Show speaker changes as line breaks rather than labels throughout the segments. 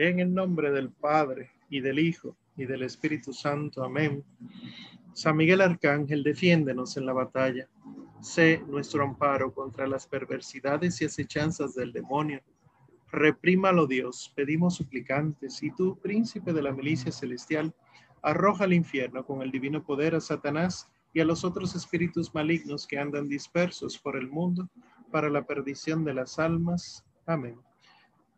En el nombre del Padre y del Hijo y del Espíritu Santo. Amén. San Miguel Arcángel, defiéndenos en la batalla. Sé nuestro amparo contra las perversidades y acechanzas del demonio. Reprímalo Dios, pedimos suplicantes, y tú, príncipe de la milicia celestial, arroja al infierno con el divino poder a Satanás y a los otros espíritus malignos que andan dispersos por el mundo para la perdición de las almas. Amén.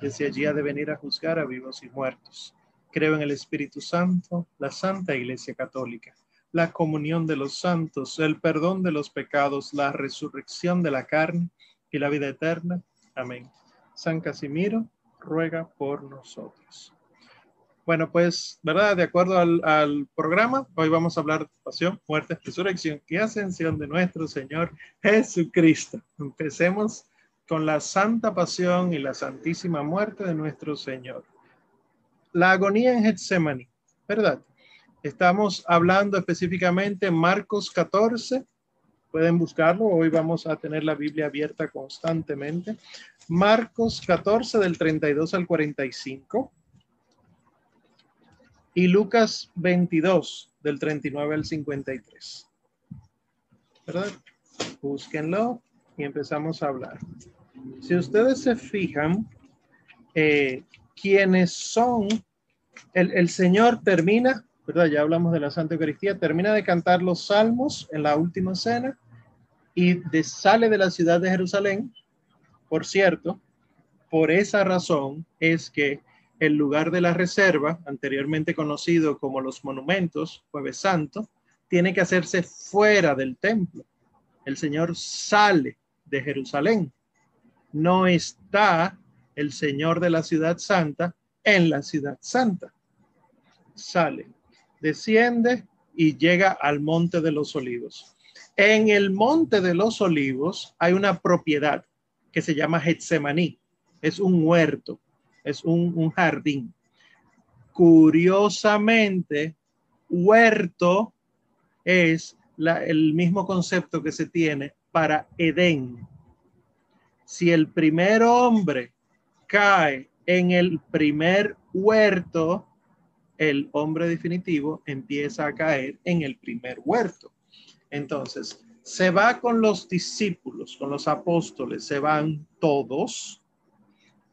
Desde allí ha de venir a juzgar a vivos y muertos. Creo en el Espíritu Santo, la Santa Iglesia Católica, la comunión de los santos, el perdón de los pecados, la resurrección de la carne y la vida eterna. Amén. San Casimiro, ruega por nosotros. Bueno, pues, ¿verdad? De acuerdo al, programa, hoy vamos a hablar de pasión, muerte, resurrección y ascensión de nuestro Señor Jesucristo. Empecemos con la santa pasión y la santísima muerte de nuestro Señor. La agonía en Getsemaní, ¿verdad? Estamos hablando específicamente en Marcos 14. Pueden buscarlo. Hoy vamos a tener la Biblia abierta constantemente. Marcos 14 del 32 al 45 y Lucas 22, del 39 al 53. ¿Verdad? Búsquenlo y empezamos a hablar. Si ustedes se fijan, eh, quienes son, el, el Señor termina, ¿verdad? Ya hablamos de la Santa Eucaristía, termina de cantar los salmos en la última cena y de, sale de la ciudad de Jerusalén. Por cierto, por esa razón es que el lugar de la reserva, anteriormente conocido como los monumentos, jueves santo, tiene que hacerse fuera del templo. El Señor sale de Jerusalén. No está el Señor de la ciudad santa en la ciudad santa. Sale, desciende y llega al monte de los olivos. En el monte de los olivos hay una propiedad que se llama Getsemaní. Es un huerto es un, jardín. Curiosamente, huerto es el mismo concepto que se tiene para Edén. Si el primer hombre cae en el primer huerto, el hombre definitivo empieza a caer en el primer huerto. Entonces, se va con los discípulos, con los apóstoles, se van todos,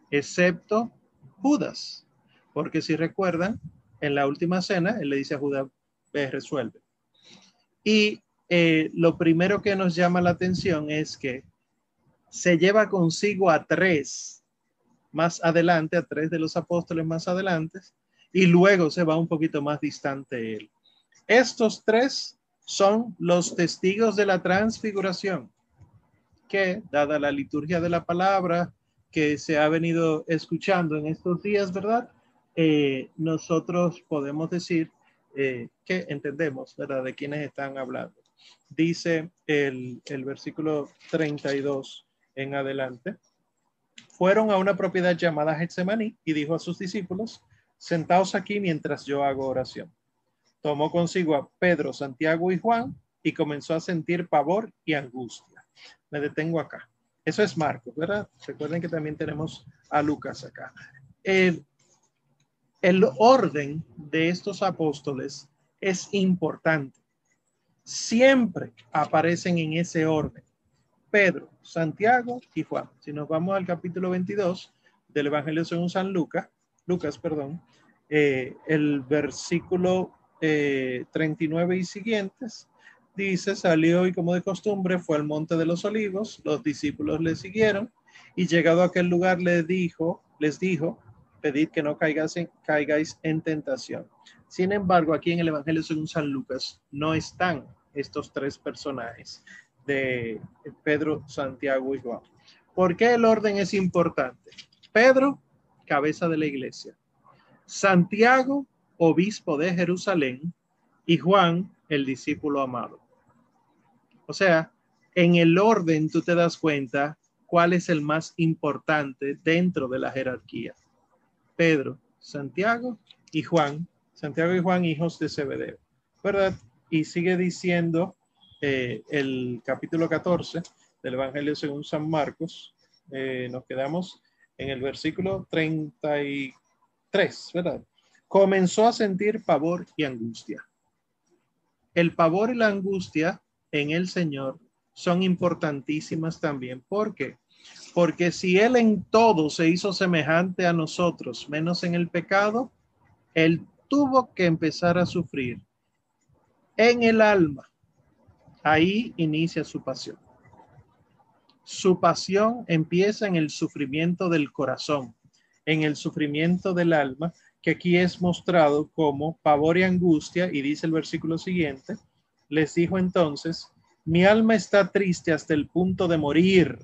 excepto Judas, porque si recuerdan, en la última cena, él le dice a Judas, ve, resuelve. Y eh, lo primero que nos llama la atención es que se lleva consigo a tres más adelante, a tres de los apóstoles más adelante, y luego se va un poquito más distante él. Estos tres son los testigos de la transfiguración, que, dada la liturgia de la palabra, que se ha venido escuchando en estos días, ¿verdad? Eh, nosotros podemos decir eh, que entendemos, ¿verdad? De quiénes están hablando. Dice el, el versículo 32 en adelante. Fueron a una propiedad llamada Getsemaní y dijo a sus discípulos, sentaos aquí mientras yo hago oración. Tomó consigo a Pedro, Santiago y Juan y comenzó a sentir pavor y angustia. Me detengo acá. Eso es Marcos, ¿verdad? Recuerden que también tenemos a Lucas acá. El, el orden de estos apóstoles es importante. Siempre aparecen en ese orden. Pedro, Santiago y Juan. Si nos vamos al capítulo 22 del Evangelio según San Lucas, Lucas, perdón, eh, el versículo 39 eh, y siguientes, dice, salió y como de costumbre fue al monte de los olivos, los discípulos le siguieron y llegado a aquel lugar le dijo, les dijo, pedid que no caigáis en, caigáis en tentación. Sin embargo, aquí en el Evangelio según San Lucas no están estos tres personajes de Pedro, Santiago y Juan. ¿Por qué el orden es importante? Pedro, cabeza de la iglesia. Santiago, obispo de Jerusalén, y Juan, el discípulo amado. O sea, en el orden tú te das cuenta cuál es el más importante dentro de la jerarquía. Pedro, Santiago y Juan, Santiago y Juan, hijos de Zebedeo, ¿verdad? Y sigue diciendo eh, el capítulo 14 del Evangelio según San Marcos, eh, nos quedamos en el versículo 33, ¿verdad? Comenzó a sentir pavor y angustia. El pavor y la angustia en el Señor son importantísimas también. ¿Por qué? Porque si Él en todo se hizo semejante a nosotros, menos en el pecado, Él tuvo que empezar a sufrir en el alma. Ahí inicia su pasión. Su pasión empieza en el sufrimiento del corazón, en el sufrimiento del alma, que aquí es mostrado como pavor y angustia, y dice el versículo siguiente, les dijo entonces, mi alma está triste hasta el punto de morir.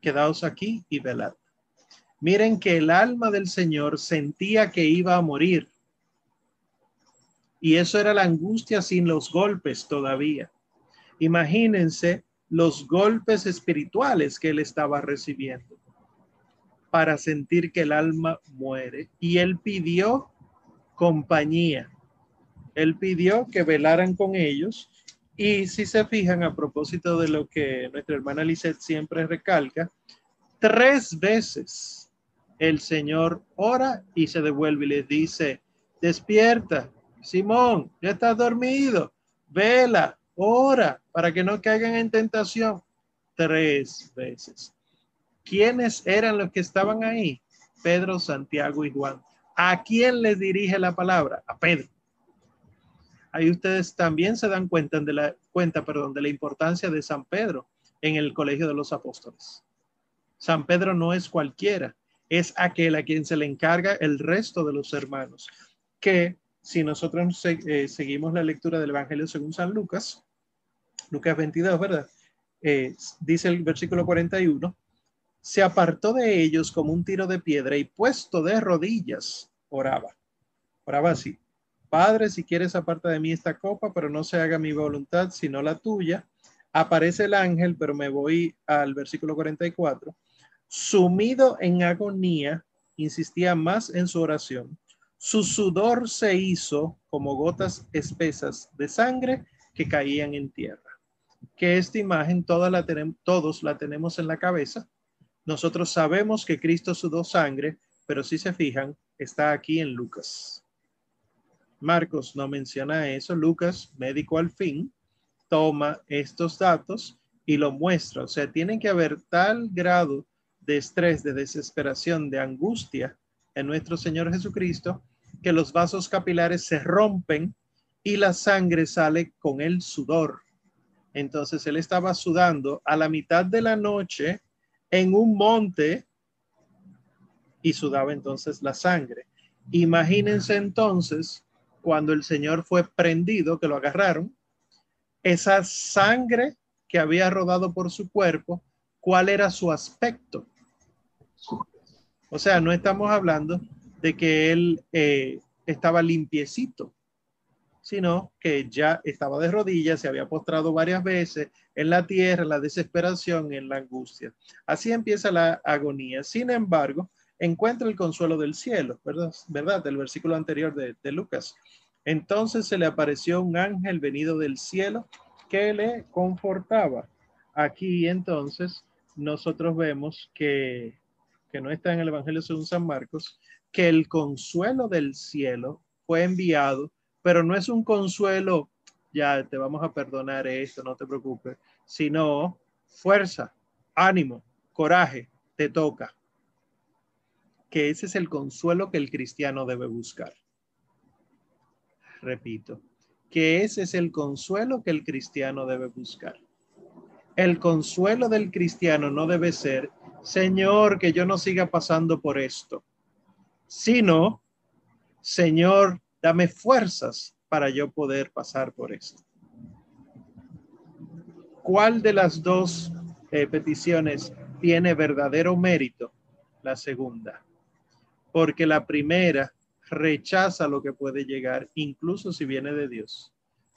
Quedaos aquí y velad. Miren que el alma del Señor sentía que iba a morir. Y eso era la angustia sin los golpes todavía. Imagínense los golpes espirituales que él estaba recibiendo para sentir que el alma muere. Y él pidió compañía. Él pidió que velaran con ellos. Y si se fijan a propósito de lo que nuestra hermana Lisette siempre recalca, tres veces el Señor ora y se devuelve y les dice, despierta, Simón, ya estás dormido, vela, ora para que no caigan en tentación tres veces. ¿Quiénes eran los que estaban ahí? Pedro, Santiago y Juan. ¿A quién les dirige la palabra? A Pedro. Ahí ustedes también se dan cuenta de la cuenta, perdón, de la importancia de San Pedro en el colegio de los apóstoles. San Pedro no es cualquiera, es aquel a quien se le encarga el resto de los hermanos, que si nosotros eh, seguimos la lectura del Evangelio según San Lucas, Lucas 22, ¿verdad? Eh, dice el versículo 41, se apartó de ellos como un tiro de piedra y puesto de rodillas, oraba. Oraba así, Padre, si quieres aparta de mí esta copa, pero no se haga mi voluntad, sino la tuya. Aparece el ángel, pero me voy al versículo 44. Sumido en agonía, insistía más en su oración su sudor se hizo como gotas espesas de sangre que caían en tierra. Que esta imagen toda la todos la tenemos en la cabeza. Nosotros sabemos que Cristo sudó sangre, pero si se fijan, está aquí en Lucas. Marcos no menciona eso. Lucas, médico al fin, toma estos datos y lo muestra. O sea, tiene que haber tal grado de estrés, de desesperación, de angustia en nuestro Señor Jesucristo que los vasos capilares se rompen y la sangre sale con el sudor. Entonces él estaba sudando a la mitad de la noche en un monte y sudaba entonces la sangre. Imagínense entonces cuando el Señor fue prendido, que lo agarraron, esa sangre que había rodado por su cuerpo, ¿cuál era su aspecto? O sea, no estamos hablando de que él eh, estaba limpiecito, sino que ya estaba de rodillas, se había postrado varias veces en la tierra, la desesperación, en la angustia. Así empieza la agonía. Sin embargo, encuentra el consuelo del cielo, ¿verdad? ¿Verdad? Del versículo anterior de, de Lucas. Entonces se le apareció un ángel venido del cielo que le confortaba. Aquí entonces nosotros vemos que, que no está en el Evangelio según San Marcos, que el consuelo del cielo fue enviado, pero no es un consuelo, ya te vamos a perdonar esto, no te preocupes, sino fuerza, ánimo, coraje, te toca. Que ese es el consuelo que el cristiano debe buscar. Repito, que ese es el consuelo que el cristiano debe buscar. El consuelo del cristiano no debe ser, Señor, que yo no siga pasando por esto sino, Señor, dame fuerzas para yo poder pasar por esto. ¿Cuál de las dos eh, peticiones tiene verdadero mérito? La segunda. porque la primera rechaza lo que puede llegar, incluso si viene de Dios.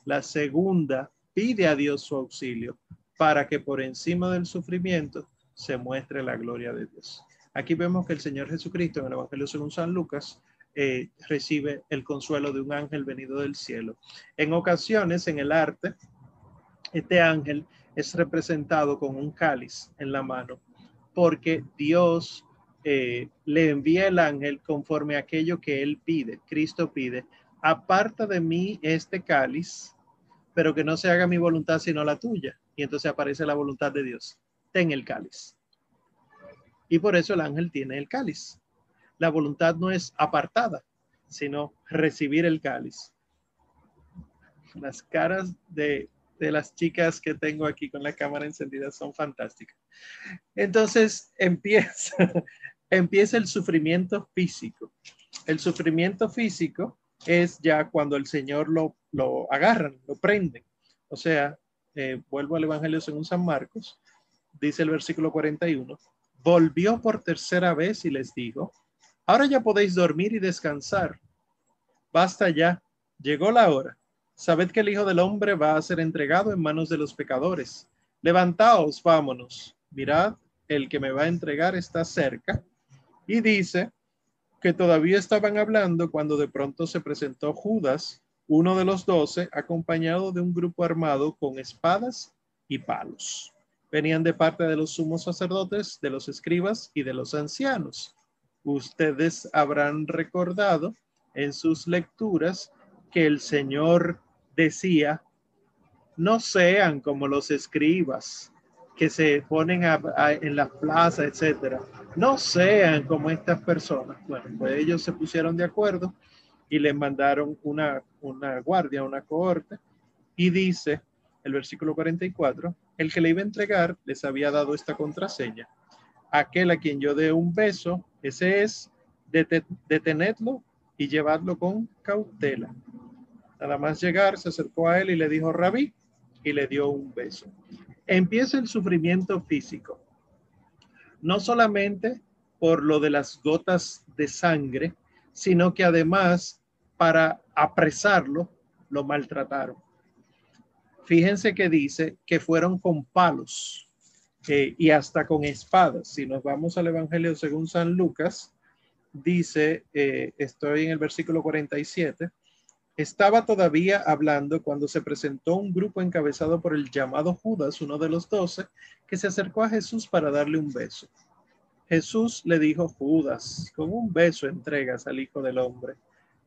La segunda pide a Dios su auxilio para que por encima del sufrimiento se muestre la gloria de Dios. Aquí vemos que el Señor Jesucristo en el Evangelio según San Lucas eh, recibe el consuelo de un ángel venido del cielo. En ocasiones en el arte, este ángel es representado con un cáliz en la mano porque Dios eh, le envía el ángel conforme a aquello que él pide, Cristo pide, aparta de mí este cáliz, pero que no se haga mi voluntad sino la tuya. Y entonces aparece la voluntad de Dios. Ten el cáliz. Y por eso el ángel tiene el cáliz. La voluntad no es apartada, sino recibir el cáliz. Las caras de, las chicas que tengo aquí con la cámara encendida son fantásticas. Entonces empieza, empieza el sufrimiento físico. El sufrimiento físico es ya cuando el Señor lo, lo agarran, lo prenden. O sea, eh, vuelvo al Evangelio según San Marcos, dice el versículo 41, volvió por tercera vez y les dijo, ahora ya podéis dormir y descansar. Basta ya, llegó la hora. Sabed que el Hijo del Hombre va a ser entregado en manos de los pecadores. Levantaos, vámonos. Mirad, el que me va a entregar está cerca. Y dice que todavía estaban hablando cuando de pronto se presentó Judas, uno de los doce, acompañado de un grupo armado con espadas y palos. Venían de parte de los sumos sacerdotes, de los escribas y de los ancianos. Ustedes habrán recordado en sus lecturas que el Señor decía, no sean como los escribas que se ponen en la plaza, etcétera. No sean como estas personas. Bueno, pues ellos se pusieron de acuerdo y le mandaron una, una guardia, una cohorte, y dice el versículo 44, el que le iba a entregar les había dado esta contraseña. Aquel a quien yo dé un beso, ese es, detenedlo y llevarlo con cautela. Nada más llegar, se acercó a él y le dijo, rabí, y le dio un beso. Empieza el sufrimiento físico, no solamente por lo de las gotas de sangre, sino que además para apresarlo lo maltrataron. Fíjense que dice que fueron con palos eh, y hasta con espadas. Si nos vamos al Evangelio según San Lucas, dice, eh, estoy en el versículo 47, estaba todavía hablando cuando se presentó un grupo encabezado por el llamado Judas, uno de los doce, que se acercó a Jesús para darle un beso. Jesús le dijo, Judas, con un beso entregas al Hijo del Hombre.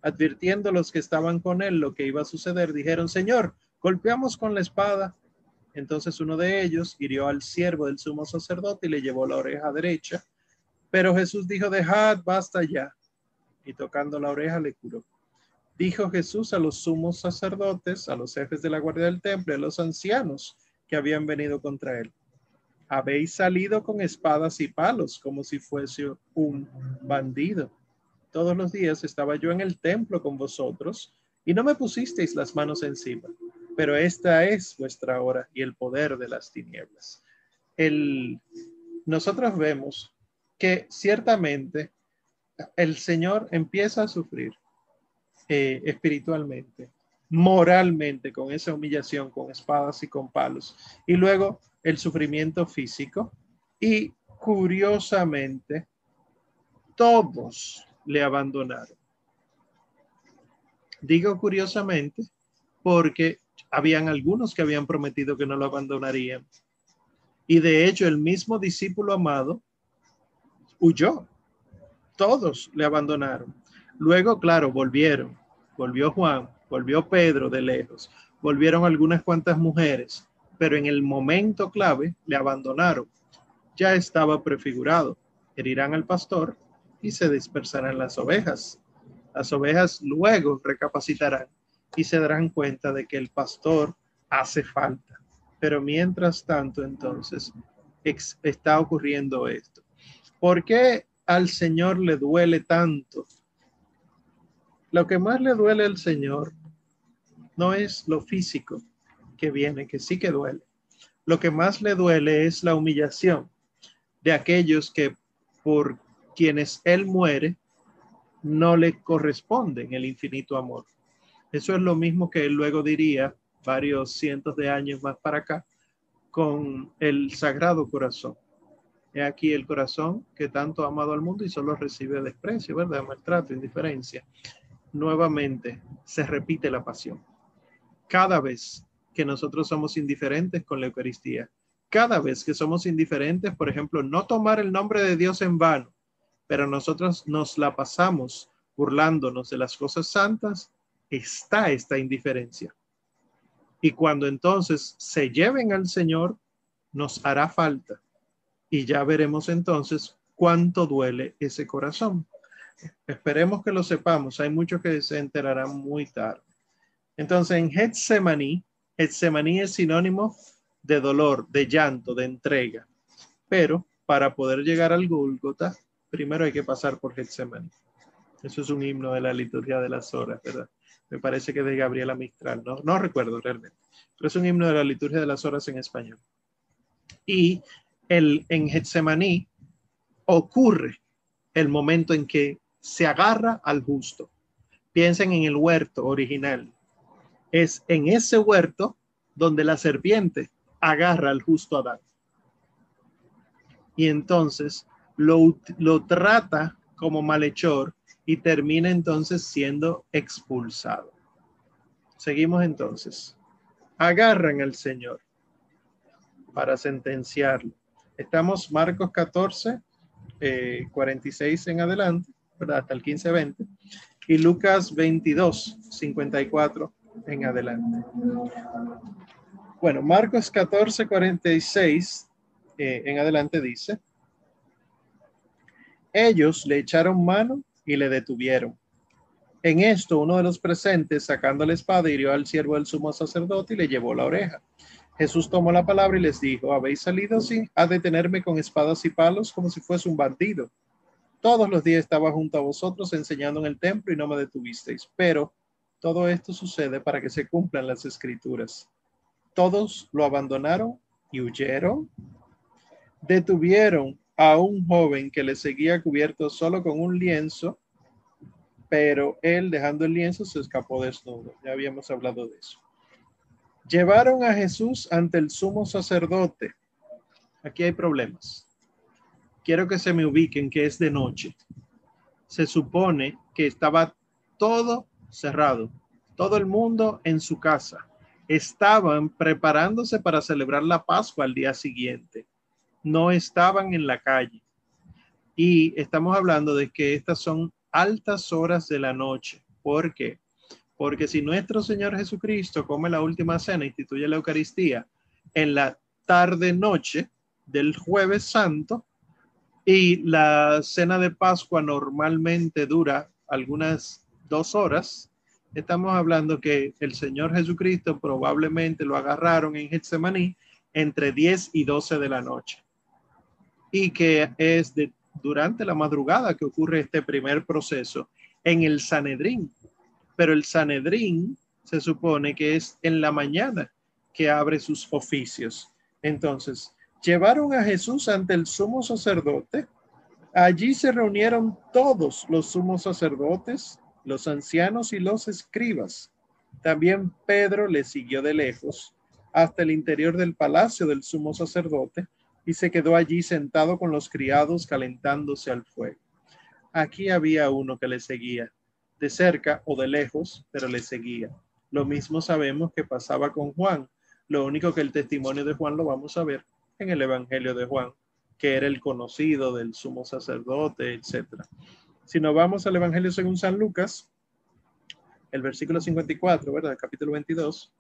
Advirtiendo los que estaban con él lo que iba a suceder, dijeron, Señor, golpeamos con la espada. Entonces uno de ellos hirió al siervo del sumo sacerdote y le llevó la oreja derecha. Pero Jesús dijo, dejad, basta ya. Y tocando la oreja le curó. Dijo Jesús a los sumos sacerdotes, a los jefes de la guardia del templo, a los ancianos que habían venido contra él. Habéis salido con espadas y palos como si fuese un bandido. Todos los días estaba yo en el templo con vosotros y no me pusisteis las manos encima, pero esta es vuestra hora y el poder de las tinieblas. El, nosotros vemos que ciertamente el Señor empieza a sufrir eh, espiritualmente, moralmente, con esa humillación, con espadas y con palos. Y luego el sufrimiento físico. Y curiosamente, todos le abandonaron. Digo curiosamente porque habían algunos que habían prometido que no lo abandonarían. Y de hecho, el mismo discípulo amado huyó. Todos le abandonaron. Luego, claro, volvieron. Volvió Juan, volvió Pedro de lejos, volvieron algunas cuantas mujeres, pero en el momento clave le abandonaron. Ya estaba prefigurado. Herirán al pastor y se dispersarán las ovejas. Las ovejas luego recapacitarán y se darán cuenta de que el pastor hace falta. Pero mientras tanto, entonces, está ocurriendo esto. ¿Por qué al Señor le duele tanto lo que más le duele al Señor no es lo físico que viene, que sí que duele. Lo que más le duele es la humillación de aquellos que por quienes Él muere no le corresponden el infinito amor. Eso es lo mismo que él luego diría varios cientos de años más para acá con el Sagrado Corazón. He aquí el corazón que tanto ha amado al mundo y solo recibe desprecio, ¿verdad? Maltrato, indiferencia. Nuevamente se repite la pasión. Cada vez que nosotros somos indiferentes con la Eucaristía, cada vez que somos indiferentes, por ejemplo, no tomar el nombre de Dios en vano, pero nosotros nos la pasamos burlándonos de las cosas santas, está esta indiferencia. Y cuando entonces se lleven al Señor, nos hará falta. Y ya veremos entonces cuánto duele ese corazón. Esperemos que lo sepamos. Hay muchos que se enterarán muy tarde. Entonces, en Getsemaní, Getsemaní es sinónimo de dolor, de llanto, de entrega. Pero para poder llegar al Gólgota, primero hay que pasar por Getsemaní. Eso es un himno de la liturgia de las horas, ¿verdad? Me parece que de Gabriela Mistral, no, no recuerdo realmente, pero es un himno de la liturgia de las horas en español. Y el, en Getsemaní ocurre el momento en que se agarra al justo. Piensen en el huerto original. Es en ese huerto donde la serpiente agarra al justo Adán. Y entonces lo, lo trata como malhechor y termina entonces siendo expulsado. Seguimos entonces. Agarran al Señor para sentenciarlo. Estamos Marcos 14, 46 eh, en adelante, ¿verdad? Hasta el 15, 20. Y Lucas 22, 54 en adelante. Bueno, Marcos 14, 46 eh, en adelante dice, ellos le echaron mano y le detuvieron. En esto, uno de los presentes, sacando la espada, hirió al siervo del sumo sacerdote y le llevó la oreja. Jesús tomó la palabra y les dijo, ¿habéis salido así a detenerme con espadas y palos como si fuese un bandido? Todos los días estaba junto a vosotros enseñando en el templo y no me detuvisteis, pero todo esto sucede para que se cumplan las escrituras. Todos lo abandonaron y huyeron. Detuvieron a un joven que le seguía cubierto solo con un lienzo, pero él dejando el lienzo se escapó desnudo. Ya habíamos hablado de eso. Llevaron a Jesús ante el sumo sacerdote. Aquí hay problemas. Quiero que se me ubiquen que es de noche. Se supone que estaba todo cerrado, todo el mundo en su casa. Estaban preparándose para celebrar la Pascua al día siguiente no estaban en la calle. Y estamos hablando de que estas son altas horas de la noche. ¿Por qué? Porque si nuestro Señor Jesucristo come la última cena, instituye la Eucaristía en la tarde-noche del jueves santo, y la cena de Pascua normalmente dura algunas dos horas, estamos hablando que el Señor Jesucristo probablemente lo agarraron en Getsemaní entre 10 y 12 de la noche y que es de, durante la madrugada que ocurre este primer proceso en el Sanedrín. Pero el Sanedrín se supone que es en la mañana que abre sus oficios. Entonces, llevaron a Jesús ante el sumo sacerdote. Allí se reunieron todos los sumos sacerdotes, los ancianos y los escribas. También Pedro le siguió de lejos hasta el interior del palacio del sumo sacerdote y se quedó allí sentado con los criados calentándose al fuego. Aquí había uno que le seguía, de cerca o de lejos, pero le seguía. Lo mismo sabemos que pasaba con Juan. Lo único que el testimonio de Juan lo vamos a ver en el Evangelio de Juan, que era el conocido del sumo sacerdote, etc. Si nos vamos al Evangelio según San Lucas, el versículo 54, ¿verdad? capítulo 22,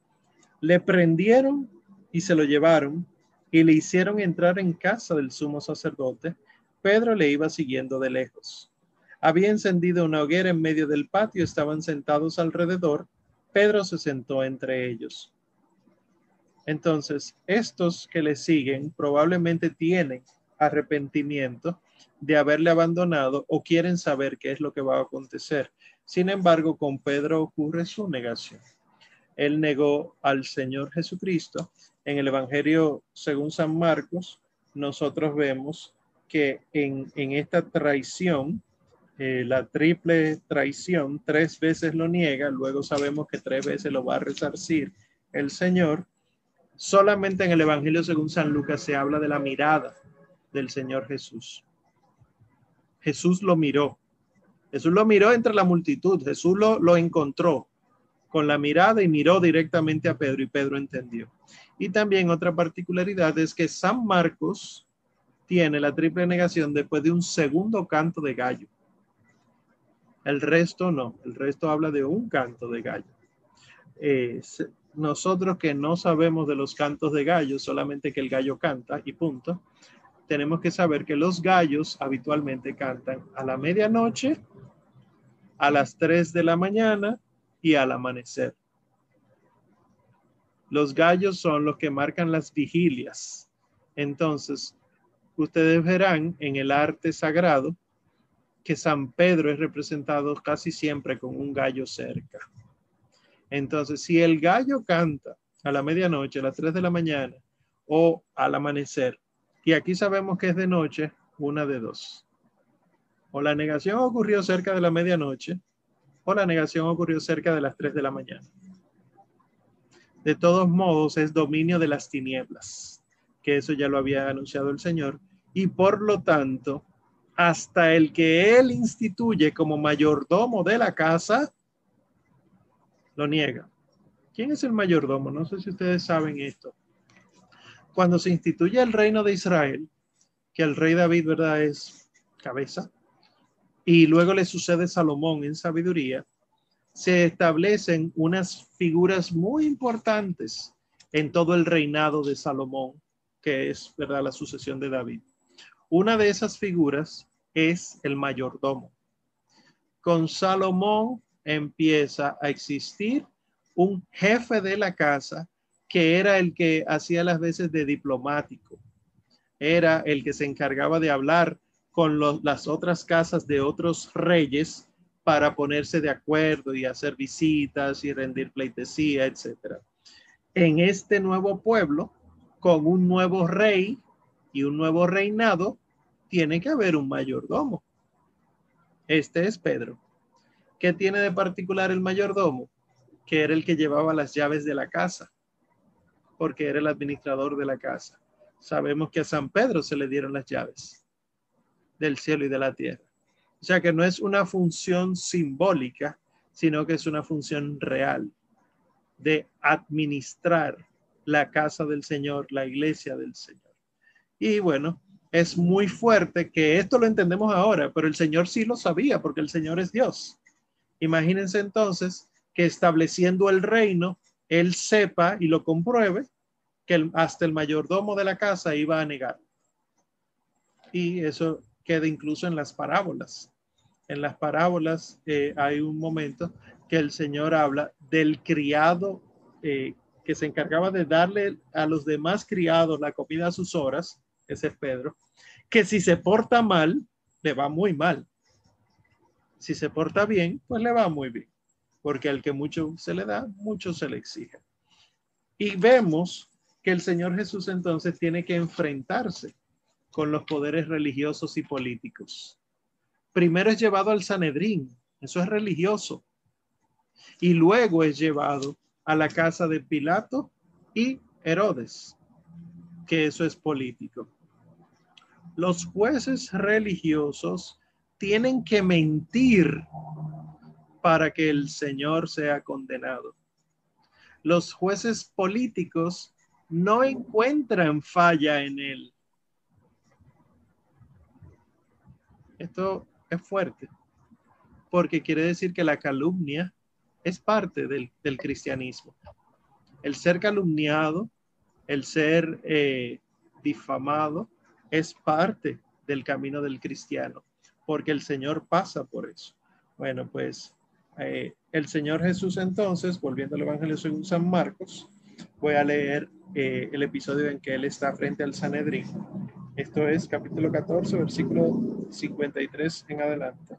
le prendieron y se lo llevaron y le hicieron entrar en casa del sumo sacerdote, Pedro le iba siguiendo de lejos. Había encendido una hoguera en medio del patio, estaban sentados alrededor, Pedro se sentó entre ellos. Entonces, estos que le siguen probablemente tienen arrepentimiento de haberle abandonado o quieren saber qué es lo que va a acontecer. Sin embargo, con Pedro ocurre su negación. Él negó al Señor Jesucristo en el Evangelio según San Marcos, nosotros vemos que en, esta traición eh, la triple traición, tres veces lo niega, luego sabemos que tres veces lo va a resarcir el Señor. Solamente en el Evangelio según San Lucas se habla de la mirada del Señor Jesús. Jesús lo miró. Jesús lo miró entre la multitud. Jesús lo, lo encontró con la mirada y miró directamente a Pedro y Pedro entendió. Y también otra particularidad es que San Marcos tiene la triple negación después de un segundo canto de gallo. El resto no, el resto habla de un canto de gallo. Eh, nosotros que no sabemos de los cantos de gallo, solamente que el gallo canta y punto, tenemos que saber que los gallos habitualmente cantan a la medianoche, a las 3 de la mañana y al amanecer. Los gallos son los que marcan las vigilias. Entonces, ustedes verán en el arte sagrado que San Pedro es representado casi siempre con un gallo cerca. Entonces, si el gallo canta a la medianoche, a las 3 de la mañana o al amanecer, y aquí sabemos que es de noche, una de dos. O la negación ocurrió cerca de la medianoche, o la negación ocurrió cerca de las 3 de la mañana. De todos modos, es dominio de las tinieblas, que eso ya lo había anunciado el Señor, y por lo tanto, hasta el que él instituye como mayordomo de la casa, lo niega. ¿Quién es el mayordomo? No sé si ustedes saben esto. Cuando se instituye el reino de Israel, que el rey David, ¿verdad? Es cabeza, y luego le sucede Salomón en sabiduría, se establecen unas figuras muy importantes en todo el reinado de Salomón, que es, ¿verdad?, la sucesión de David. Una de esas figuras es el mayordomo. Con Salomón empieza a existir un jefe de la casa que era el que hacía las veces de diplomático. Era el que se encargaba de hablar con las otras casas de otros reyes para ponerse de acuerdo y hacer visitas y rendir pleitesía, etc. En este nuevo pueblo, con un nuevo rey y un nuevo reinado, tiene que haber un mayordomo. Este es Pedro. ¿Qué tiene de particular el mayordomo? Que era el que llevaba las llaves de la casa, porque era el administrador de la casa. Sabemos que a San Pedro se le dieron las llaves del cielo y de la tierra. O sea que no es una función simbólica, sino que es una función real de administrar la casa del Señor, la iglesia del Señor. Y bueno, es muy fuerte que esto lo entendemos ahora, pero el Señor sí lo sabía porque el Señor es Dios. Imagínense entonces que estableciendo el reino, él sepa y lo compruebe que hasta el mayordomo de la casa iba a negar. Y eso queda incluso en las parábolas. En las parábolas eh, hay un momento que el Señor habla del criado eh, que se encargaba de darle a los demás criados la comida a sus horas, ese es Pedro, que si se porta mal, le va muy mal. Si se porta bien, pues le va muy bien, porque al que mucho se le da, mucho se le exige. Y vemos que el Señor Jesús entonces tiene que enfrentarse con los poderes religiosos y políticos. Primero es llevado al Sanedrín, eso es religioso, y luego es llevado a la casa de Pilato y Herodes, que eso es político. Los jueces religiosos tienen que mentir para que el Señor sea condenado. Los jueces políticos no encuentran falla en él. Esto es fuerte, porque quiere decir que la calumnia es parte del, cristianismo. El ser calumniado, el ser eh, difamado, es parte del camino del cristiano, porque el Señor pasa por eso. Bueno, pues eh, el Señor Jesús entonces, volviendo al Evangelio según San Marcos, voy a leer eh, el episodio en que él está frente al Sanedrín. Esto es capítulo 14, versículo 53 en adelante.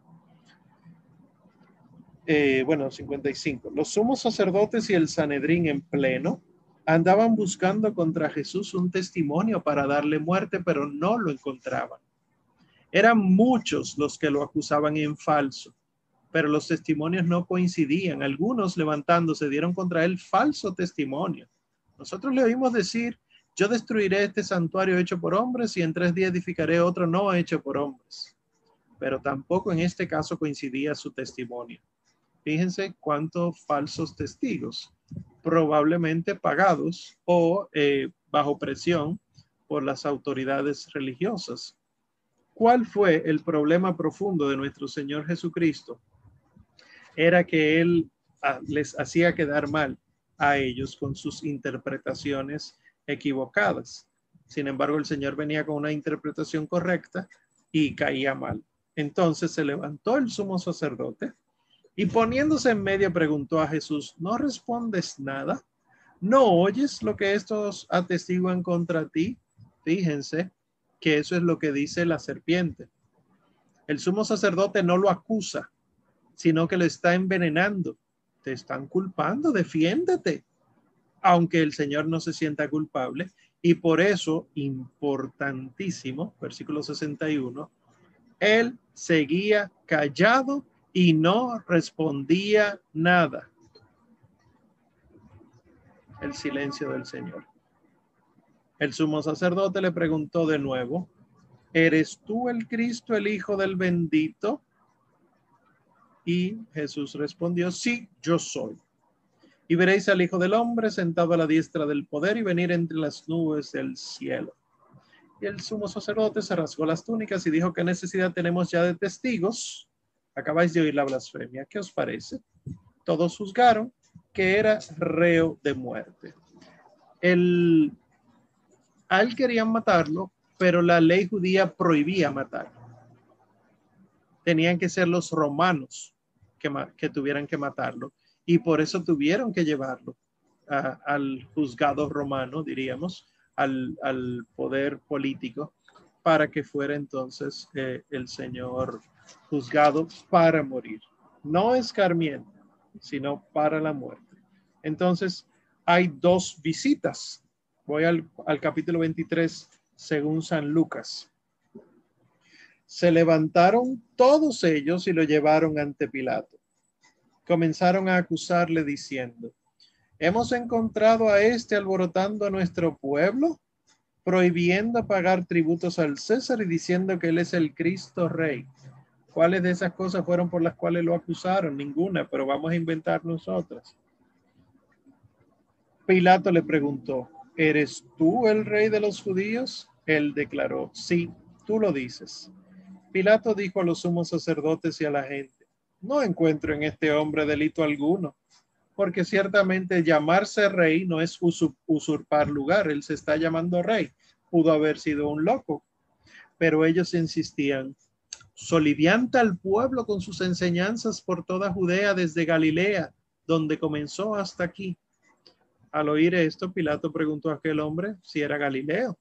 Eh, bueno, 55. Los sumos sacerdotes y el Sanedrín en pleno andaban buscando contra Jesús un testimonio para darle muerte, pero no lo encontraban. Eran muchos los que lo acusaban en falso, pero los testimonios no coincidían. Algunos levantándose dieron contra él falso testimonio. Nosotros le oímos decir, yo destruiré este santuario hecho por hombres y en tres días edificaré otro no hecho por hombres. Pero tampoco en este caso coincidía su testimonio. Fíjense cuántos falsos testigos, probablemente pagados o eh, bajo presión por las autoridades religiosas. ¿Cuál fue el problema profundo de nuestro Señor Jesucristo? Era que Él ah, les hacía quedar mal a ellos con sus interpretaciones equivocadas. Sin embargo, el Señor venía con una interpretación correcta y caía mal. Entonces se levantó el sumo sacerdote y poniéndose en medio preguntó a Jesús, ¿no respondes nada? ¿No oyes lo que estos atestiguan contra ti? Fíjense que eso es lo que dice la serpiente. El sumo sacerdote no lo acusa, sino que lo está envenenando. Te están culpando, defiéndete. Aunque el Señor no se sienta culpable. Y por eso, importantísimo, versículo 61, él seguía callado y no respondía nada. El silencio del Señor. El sumo sacerdote le preguntó de nuevo, ¿eres tú el Cristo, el Hijo del bendito? Y Jesús respondió, sí, yo soy. Y veréis al Hijo del Hombre sentado a la diestra del poder y venir entre las nubes del cielo. Y el sumo sacerdote se rasgó las túnicas y dijo, ¿qué necesidad tenemos ya de testigos? Acabáis de oír la blasfemia. ¿Qué os parece? Todos juzgaron que era reo de muerte. El, a él querían matarlo, pero la ley judía prohibía matarlo. Tenían que ser los romanos que, que tuvieran que matarlo y por eso tuvieron que llevarlo al juzgado romano, diríamos, al, poder político, para que fuera entonces eh, el Señor juzgado para morir. No escarmiento, sino para la muerte. Entonces, hay dos visitas. Voy al, al capítulo 23 según San Lucas. Se levantaron todos ellos y lo llevaron ante Pilato. Comenzaron a acusarle diciendo, hemos encontrado a este alborotando a nuestro pueblo, prohibiendo pagar tributos al César y diciendo que él es el Cristo Rey. ¿Cuáles de esas cosas fueron por las cuales lo acusaron? Ninguna, pero vamos a inventar nosotras. Pilato le preguntó, ¿eres tú el rey de los judíos? Él declaró, sí, tú lo dices. Pilato dijo a los sumos sacerdotes y a la gente, no encuentro en este hombre delito alguno, porque ciertamente llamarse rey no es usurpar lugar, él se está llamando rey, pudo haber sido un loco, pero ellos insistían, solivianta al pueblo con sus enseñanzas por toda Judea desde Galilea, donde comenzó hasta aquí. Al oír esto, Pilato preguntó a aquel hombre si era Galileo.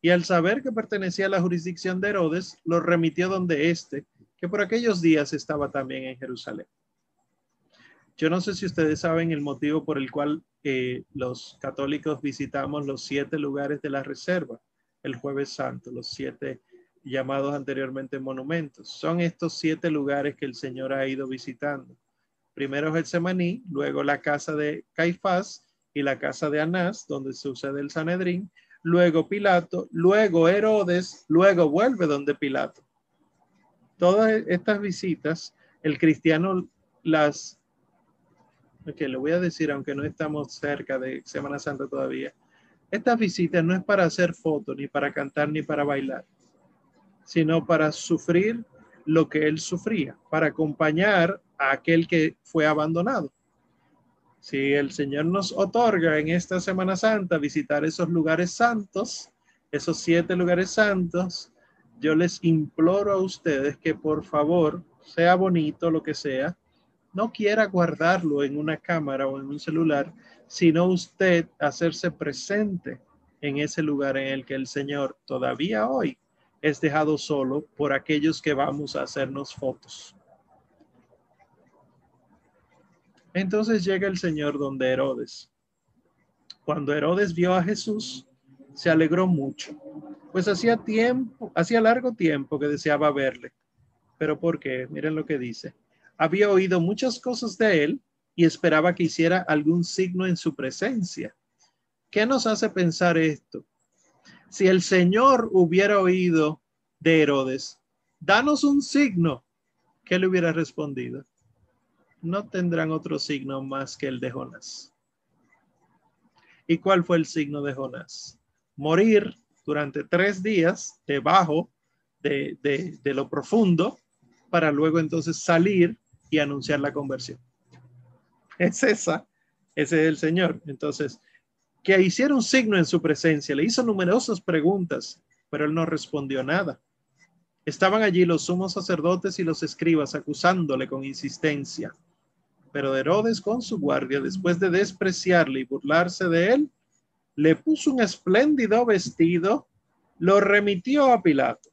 Y al saber que pertenecía a la jurisdicción de Herodes, lo remitió donde éste, que por aquellos días estaba también en Jerusalén. Yo no sé si ustedes saben el motivo por el cual eh, los católicos visitamos los siete lugares de la reserva el jueves santo, los siete llamados anteriormente monumentos. Son estos siete lugares que el Señor ha ido visitando. Primero Getsemaní, luego la casa de Caifás y la casa de Anás, donde sucede el Sanedrín, luego Pilato, luego Herodes, luego vuelve donde Pilato. Todas estas visitas, el cristiano las, que le voy a decir, aunque no estamos cerca de Semana Santa todavía, estas visitas no es para hacer fotos, ni para cantar, ni para bailar sino para sufrir lo que él sufría, para acompañar a aquel que fue abandonado. Si el Señor nos otorga en esta Semana Santa visitar esos lugares santos, esos siete lugares santos, yo les imploro a ustedes que por favor, sea bonito lo que sea, no quiera guardarlo en una cámara o en un celular, sino usted hacerse presente en ese lugar en el que el Señor todavía hoy es dejado solo por aquellos que vamos a hacernos fotos. Entonces llega el Señor donde Herodes. Cuando Herodes vio a Jesús, se alegró mucho, pues hacía tiempo, hacía largo tiempo que deseaba verle. Pero ¿por qué? Miren lo que dice. Había oído muchas cosas de él y esperaba que hiciera algún signo en su presencia. ¿Qué nos hace pensar esto? Si el Señor hubiera oído de Herodes, danos un signo, ¿qué le hubiera respondido? No tendrán otro signo más que el de Jonás. ¿Y cuál fue el signo de Jonás? Morir durante tres días debajo de, de lo profundo para luego entonces salir y anunciar la conversión. Es esa, ese es el Señor. Entonces, que hiciera un signo en su presencia. Le hizo numerosas preguntas, pero él no respondió nada. Estaban allí los sumos sacerdotes y los escribas acusándole con insistencia. Pero Herodes con su guardia, después de despreciarle y burlarse de él, le puso un espléndido vestido, lo remitió a Pilato.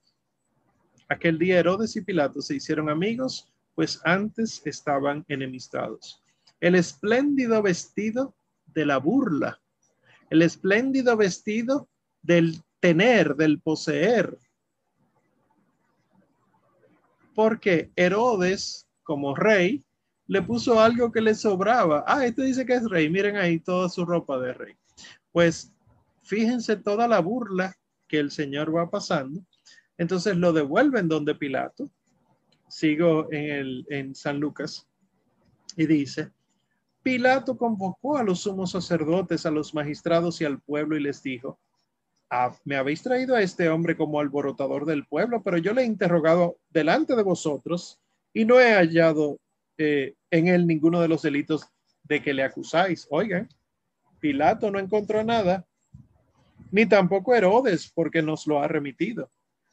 Aquel día Herodes y Pilato se hicieron amigos, pues antes estaban enemistados. El espléndido vestido de la burla el espléndido vestido del tener, del poseer. Porque Herodes, como rey, le puso algo que le sobraba. Ah, este dice que es rey. Miren ahí toda su ropa de rey. Pues fíjense toda la burla que el Señor va pasando. Entonces lo devuelven donde Pilato. Sigo en, el, en San Lucas y dice, Pilato convocó a los sumos sacerdotes, a los magistrados y al pueblo y les dijo, ah, me habéis traído a este hombre como alborotador del pueblo, pero yo le he interrogado delante de vosotros y no he hallado eh, en él ninguno de los delitos de que le acusáis. Oigan, Pilato no encontró nada, ni tampoco Herodes, porque nos lo ha remitido.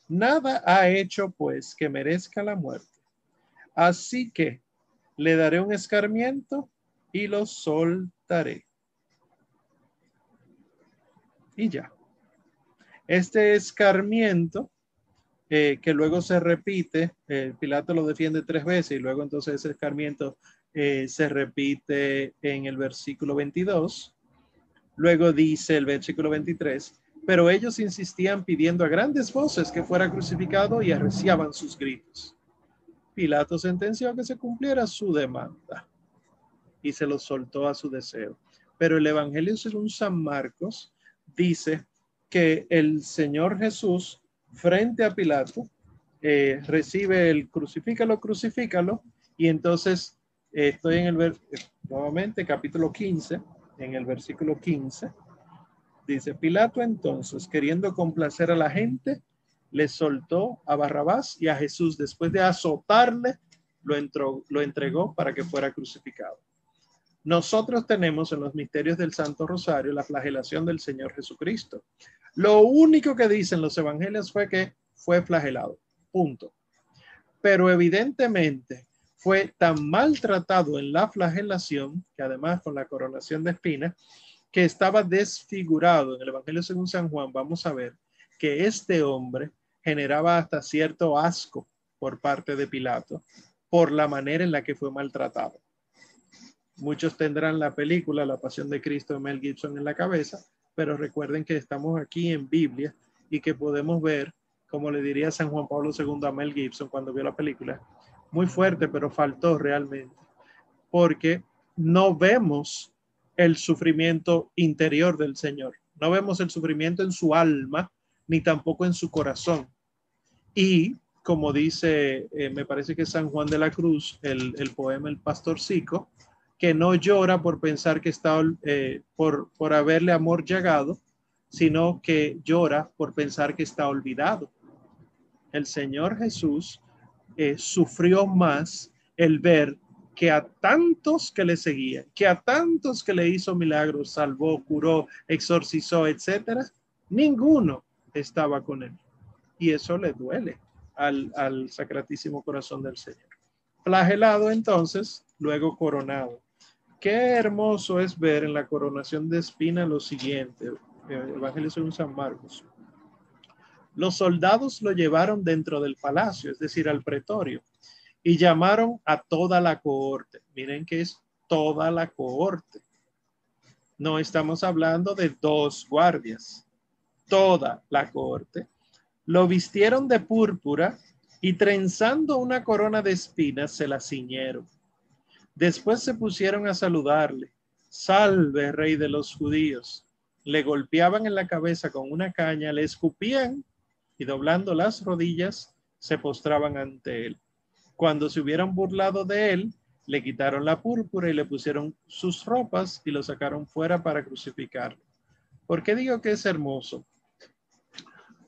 Nada ha hecho, pues, que merezca la muerte. Así que le daré un escarmiento y lo soltaré. Y ya. Este escarmiento, eh, que luego se repite, el Pilato lo defiende tres veces y luego entonces ese escarmiento eh, se repite en el versículo 22. Luego dice el versículo 23, pero ellos insistían pidiendo a grandes voces que fuera crucificado y arreciaban sus gritos. Pilato sentenció que se cumpliera su demanda y se lo soltó a su deseo. Pero el Evangelio según San Marcos dice que el Señor Jesús frente a Pilato eh, recibe el crucifícalo, crucifícalo, y entonces eh, estoy en el, nuevamente capítulo 15, en el versículo 15, dice, Pilato entonces, queriendo complacer a la gente, le soltó a Barrabás y a Jesús, después de azotarle, lo, lo entregó para que fuera crucificado. Nosotros tenemos en los misterios del Santo Rosario la flagelación del Señor Jesucristo. Lo único que dicen los evangelios fue que fue flagelado. Punto. Pero evidentemente fue tan maltratado en la flagelación, que además con la coronación de espinas, que estaba desfigurado. En el Evangelio según San Juan vamos a ver que este hombre generaba hasta cierto asco por parte de Pilato por la manera en la que fue maltratado. Muchos tendrán la película La Pasión de Cristo de Mel Gibson en la cabeza, pero recuerden que estamos aquí en Biblia y que podemos ver, como le diría San Juan Pablo II a Mel Gibson cuando vio la película, muy fuerte, pero faltó realmente, porque no vemos el sufrimiento interior del Señor, no vemos el sufrimiento en su alma, ni tampoco en su corazón. Y como dice, eh, me parece que San Juan de la Cruz, el, el poema El Pastorcico, que no llora por pensar que está, eh, por, por haberle amor llegado, sino que llora por pensar que está olvidado. El Señor Jesús eh, sufrió más el ver que a tantos que le seguían, que a tantos que le hizo milagros, salvó, curó, exorcizó, etcétera, ninguno estaba con él. Y eso le duele al, al Sacratísimo Corazón del Señor. Flagelado entonces, luego coronado. Qué hermoso es ver en la coronación de espina lo siguiente, el Evangelio según San Marcos. Los soldados lo llevaron dentro del palacio, es decir, al pretorio, y llamaron a toda la cohorte. Miren que es toda la cohorte. No estamos hablando de dos guardias, toda la corte, lo vistieron de púrpura y trenzando una corona de espinas se la ciñeron. Después se pusieron a saludarle. Salve, rey de los judíos. Le golpeaban en la cabeza con una caña, le escupían y doblando las rodillas se postraban ante él. Cuando se hubieran burlado de él, le quitaron la púrpura y le pusieron sus ropas y lo sacaron fuera para crucificarlo. ¿Por qué digo que es hermoso?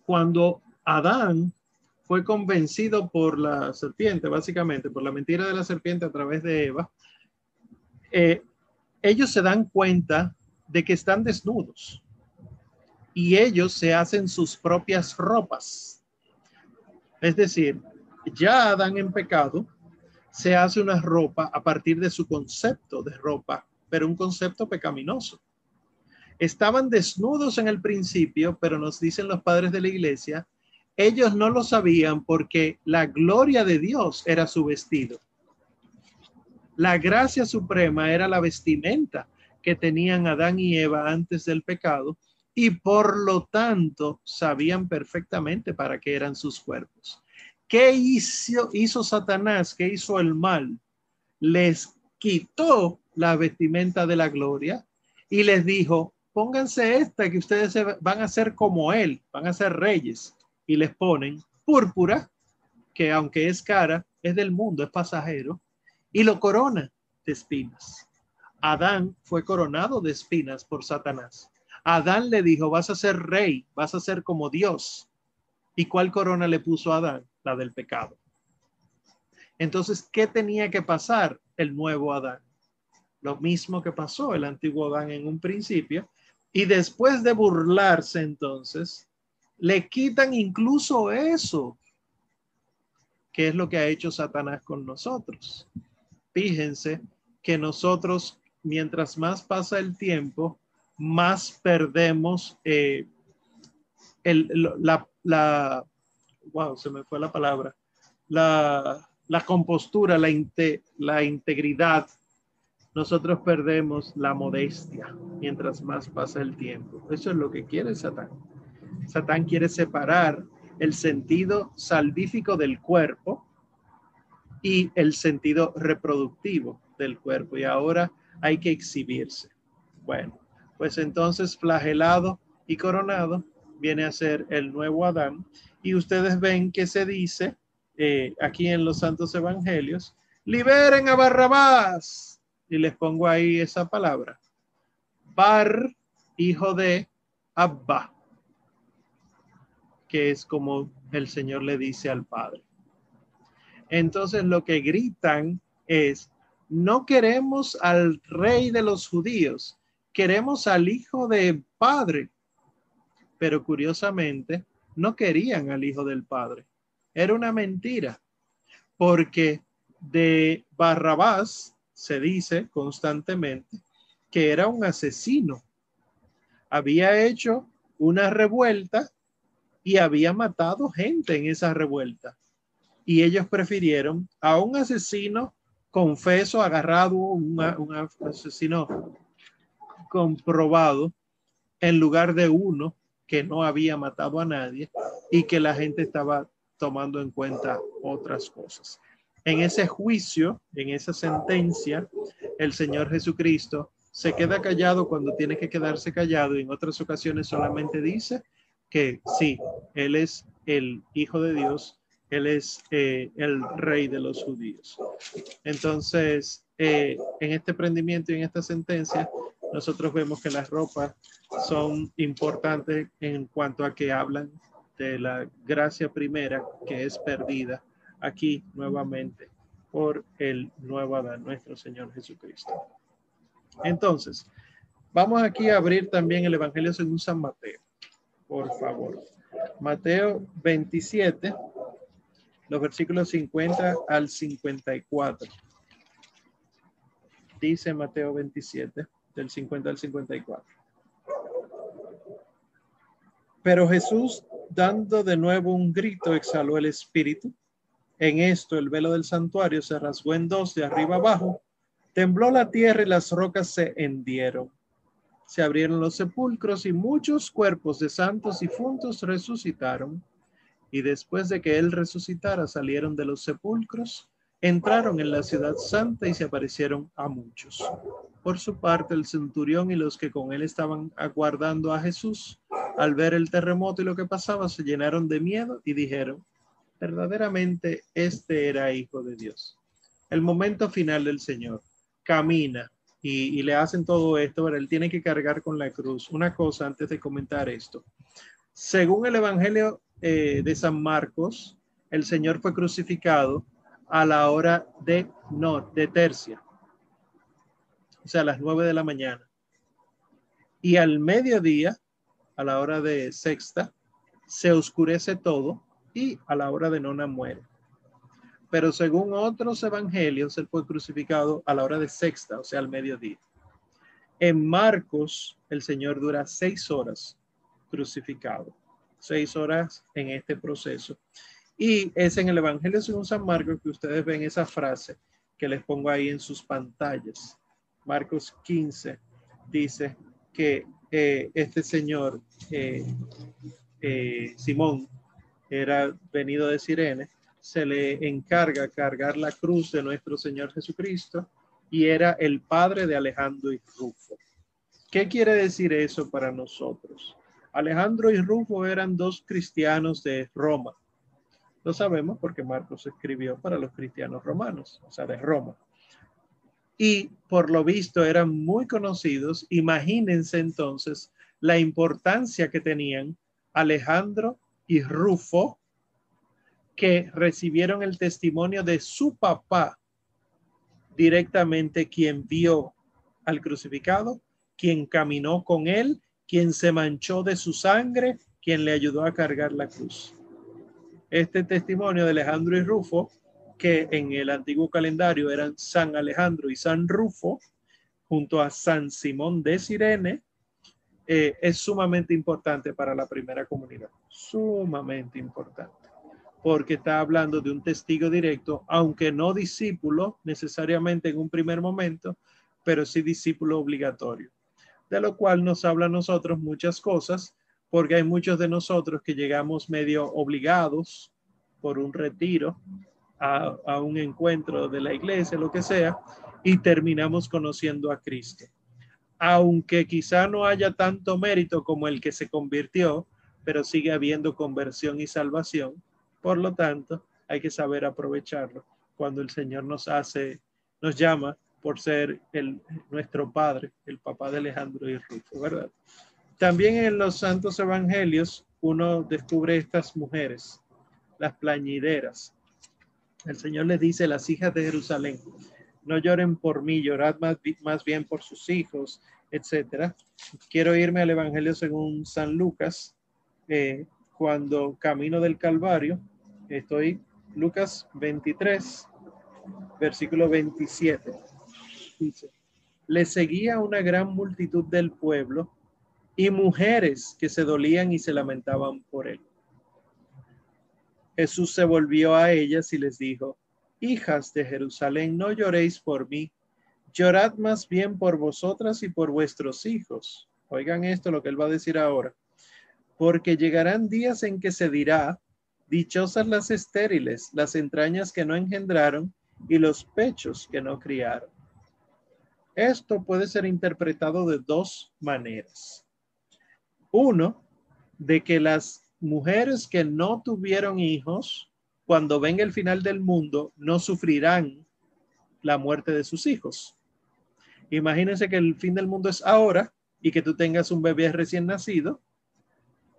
Cuando Adán fue convencido por la serpiente, básicamente, por la mentira de la serpiente a través de Eva, eh, ellos se dan cuenta de que están desnudos y ellos se hacen sus propias ropas. Es decir, ya Adán en pecado se hace una ropa a partir de su concepto de ropa, pero un concepto pecaminoso. Estaban desnudos en el principio, pero nos dicen los padres de la iglesia, ellos no lo sabían porque la gloria de Dios era su vestido. La gracia suprema era la vestimenta que tenían Adán y Eva antes del pecado y por lo tanto sabían perfectamente para qué eran sus cuerpos. ¿Qué hizo, hizo Satanás? ¿Qué hizo el mal? Les quitó la vestimenta de la gloria y les dijo, pónganse esta que ustedes van a ser como él, van a ser reyes. Y les ponen púrpura, que aunque es cara, es del mundo, es pasajero, y lo corona de espinas. Adán fue coronado de espinas por Satanás. Adán le dijo, vas a ser rey, vas a ser como Dios. ¿Y cuál corona le puso a Adán? la del pecado. Entonces, ¿qué tenía que pasar el nuevo Adán? Lo mismo que pasó el antiguo Adán en un principio. Y después de burlarse entonces, le quitan incluso eso, que es lo que ha hecho Satanás con nosotros. Fíjense que nosotros, mientras más pasa el tiempo, más perdemos eh, la, la, wow, se me fue la palabra, la, compostura, la, la integridad, nosotros perdemos la modestia mientras más pasa el tiempo. Eso es lo que quiere Satán. Satán quiere separar el sentido salvífico del cuerpo y el sentido reproductivo del cuerpo. Y ahora hay que exhibirse. Bueno, pues entonces flagelado y coronado viene a ser el nuevo Adán y ustedes ven que se dice eh, aquí en los Santos Evangelios, liberen a Barrabás. Y les pongo ahí esa palabra. Bar, hijo de Abba, que es como el Señor le dice al Padre. Entonces lo que gritan es, no queremos al rey de los judíos, queremos al hijo de Padre. Pero curiosamente, no querían al Hijo del Padre. Era una mentira, porque de Barrabás se dice constantemente que era un asesino. Había hecho una revuelta y había matado gente en esa revuelta. Y ellos prefirieron a un asesino confeso, agarrado, un asesino comprobado, en lugar de uno que no había matado a nadie y que la gente estaba tomando en cuenta otras cosas. En ese juicio, en esa sentencia, el Señor Jesucristo se queda callado cuando tiene que quedarse callado y en otras ocasiones solamente dice que sí, Él es el Hijo de Dios, Él es eh, el Rey de los judíos. Entonces, eh, en este prendimiento y en esta sentencia, nosotros vemos que las ropas son importantes en cuanto a que hablan de la gracia primera que es perdida aquí nuevamente por el nuevo Adán, nuestro Señor Jesucristo. Entonces, vamos aquí a abrir también el Evangelio según San Mateo, por favor. Mateo 27, los versículos 50 al 54. Dice Mateo 27 del 50 al 54. Pero Jesús, dando de nuevo un grito, exhaló el espíritu. En esto el velo del santuario se rasgó en dos de arriba abajo, tembló la tierra y las rocas se hendieron. se abrieron los sepulcros y muchos cuerpos de santos difuntos resucitaron. Y después de que él resucitara, salieron de los sepulcros, entraron en la ciudad santa y se aparecieron a muchos. Por su parte, el centurión y los que con él estaban aguardando a Jesús, al ver el terremoto y lo que pasaba, se llenaron de miedo y dijeron, verdaderamente este era hijo de Dios. El momento final del Señor camina y, le hacen todo esto, pero él tiene que cargar con la cruz. Una cosa antes de comentar esto. Según el Evangelio eh, de San Marcos, el Señor fue crucificado a la hora de, no, de tercia, o sea, a las nueve de la mañana. Y al mediodía, a la hora de sexta, se oscurece todo y a la hora de nona muere pero según otros evangelios, él fue crucificado a la hora de sexta, o sea, al mediodía. En Marcos, el Señor dura seis horas crucificado, seis horas en este proceso. Y es en el Evangelio según San Marcos que ustedes ven esa frase que les pongo ahí en sus pantallas. Marcos 15 dice que eh, este señor, eh, eh, Simón, era venido de Sirene se le encarga cargar la cruz de nuestro Señor Jesucristo y era el padre de Alejandro y Rufo. ¿Qué quiere decir eso para nosotros? Alejandro y Rufo eran dos cristianos de Roma. Lo sabemos porque Marcos escribió para los cristianos romanos, o sea, de Roma. Y por lo visto eran muy conocidos. Imagínense entonces la importancia que tenían Alejandro y Rufo que recibieron el testimonio de su papá directamente, quien vio al crucificado, quien caminó con él, quien se manchó de su sangre, quien le ayudó a cargar la cruz. Este testimonio de Alejandro y Rufo, que en el antiguo calendario eran San Alejandro y San Rufo, junto a San Simón de Sirene, eh, es sumamente importante para la primera comunidad, sumamente importante porque está hablando de un testigo directo, aunque no discípulo necesariamente en un primer momento, pero sí discípulo obligatorio. De lo cual nos habla a nosotros muchas cosas, porque hay muchos de nosotros que llegamos medio obligados por un retiro a, un encuentro de la iglesia, lo que sea, y terminamos conociendo a Cristo. Aunque quizá no haya tanto mérito como el que se convirtió, pero sigue habiendo conversión y salvación por lo tanto, hay que saber aprovecharlo cuando el Señor nos hace, nos llama por ser el, nuestro Padre, el papá de Alejandro y Rufo, ¿verdad? También en los santos evangelios uno descubre estas mujeres, las plañideras. El Señor les dice, las hijas de Jerusalén, no lloren por mí, llorad más, bien por sus hijos, etcétera. Quiero irme al Evangelio según San Lucas, eh, cuando camino del Calvario, estoy Lucas 23, versículo 27. Dice, le seguía una gran multitud del pueblo y mujeres que se dolían y se lamentaban por él. Jesús se volvió a ellas y les dijo, hijas de Jerusalén, no lloréis por mí, llorad más bien por vosotras y por vuestros hijos. Oigan esto, lo que él va a decir ahora porque llegarán días en que se dirá, dichosas las estériles, las entrañas que no engendraron y los pechos que no criaron. Esto puede ser interpretado de dos maneras. Uno, de que las mujeres que no tuvieron hijos, cuando venga el final del mundo, no sufrirán la muerte de sus hijos. Imagínense que el fin del mundo es ahora y que tú tengas un bebé recién nacido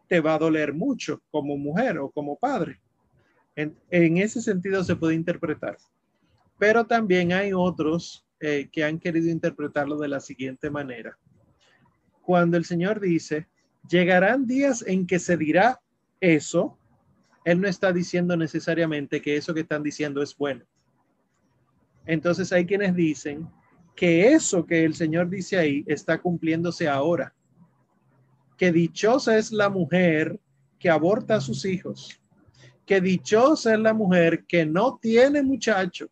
te va a doler mucho como mujer o como padre. En, ese sentido se puede interpretar. Pero también hay otros eh, que han querido interpretarlo de la siguiente manera. Cuando el Señor dice, llegarán días en que se dirá eso, Él no está diciendo necesariamente que eso que están diciendo es bueno. Entonces hay quienes dicen que eso que el Señor dice ahí está cumpliéndose ahora que dichosa es la mujer que aborta a sus hijos, que dichosa es la mujer que no tiene muchacho,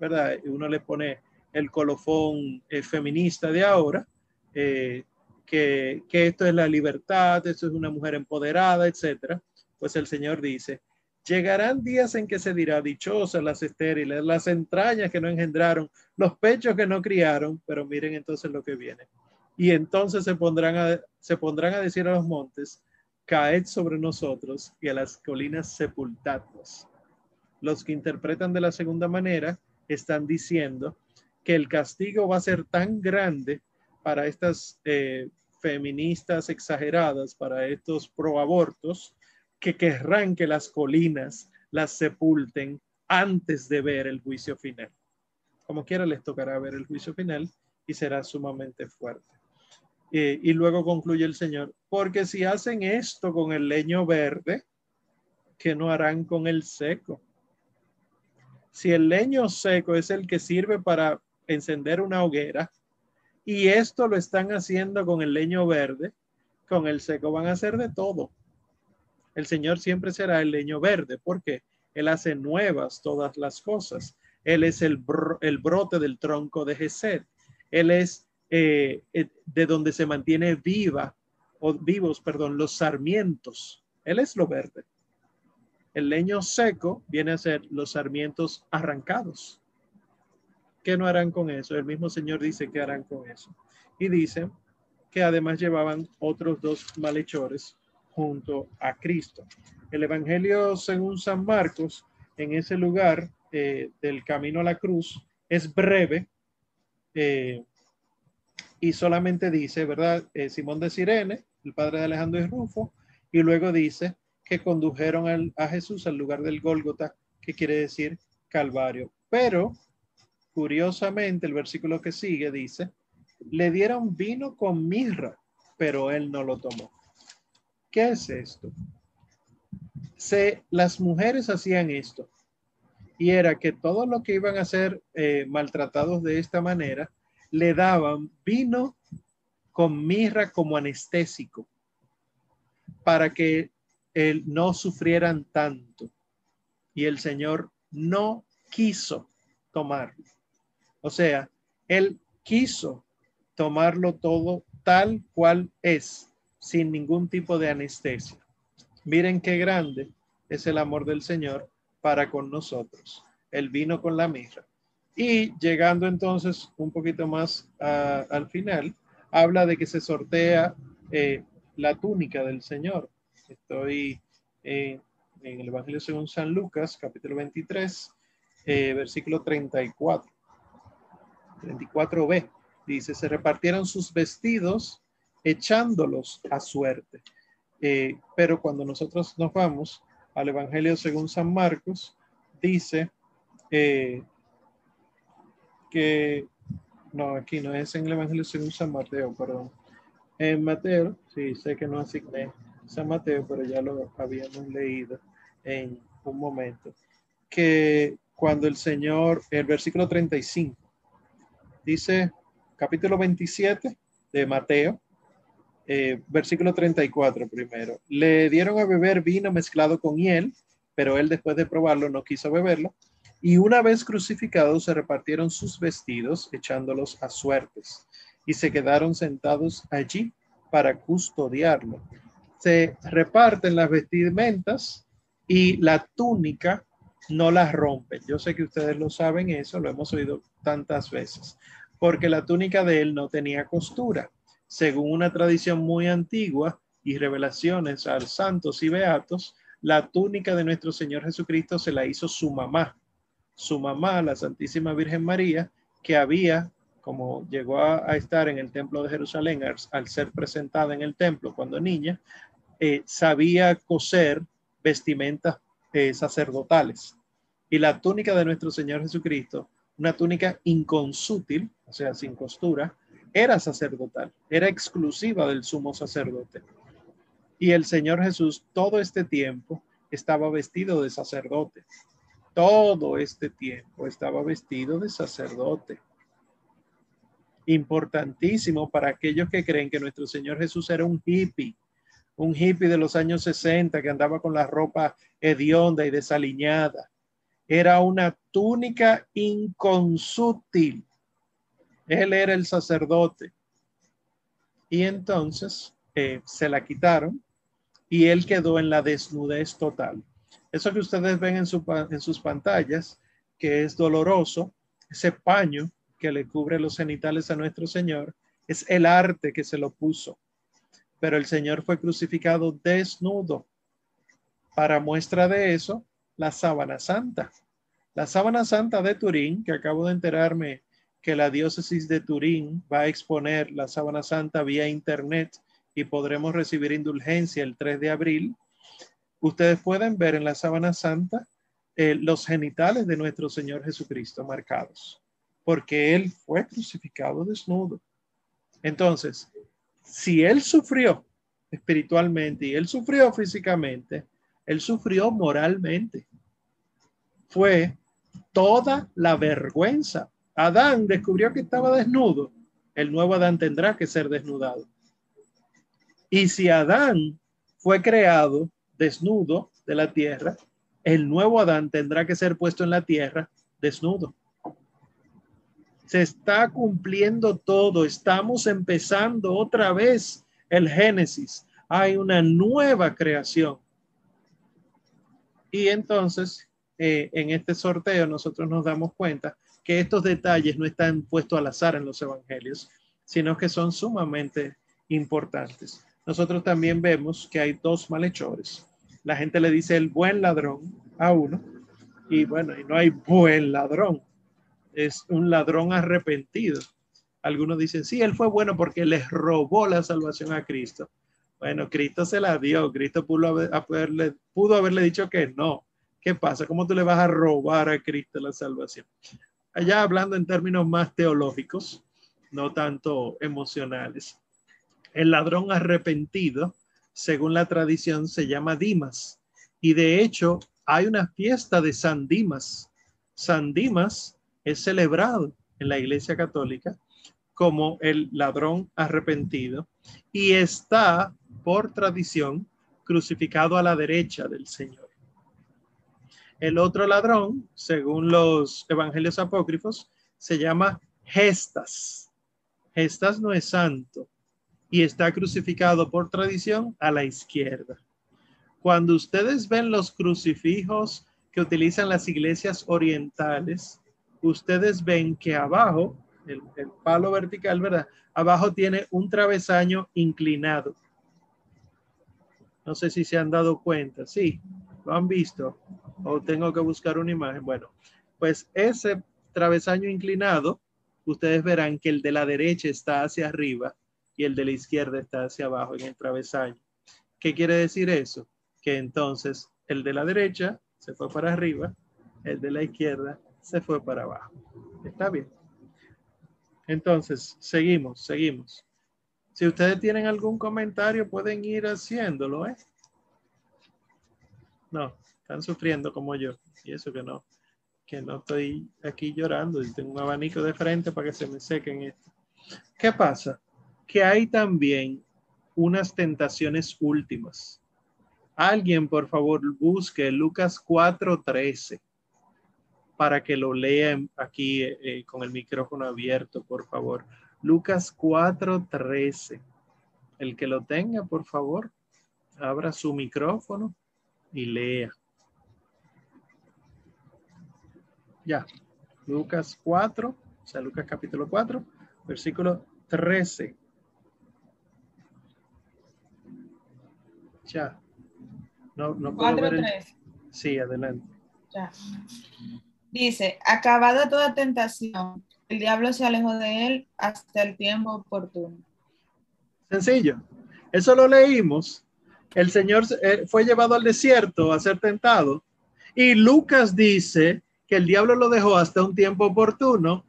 ¿verdad? Uno le pone el colofón eh, feminista de ahora, eh, que, esto es la libertad, esto es una mujer empoderada, etcétera, pues el Señor dice, Llegarán días en que se dirá dichosas las estériles, las entrañas que no engendraron, los pechos que no criaron, pero miren entonces lo que viene. Y entonces se pondrán a, se pondrán a decir a los montes, caed sobre nosotros y a las colinas sepultadnos. Los que interpretan de la segunda manera están diciendo que el castigo va a ser tan grande para estas eh, feministas exageradas, para estos proabortos, que querrán que las colinas las sepulten antes de ver el juicio final. Como quiera les tocará ver el juicio final y será sumamente fuerte. Eh, y luego concluye el Señor, porque si hacen esto con el leño verde, ¿qué no harán con el seco? Si el leño seco es el que sirve para encender una hoguera, y esto lo están haciendo con el leño verde, con el seco van a hacer de todo el Señor siempre será el leño verde, porque Él hace nuevas todas las cosas. Él es el, brote del tronco de Gesed. Él es eh, eh, de donde se mantiene viva o vivos, perdón, los sarmientos. Él es lo verde. El leño seco viene a ser los sarmientos arrancados. ¿Qué no harán con eso? El mismo Señor dice que harán con eso. Y dice que además llevaban otros dos malhechores junto a Cristo. El Evangelio según San Marcos, en ese lugar eh, del camino a la cruz, es breve eh, y solamente dice, ¿verdad? Eh, Simón de Sirene, el padre de Alejandro y Rufo, y luego dice que condujeron a Jesús al lugar del Gólgota, que quiere decir Calvario. Pero, curiosamente, el versículo que sigue dice, le dieron vino con mirra, pero él no lo tomó. ¿Qué es esto? Se, las mujeres hacían esto y era que todo lo que iban a ser eh, maltratados de esta manera, le daban vino con mirra como anestésico para que él no sufrieran tanto. Y el Señor no quiso tomarlo. O sea, él quiso tomarlo todo tal cual es sin ningún tipo de anestesia. Miren qué grande es el amor del Señor para con nosotros. El vino con la mirra. Y llegando entonces un poquito más al final, habla de que se sortea eh, la túnica del Señor. Estoy en el Evangelio según San Lucas, capítulo 23, eh, versículo 34. 34b. Dice, se repartieron sus vestidos echándolos a suerte. Eh, pero cuando nosotros nos vamos al Evangelio según San Marcos, dice eh, que, no, aquí no es en el Evangelio según San Mateo, perdón. En Mateo, sí, sé que no asigné San Mateo, pero ya lo habíamos leído en un momento, que cuando el Señor, el versículo 35, dice capítulo 27 de Mateo, eh, versículo 34 primero. Le dieron a beber vino mezclado con hiel, pero él después de probarlo no quiso beberlo. Y una vez crucificados se repartieron sus vestidos, echándolos a suertes, y se quedaron sentados allí para custodiarlo. Se reparten las vestimentas y la túnica no las rompen. Yo sé que ustedes lo saben eso, lo hemos oído tantas veces, porque la túnica de él no tenía costura según una tradición muy antigua y revelaciones a santos y beatos, la túnica de nuestro Señor Jesucristo se la hizo su mamá, su mamá, la Santísima Virgen María, que había, como llegó a, estar en el templo de Jerusalén al, ser presentada en el templo cuando niña, eh, sabía coser vestimentas eh, sacerdotales. Y la túnica de nuestro Señor Jesucristo, una túnica inconsútil, o sea, sin costura, era sacerdotal, era exclusiva del sumo sacerdote. Y el Señor Jesús todo este tiempo estaba vestido de sacerdote. Todo este tiempo estaba vestido de sacerdote. Importantísimo para aquellos que creen que nuestro Señor Jesús era un hippie, un hippie de los años 60 que andaba con la ropa hedionda y desaliñada. Era una túnica inconsútil él era el sacerdote. Y entonces eh, se la quitaron y él quedó en la desnudez total. Eso que ustedes ven en, en sus pantallas, que es doloroso, ese paño que le cubre los genitales a nuestro Señor, es el arte que se lo puso. Pero el Señor fue crucificado desnudo. Para muestra de eso, la sábana santa. La sábana santa de Turín, que acabo de enterarme que la diócesis de Turín va a exponer la sábana santa vía internet y podremos recibir indulgencia el 3 de abril. Ustedes pueden ver en la sábana santa eh, los genitales de nuestro Señor Jesucristo marcados, porque Él fue crucificado desnudo. Entonces, si Él sufrió espiritualmente y Él sufrió físicamente, Él sufrió moralmente. Fue toda la vergüenza. Adán descubrió que estaba desnudo. El nuevo Adán tendrá que ser desnudado. Y si Adán fue creado desnudo de la tierra, el nuevo Adán tendrá que ser puesto en la tierra desnudo. Se está cumpliendo todo. Estamos empezando otra vez el Génesis. Hay una nueva creación. Y entonces, eh, en este sorteo, nosotros nos damos cuenta que estos detalles no están puestos al azar en los evangelios, sino que son sumamente importantes. Nosotros también vemos que hay dos malhechores. La gente le dice el buen ladrón a uno y bueno, y no hay buen ladrón es un ladrón arrepentido. Algunos dicen, sí, él fue bueno porque les robó la salvación a Cristo. Bueno, Cristo se la dio. Cristo pudo, haberle, pudo haberle dicho que no. ¿Qué pasa? ¿Cómo tú le vas a robar a Cristo la salvación? Allá hablando en términos más teológicos, no tanto emocionales. El ladrón arrepentido, según la tradición, se llama Dimas. Y de hecho, hay una fiesta de San Dimas. San Dimas es celebrado en la Iglesia Católica como el ladrón arrepentido y está por tradición crucificado a la derecha del Señor. El otro ladrón, según los evangelios apócrifos, se llama Gestas. Gestas no es santo y está crucificado por tradición a la izquierda. Cuando ustedes ven los crucifijos que utilizan las iglesias orientales, ustedes ven que abajo, el, palo vertical, ¿verdad? Abajo tiene un travesaño inclinado. No sé si se han dado cuenta. Sí, lo han visto. O tengo que buscar una imagen. Bueno, pues ese travesaño inclinado, ustedes verán que el de la derecha está hacia arriba y el de la izquierda está hacia abajo en el travesaño. ¿Qué quiere decir eso? Que entonces el de la derecha se fue para arriba, el de la izquierda se fue para abajo. Está bien. Entonces, seguimos, seguimos. Si ustedes tienen algún comentario, pueden ir haciéndolo, ¿eh? No, están sufriendo como yo. Y eso que no, que no estoy aquí llorando y tengo un abanico de frente para que se me sequen esto. ¿Qué pasa? Que hay también unas tentaciones últimas. Alguien, por favor, busque Lucas 4:13 para que lo lean aquí eh, con el micrófono abierto, por favor. Lucas 4:13. El que lo tenga, por favor, abra su micrófono y lea. Ya, Lucas 4, o sea, Lucas capítulo 4, versículo 13. Ya. No, no puedo ver el... Sí, adelante. Ya.
Dice, acabada toda tentación, el diablo se alejó de él hasta el tiempo oportuno.
Sencillo. Eso lo leímos. El Señor eh, fue llevado al desierto a ser tentado. Y Lucas dice que el diablo lo dejó hasta un tiempo oportuno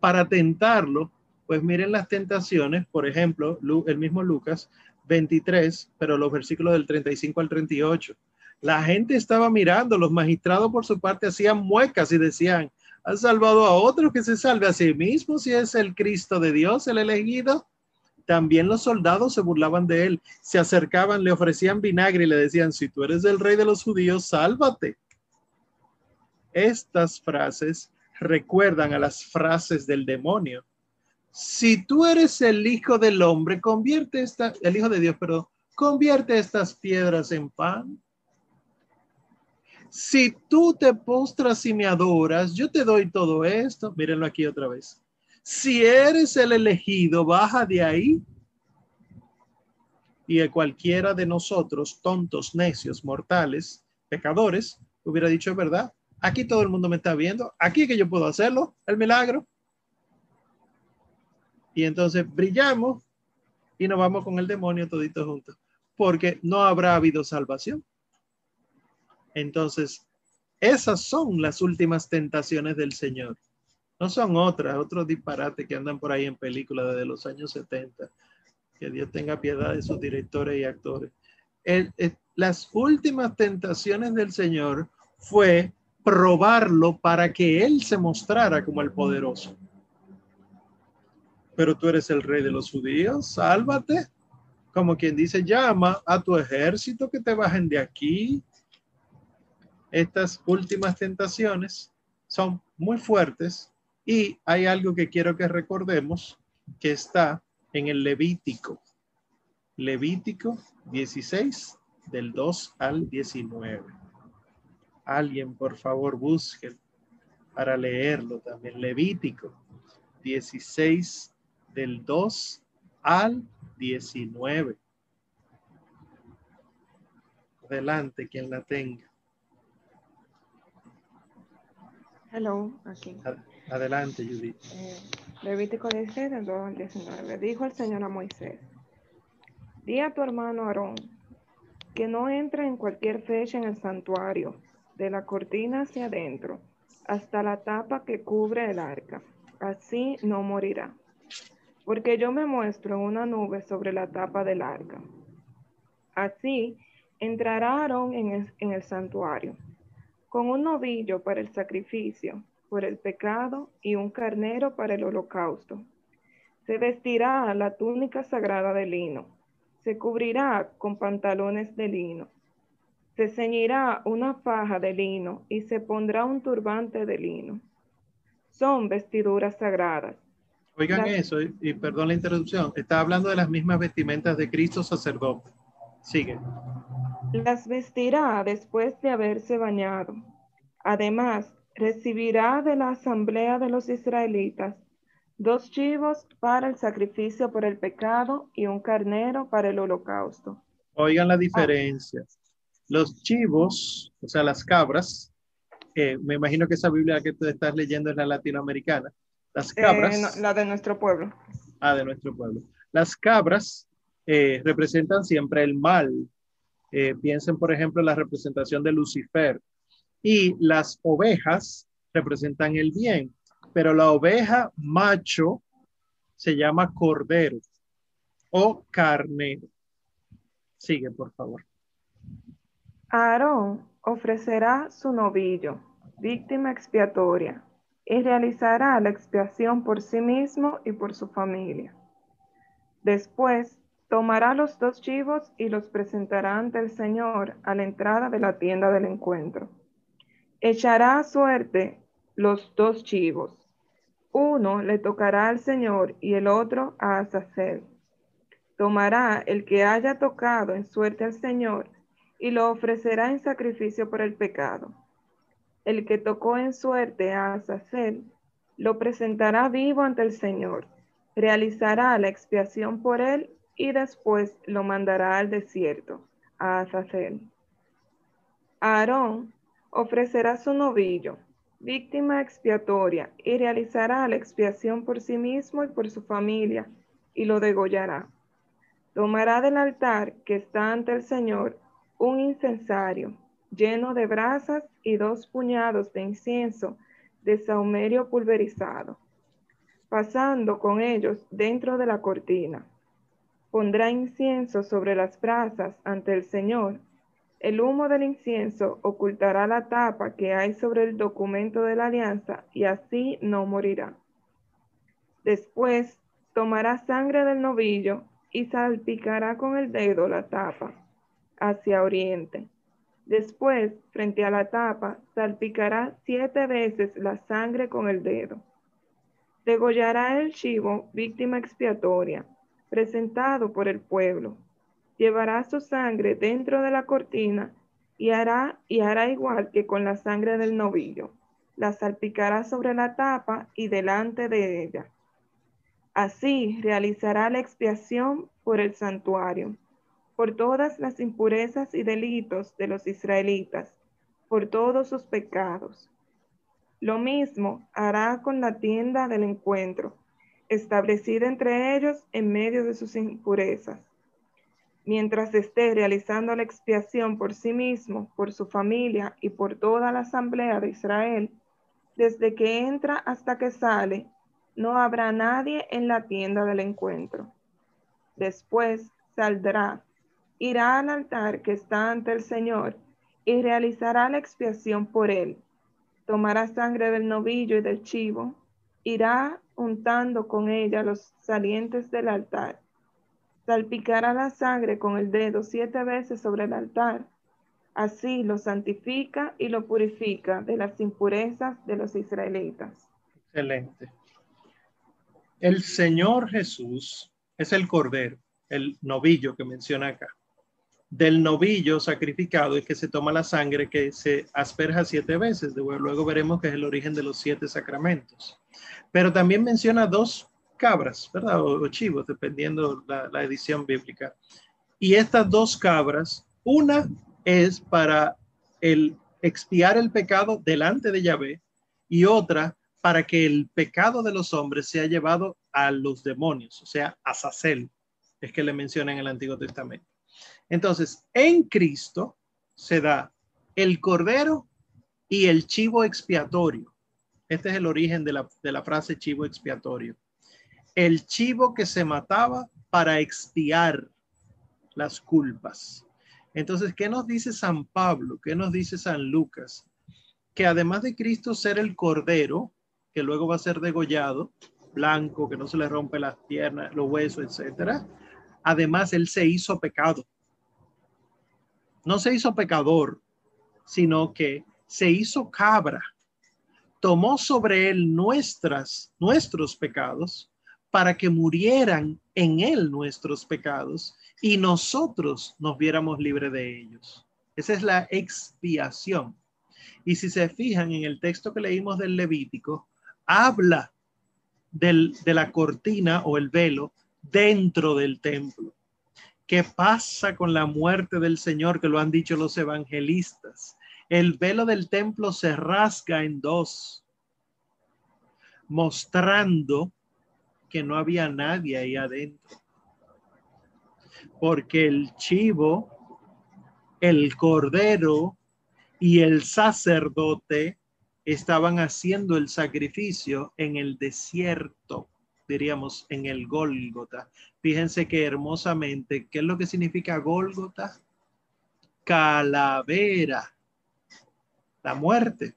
para tentarlo. Pues miren las tentaciones, por ejemplo, el mismo Lucas 23, pero los versículos del 35 al 38 la gente estaba mirando, los magistrados por su parte hacían muecas y decían, ¿has salvado a otro que se salve a sí mismo si es el Cristo de Dios, el elegido? También los soldados se burlaban de él, se acercaban, le ofrecían vinagre y le decían, si tú eres el rey de los judíos, sálvate. Estas frases recuerdan a las frases del demonio. si tú eres el hijo del hombre, convierte esta, el hijo de Dios, perdón, convierte estas piedras en pan. Si tú te postras y me adoras, yo te doy todo esto. Mírenlo aquí otra vez. Si eres el elegido, baja de ahí. Y a cualquiera de nosotros, tontos, necios, mortales, pecadores, hubiera dicho, verdad, aquí todo el mundo me está viendo, aquí que yo puedo hacerlo, el milagro. Y entonces brillamos y nos vamos con el demonio toditos juntos, porque no habrá habido salvación. Entonces, esas son las últimas tentaciones del Señor. No son otras, otros disparates que andan por ahí en películas desde los años 70. Que Dios tenga piedad de sus directores y actores. las últimas tentaciones del Señor fue probarlo para que Él se mostrara como el poderoso. Pero tú eres el rey de los judíos, sálvate. Como quien dice, llama a tu ejército que te bajen de aquí, estas últimas tentaciones son muy fuertes y hay algo que quiero que recordemos que está en el Levítico. Levítico 16 del 2 al 19. Alguien, por favor, busque para leerlo también. Levítico 16 del 2 al 19. Adelante, quien la tenga.
Hello, aquí.
Adelante, Judith.
Eh, Levítico 16, 2 al 19. Dijo el Señor a Moisés, di a tu hermano Aarón que no entre en cualquier fecha en el santuario, de la cortina hacia adentro, hasta la tapa que cubre el arca. Así no morirá. Porque yo me muestro en una nube sobre la tapa del arca. Así entrará Aarón en el santuario con un novillo para el sacrificio por el pecado y un carnero para el holocausto. Se vestirá la túnica sagrada de lino, se cubrirá con pantalones de lino, se ceñirá una faja de lino y se pondrá un turbante de lino. Son vestiduras sagradas.
Oigan eso, y, perdón la interrupción, está hablando de las mismas vestimentas de Cristo sacerdote. Sigue.
Las vestirá después de haberse bañado. Además, recibirá de la asamblea de los israelitas dos chivos para el sacrificio por el pecado y un carnero para el holocausto.
Oigan la diferencia. Los chivos, o sea, las cabras, me imagino que esa Biblia que tú estás leyendo es la latinoamericana. Las eh, cabras.
la de nuestro pueblo.
Ah, de nuestro pueblo. Las cabras eh, representan siempre el mal. Eh, piensen, por ejemplo, en la representación de Lucifer. Y las ovejas representan el bien, pero la oveja macho se llama cordero o carnero. Sigue, por favor.
Aarón ofrecerá su novillo, víctima expiatoria, y realizará la expiación por sí mismo y por su familia. Después Tomará los dos chivos y los presentará ante el Señor a la entrada de la tienda del encuentro. Echará a suerte los dos chivos. Uno le tocará al Señor y el otro a Azazel. Tomará el que haya tocado en suerte al Señor y lo ofrecerá en sacrificio por el pecado. El que tocó en suerte a Azazel lo presentará vivo ante el Señor. Realizará la expiación por él y después lo mandará al desierto, a Azazel. Aarón ofrecerá su novillo, víctima expiatoria, y realizará la expiación por sí mismo y por su familia, y lo degollará. Tomará del altar que está ante el Señor un incensario lleno de brasas y dos puñados de incienso de saumerio pulverizado, pasando con ellos dentro de la cortina pondrá incienso sobre las brasas ante el Señor. El humo del incienso ocultará la tapa que hay sobre el documento de la alianza y así no morirá. Después tomará sangre del novillo y salpicará con el dedo la tapa hacia oriente. Después, frente a la tapa, salpicará siete veces la sangre con el dedo. Degollará el chivo, víctima expiatoria, presentado por el pueblo. Llevará su sangre dentro de la cortina y hará, y hará igual que con la sangre del novillo. La salpicará sobre la tapa y delante de ella. Así realizará la expiación por el santuario, por todas las impurezas y delitos de los israelitas, por todos sus pecados. Lo mismo hará con la tienda del encuentro, establecida entre ellos en medio de sus impurezas mientras esté realizando la expiación por sí mismo, por su familia y por toda la asamblea de Israel, desde que entra hasta que sale, no habrá nadie en la tienda del encuentro. Después saldrá, irá al altar que está ante el Señor y realizará la expiación por él. Tomará sangre del novillo y del chivo, irá untando con ella los salientes del altar salpicará la sangre con el dedo siete veces sobre el altar. Así lo santifica y lo purifica de las impurezas de los israelitas.
Excelente. El Señor Jesús es el cordero, el novillo que menciona acá. Del novillo sacrificado es que se toma la sangre que se asperja siete veces. Luego veremos que es el origen de los siete sacramentos. Pero también menciona dos cabras, ¿verdad? O, chivos, dependiendo la, la edición bíblica. Y estas dos cabras, una es para el expiar el pecado delante de Yahvé y otra para que el pecado de los hombres sea llevado a los demonios, o sea, a Sacel, es que le menciona en el Antiguo Testamento. Entonces, en Cristo se da el cordero y el chivo expiatorio. Este es el origen de la, de la frase chivo expiatorio el chivo que se mataba para expiar las culpas. Entonces, ¿qué nos dice San Pablo? ¿Qué nos dice San Lucas? Que además de Cristo ser el cordero, que luego va a ser degollado, blanco, que no se le rompe las piernas, los huesos, etcétera, además él se hizo pecado. No se hizo pecador, sino que se hizo cabra. Tomó sobre él nuestras, nuestros pecados para que murieran en él nuestros pecados y nosotros nos viéramos libres de ellos. Esa es la expiación. Y si se fijan en el texto que leímos del Levítico, habla del, de la cortina o el velo dentro del templo. ¿Qué pasa con la muerte del Señor que lo han dicho los evangelistas? El velo del templo se rasga en dos, mostrando que no había nadie ahí adentro. Porque el chivo, el cordero y el sacerdote estaban haciendo el sacrificio en el desierto, diríamos en el Gólgota. Fíjense que hermosamente, ¿qué es lo que significa Gólgota? Calavera, la muerte.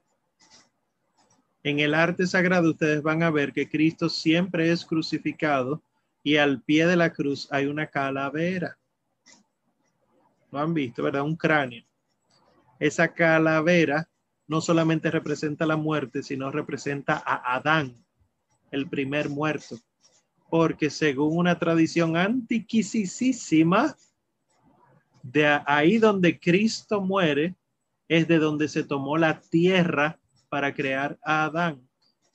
En el arte sagrado ustedes van a ver que Cristo siempre es crucificado y al pie de la cruz hay una calavera. Lo han visto, ¿verdad? Un cráneo. Esa calavera no solamente representa la muerte, sino representa a Adán, el primer muerto. Porque según una tradición antiquísima, de ahí donde Cristo muere, es de donde se tomó la tierra para crear a Adán.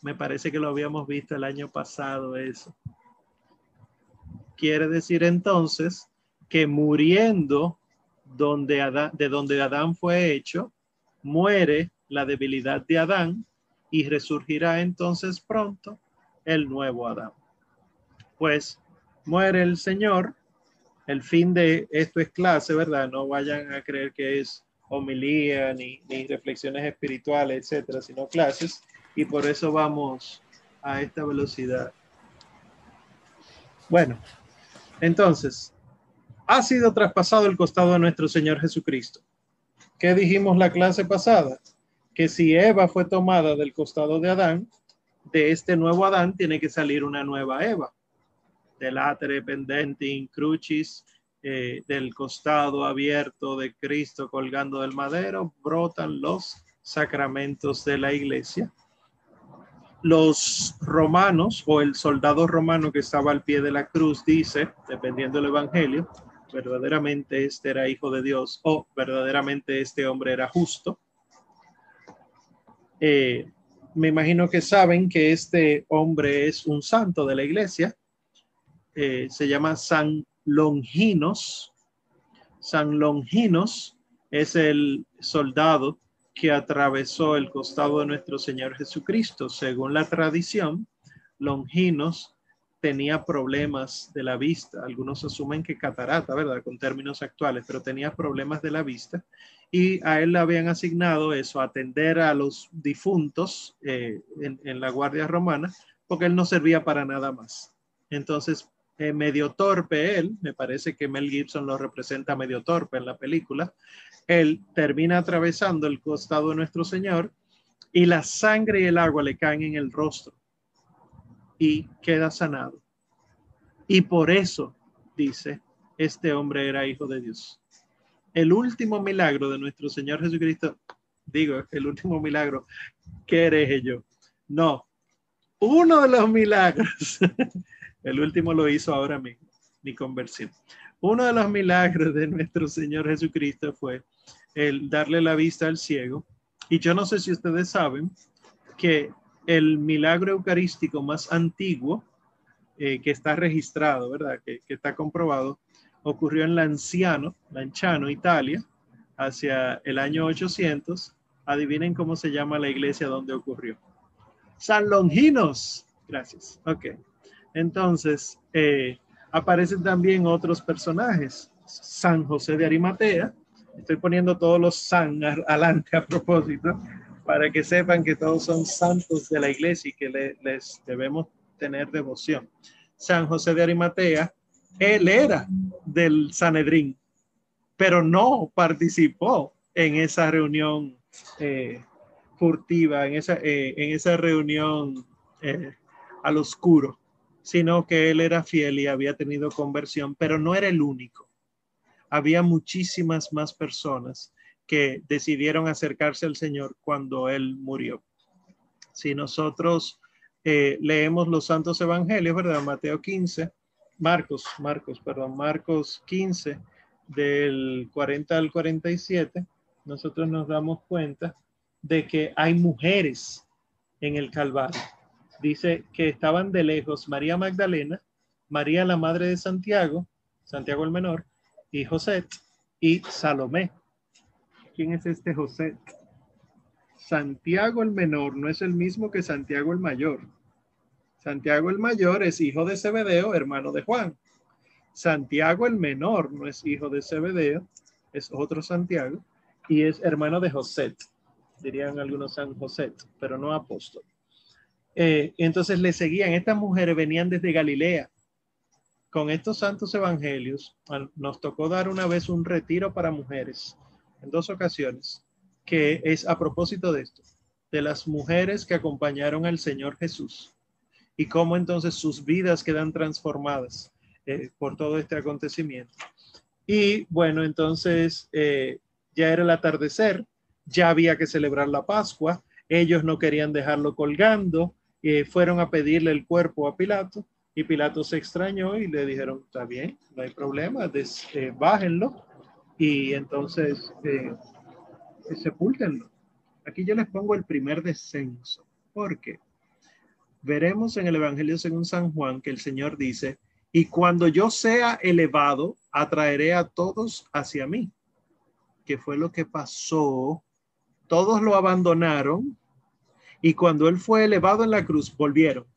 Me parece que lo habíamos visto el año pasado eso. Quiere decir entonces que muriendo donde Adán, de donde Adán fue hecho, muere la debilidad de Adán y resurgirá entonces pronto el nuevo Adán. Pues muere el Señor. El fin de esto es clase, ¿verdad? No vayan a creer que es homilía, ni, ni reflexiones espirituales, etcétera, sino clases. Y por eso vamos a esta velocidad. Bueno, entonces, ha sido traspasado el costado de nuestro Señor Jesucristo. ¿Qué dijimos la clase pasada? Que si Eva fue tomada del costado de Adán, de este nuevo Adán tiene que salir una nueva Eva. Del atere pendenti crucis eh, del costado abierto de Cristo colgando del madero, brotan los sacramentos de la iglesia. los romanos o el soldado romano que estaba al pie de la cruz dice, dependiendo del evangelio, verdaderamente este era hijo de Dios o verdaderamente este hombre era justo. Eh, me imagino que saben que este hombre es un santo de la iglesia. Eh, se llama San Longinos. San Longinos es el soldado que atravesó el costado de nuestro Señor Jesucristo. Según la tradición, Longinos tenía problemas de la vista. Algunos asumen que catarata, ¿verdad? Con términos actuales, pero tenía problemas de la vista. Y a él le habían asignado eso, atender a los difuntos eh, en, la Guardia Romana, porque él no servía para nada más. Entonces, eh, medio torpe él, me parece que Mel Gibson lo representa medio torpe en la película, él termina atravesando el costado de nuestro Señor y la sangre y el agua le caen en el rostro y queda sanado. Y por eso, dice, este hombre era hijo de Dios. El último milagro de nuestro Señor Jesucristo, digo, el último milagro, ¿qué eres yo? No, uno de los milagros, el último lo hizo ahora mismo, mi conversión. Uno de los milagros de nuestro Señor Jesucristo fue el darle la vista al ciego. Y yo no sé si ustedes saben que el milagro eucarístico más antiguo eh, que está registrado, ¿verdad? Que, está comprobado, ocurrió en Lanciano, Lanciano, Italia, hacia el año 800. Adivinen cómo se llama la iglesia donde ocurrió. San Longinos. Gracias. Ok. Entonces, eh, aparecen también otros personajes. San José de Arimatea, Estoy poniendo todos los san adelante a propósito para que sepan que todos son santos de la iglesia y que les debemos tener devoción. San José de Arimatea, él era del Sanedrín, pero no participó en esa reunión eh, furtiva, en esa, eh, en esa reunión al oscuro, sino que él era fiel y había tenido conversión, pero no era el único había muchísimas más personas que decidieron acercarse al Señor cuando Él murió. Si nosotros eh, leemos los santos evangelios, ¿verdad? Mateo 15, Marcos, Marcos, perdón, Marcos 15, del 40 al 47, nosotros nos damos cuenta de que hay mujeres en el Calvario. Dice que estaban de lejos María Magdalena, María la madre de Santiago, Santiago el menor, y José y Salomé. ¿Quién es este José? Santiago el menor no es el mismo que Santiago el mayor. Santiago el mayor es hijo de Zebedeo, hermano de Juan. Santiago el menor no es hijo de Zebedeo, es otro Santiago y es hermano de José. Dirían algunos San José, pero no apóstol. Eh, entonces le seguían. Estas mujeres venían desde Galilea con estos santos evangelios nos tocó dar una vez un retiro para mujeres en dos ocasiones, que es a propósito de esto, de las mujeres que acompañaron al Señor Jesús y cómo entonces sus vidas quedan transformadas eh, por todo este acontecimiento. Y bueno, entonces eh, ya era el atardecer, ya había que celebrar la Pascua, ellos no querían dejarlo colgando, eh, fueron a pedirle el cuerpo a Pilato y Pilato se extrañó y le dijeron, está bien, no hay problema, des, eh, bájenlo y entonces eh, sepúltenlo. Aquí yo les pongo el primer descenso, porque veremos en el Evangelio según San Juan que el Señor dice, y cuando yo sea elevado, atraeré a todos hacia mí. Que fue lo que pasó. Todos lo abandonaron y cuando él fue elevado en la cruz, volvieron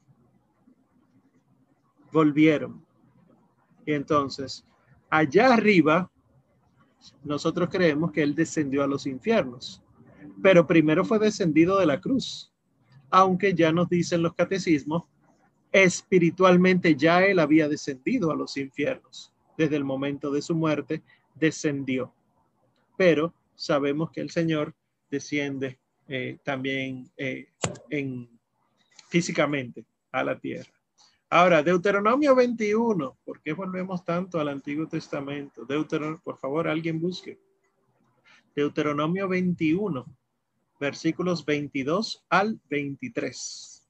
volvieron. Y entonces, allá arriba, nosotros creemos que él descendió a los infiernos, pero primero fue descendido de la cruz, aunque ya nos dicen los catecismos, espiritualmente ya él había descendido a los infiernos. Desde el momento de su muerte, descendió. Pero sabemos que el Señor desciende eh, también eh, en, físicamente a la tierra. Ahora, Deuteronomio 21. ¿Por qué volvemos tanto al Antiguo Testamento? Deuteronomio, por favor, alguien busque. Deuteronomio 21, versículos 22 al 23.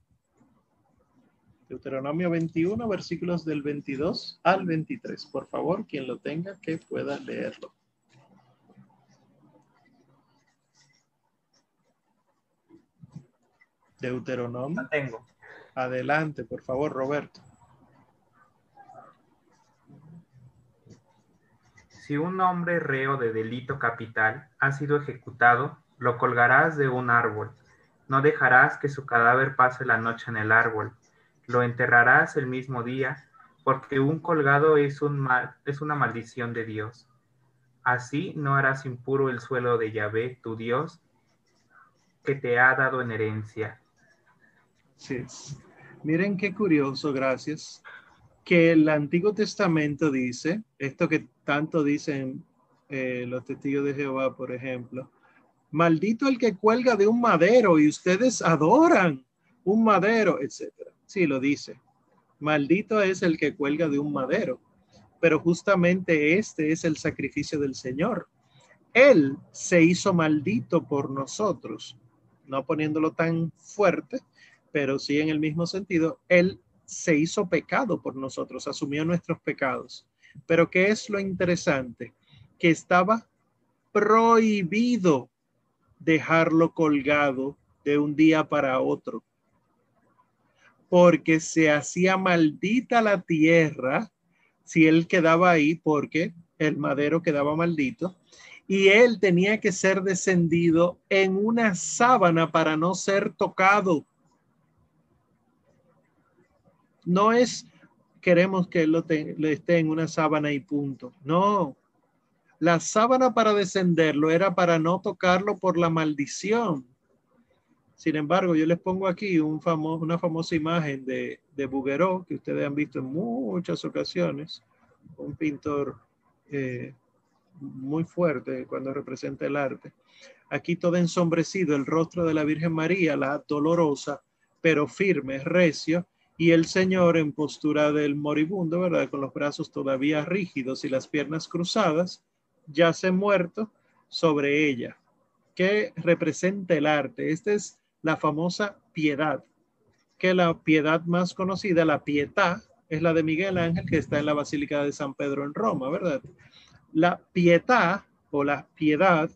Deuteronomio 21, versículos del 22 al 23. Por favor, quien lo tenga, que pueda leerlo. Deuteronomio.
tengo.
Adelante, por favor, Roberto.
Si un hombre reo de delito capital ha sido ejecutado, lo colgarás de un árbol. No dejarás que su cadáver pase la noche en el árbol. Lo enterrarás el mismo día, porque un colgado es, un mal, es una maldición de Dios. Así no harás impuro el suelo de Yahvé, tu Dios, que te ha dado en herencia.
Sí. Miren qué curioso, gracias que el Antiguo Testamento dice, esto que tanto dicen eh, los testigos de Jehová, por ejemplo, maldito el que cuelga de un madero y ustedes adoran un madero, etcétera. Sí, lo dice. Maldito es el que cuelga de un madero, pero justamente este es el sacrificio del Señor. Él se hizo maldito por nosotros, no poniéndolo tan fuerte, pero sí en el mismo sentido, Él se hizo pecado por nosotros, asumió nuestros pecados. Pero ¿qué es lo interesante? Que estaba prohibido dejarlo colgado de un día para otro, porque se hacía maldita la tierra si él quedaba ahí, porque el madero quedaba maldito, y él tenía que ser descendido en una sábana para no ser tocado no es queremos que lo esté en una sábana y punto. No. La sábana para descenderlo era para no tocarlo por la maldición. Sin embargo, yo les pongo aquí una famosa imagen de, de Bouguereau que ustedes han visto en muchas ocasiones. Un pintor eh, muy fuerte cuando representa el arte. Aquí todo ensombrecido, el rostro de la Virgen María, la dolorosa, pero firme, recio, y el Señor en postura del moribundo, ¿verdad? Con los brazos todavía rígidos y las piernas cruzadas, yace muerto sobre ella. ¿Qué representa el arte? Esta es la famosa piedad, que la piedad más conocida, la pietà, es la de Miguel Ángel, que está en la Basílica de San Pedro en Roma, ¿verdad? La pietà o la piedad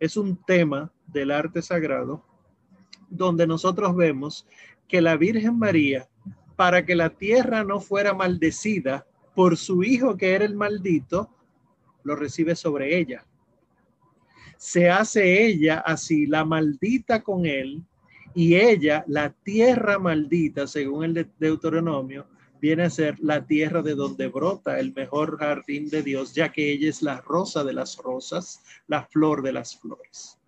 es un tema del arte sagrado donde nosotros vemos que la Virgen María para que la tierra no fuera maldecida por su hijo que era el maldito, lo recibe sobre ella. Se hace ella así la maldita con él y ella, la tierra maldita, según el Deuteronomio, viene a ser la tierra de donde brota el mejor jardín de Dios, ya que ella es la rosa de las rosas, la flor de las flores.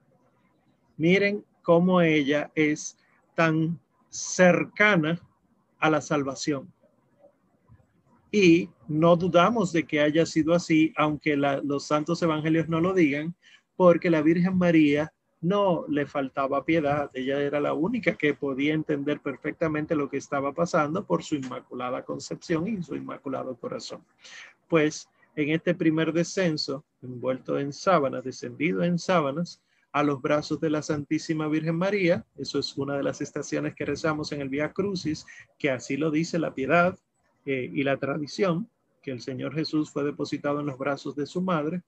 Miren cómo ella es tan cercana a la salvación. Y no dudamos de que haya sido así, aunque los santos evangelios no lo digan, porque la Virgen María no le faltaba piedad. Ella era la única que podía entender perfectamente lo que estaba pasando por su inmaculada concepción y su inmaculado corazón. Pues en este primer descenso, envuelto en sábanas, descendido en sábanas, a los brazos de la Santísima Virgen María. Eso es una de las estaciones que rezamos en el Vía Crucis, que así lo dice la piedad eh, y la tradición, que el Señor Jesús fue depositado en los brazos de su madre.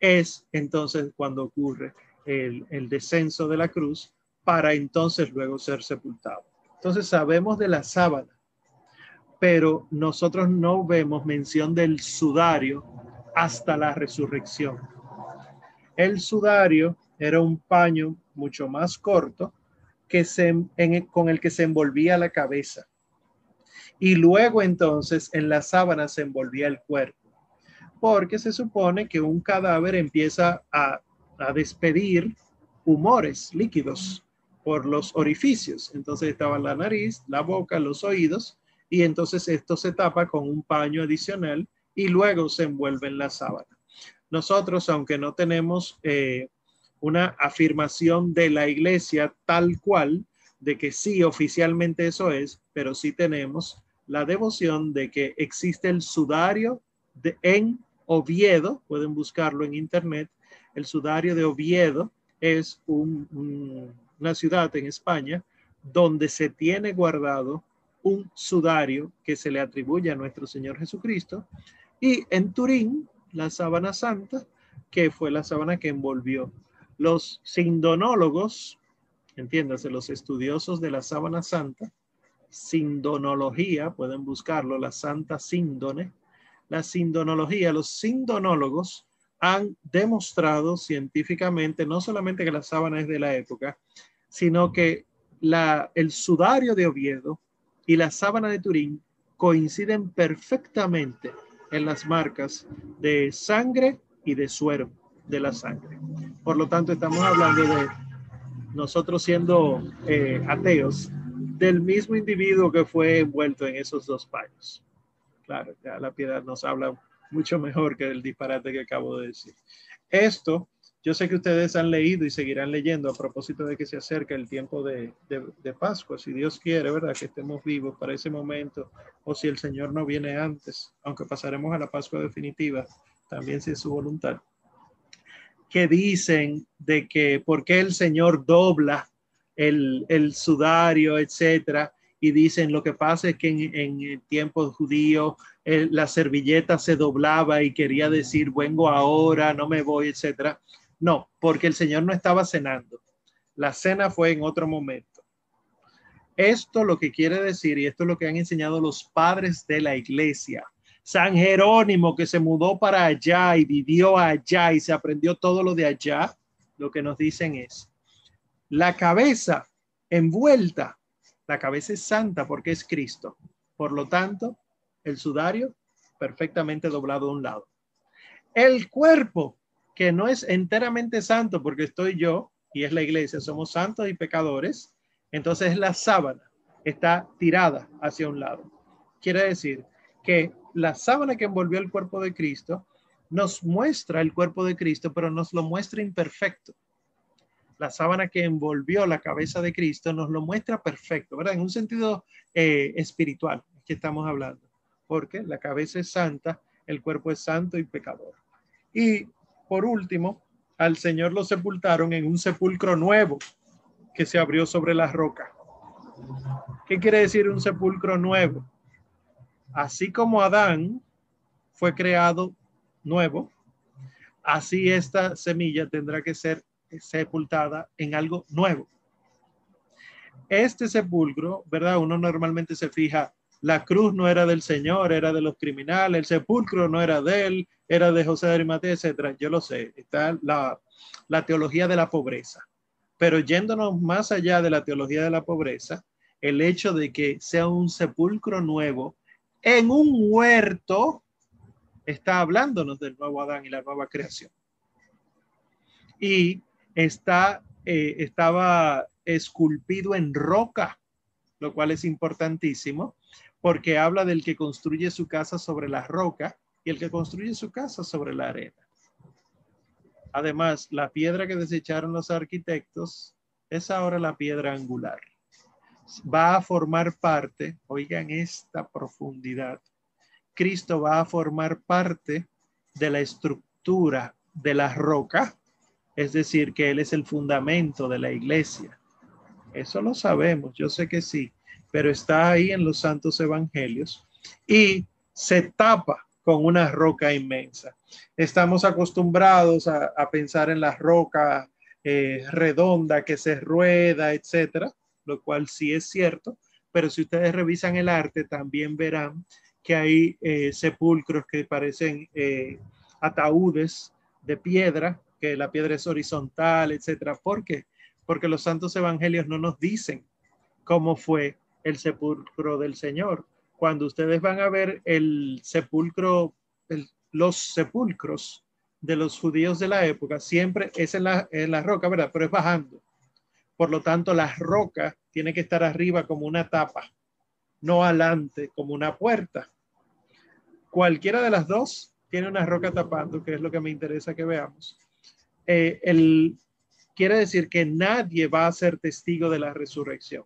Es entonces cuando ocurre el descenso de la cruz para entonces luego ser sepultado. Entonces sabemos de la sábana, pero nosotros no vemos mención del sudario hasta la resurrección. El sudario era un paño mucho más corto que se, con el que se envolvía la cabeza. Y luego entonces en la sábana se envolvía el cuerpo, porque se supone que un cadáver empieza a, a despedir humores líquidos por los orificios. Entonces estaba la nariz, la boca, los oídos, y entonces esto se tapa con un paño adicional y luego se envuelve en la sábana. Nosotros, aunque no tenemos eh, una afirmación de la iglesia tal cual de que sí, oficialmente eso es, pero sí tenemos la devoción de que existe el sudario de, en Oviedo, pueden buscarlo en internet, el sudario de Oviedo es una ciudad en España donde se tiene guardado un sudario que se le atribuye a nuestro Señor Jesucristo. Y en Turín, la sábana santa, que fue la sábana que envolvió. Los sindonólogos, entiéndase, los estudiosos de la sábana santa, sindonología, pueden buscarlo, la santa síndone, la sindonología, los sindonólogos han demostrado científicamente no solamente que la sábana es de la época, sino que el sudario de Oviedo y la sábana de Turín coinciden perfectamente en las marcas de sangre y de suero de la sangre. Por lo tanto, estamos hablando de nosotros siendo eh, ateos, del mismo individuo que fue envuelto en esos dos paños. Claro, ya la piedad nos habla mucho mejor que el disparate que acabo de decir. Esto, yo sé que ustedes han leído y seguirán leyendo a propósito de que se acerca el tiempo de, de, Pascua, si Dios quiere, ¿verdad? Que estemos vivos para ese momento, o si el Señor no viene antes, aunque pasaremos a la Pascua definitiva, también si es su voluntad, que dicen de que por qué el Señor dobla el, el sudario, etcétera, y dicen lo que pasa es que en, en el tiempo judío la servilleta se doblaba y quería decir vengo ahora, no me voy, etcétera. No, porque el Señor no estaba cenando. La cena fue en otro momento. Esto lo que quiere decir, y esto es lo que han enseñado los padres de la iglesia, San Jerónimo que se mudó para allá y vivió allá y se aprendió todo lo de allá, lo que nos dicen es, la cabeza envuelta, la cabeza es santa porque es Cristo. Por lo tanto, el sudario perfectamente doblado a un lado. El cuerpo, que no es enteramente santo porque estoy yo y es la iglesia, somos santos y pecadores, entonces la sábana está tirada hacia un lado. Quiere decir que la sábana que envolvió el cuerpo de Cristo nos muestra el cuerpo de Cristo, pero nos lo muestra imperfecto. La sábana que envolvió la cabeza de Cristo nos lo muestra perfecto, ¿verdad? En un sentido eh, espiritual que estamos hablando, porque la cabeza es santa, el cuerpo es santo y pecador. Y por último, al Señor lo sepultaron en un sepulcro nuevo que se abrió sobre la roca. ¿Qué quiere decir un sepulcro nuevo? Así como Adán fue creado nuevo, así esta semilla tendrá que ser sepultada en algo nuevo. Este sepulcro, ¿verdad? Uno normalmente se fija, la cruz no era del Señor, era de los criminales, el sepulcro no era de él, era de José de Arimatea, etcétera. Yo lo sé, está la, la teología de la pobreza. Pero yéndonos más allá de la teología de la pobreza, el hecho de que sea un sepulcro nuevo en un huerto, está hablándonos del nuevo Adán y la nueva creación. Y está, eh, estaba esculpido en roca, lo cual es importantísimo, porque habla del que construye su casa sobre la roca y el que construye su casa sobre la arena. Además, la piedra que desecharon los arquitectos es ahora la piedra angular va a formar parte, oigan esta profundidad, Cristo va a formar parte de la estructura de la roca, es decir, que Él es el fundamento de la iglesia. Eso lo sabemos, yo sé que sí, pero está ahí en los santos evangelios y se tapa con una roca inmensa. Estamos acostumbrados a, pensar en la roca eh, redonda que se rueda, etcétera lo cual sí es cierto, pero si ustedes revisan el arte también verán que hay eh, sepulcros que parecen eh, ataúdes de piedra, que la piedra es horizontal, etcétera. ¿Por qué? Porque los santos evangelios no nos dicen cómo fue el sepulcro del Señor. Cuando ustedes van a ver el sepulcro, los sepulcros de los judíos de la época, siempre es en la, en la roca, ¿verdad? Pero es bajando. Por lo tanto, la roca tiene que estar arriba como una tapa, no adelante como una puerta. Cualquiera de las dos tiene una roca tapando, que es lo que me interesa que veamos. Eh, el, quiere decir que nadie va a ser testigo de la resurrección,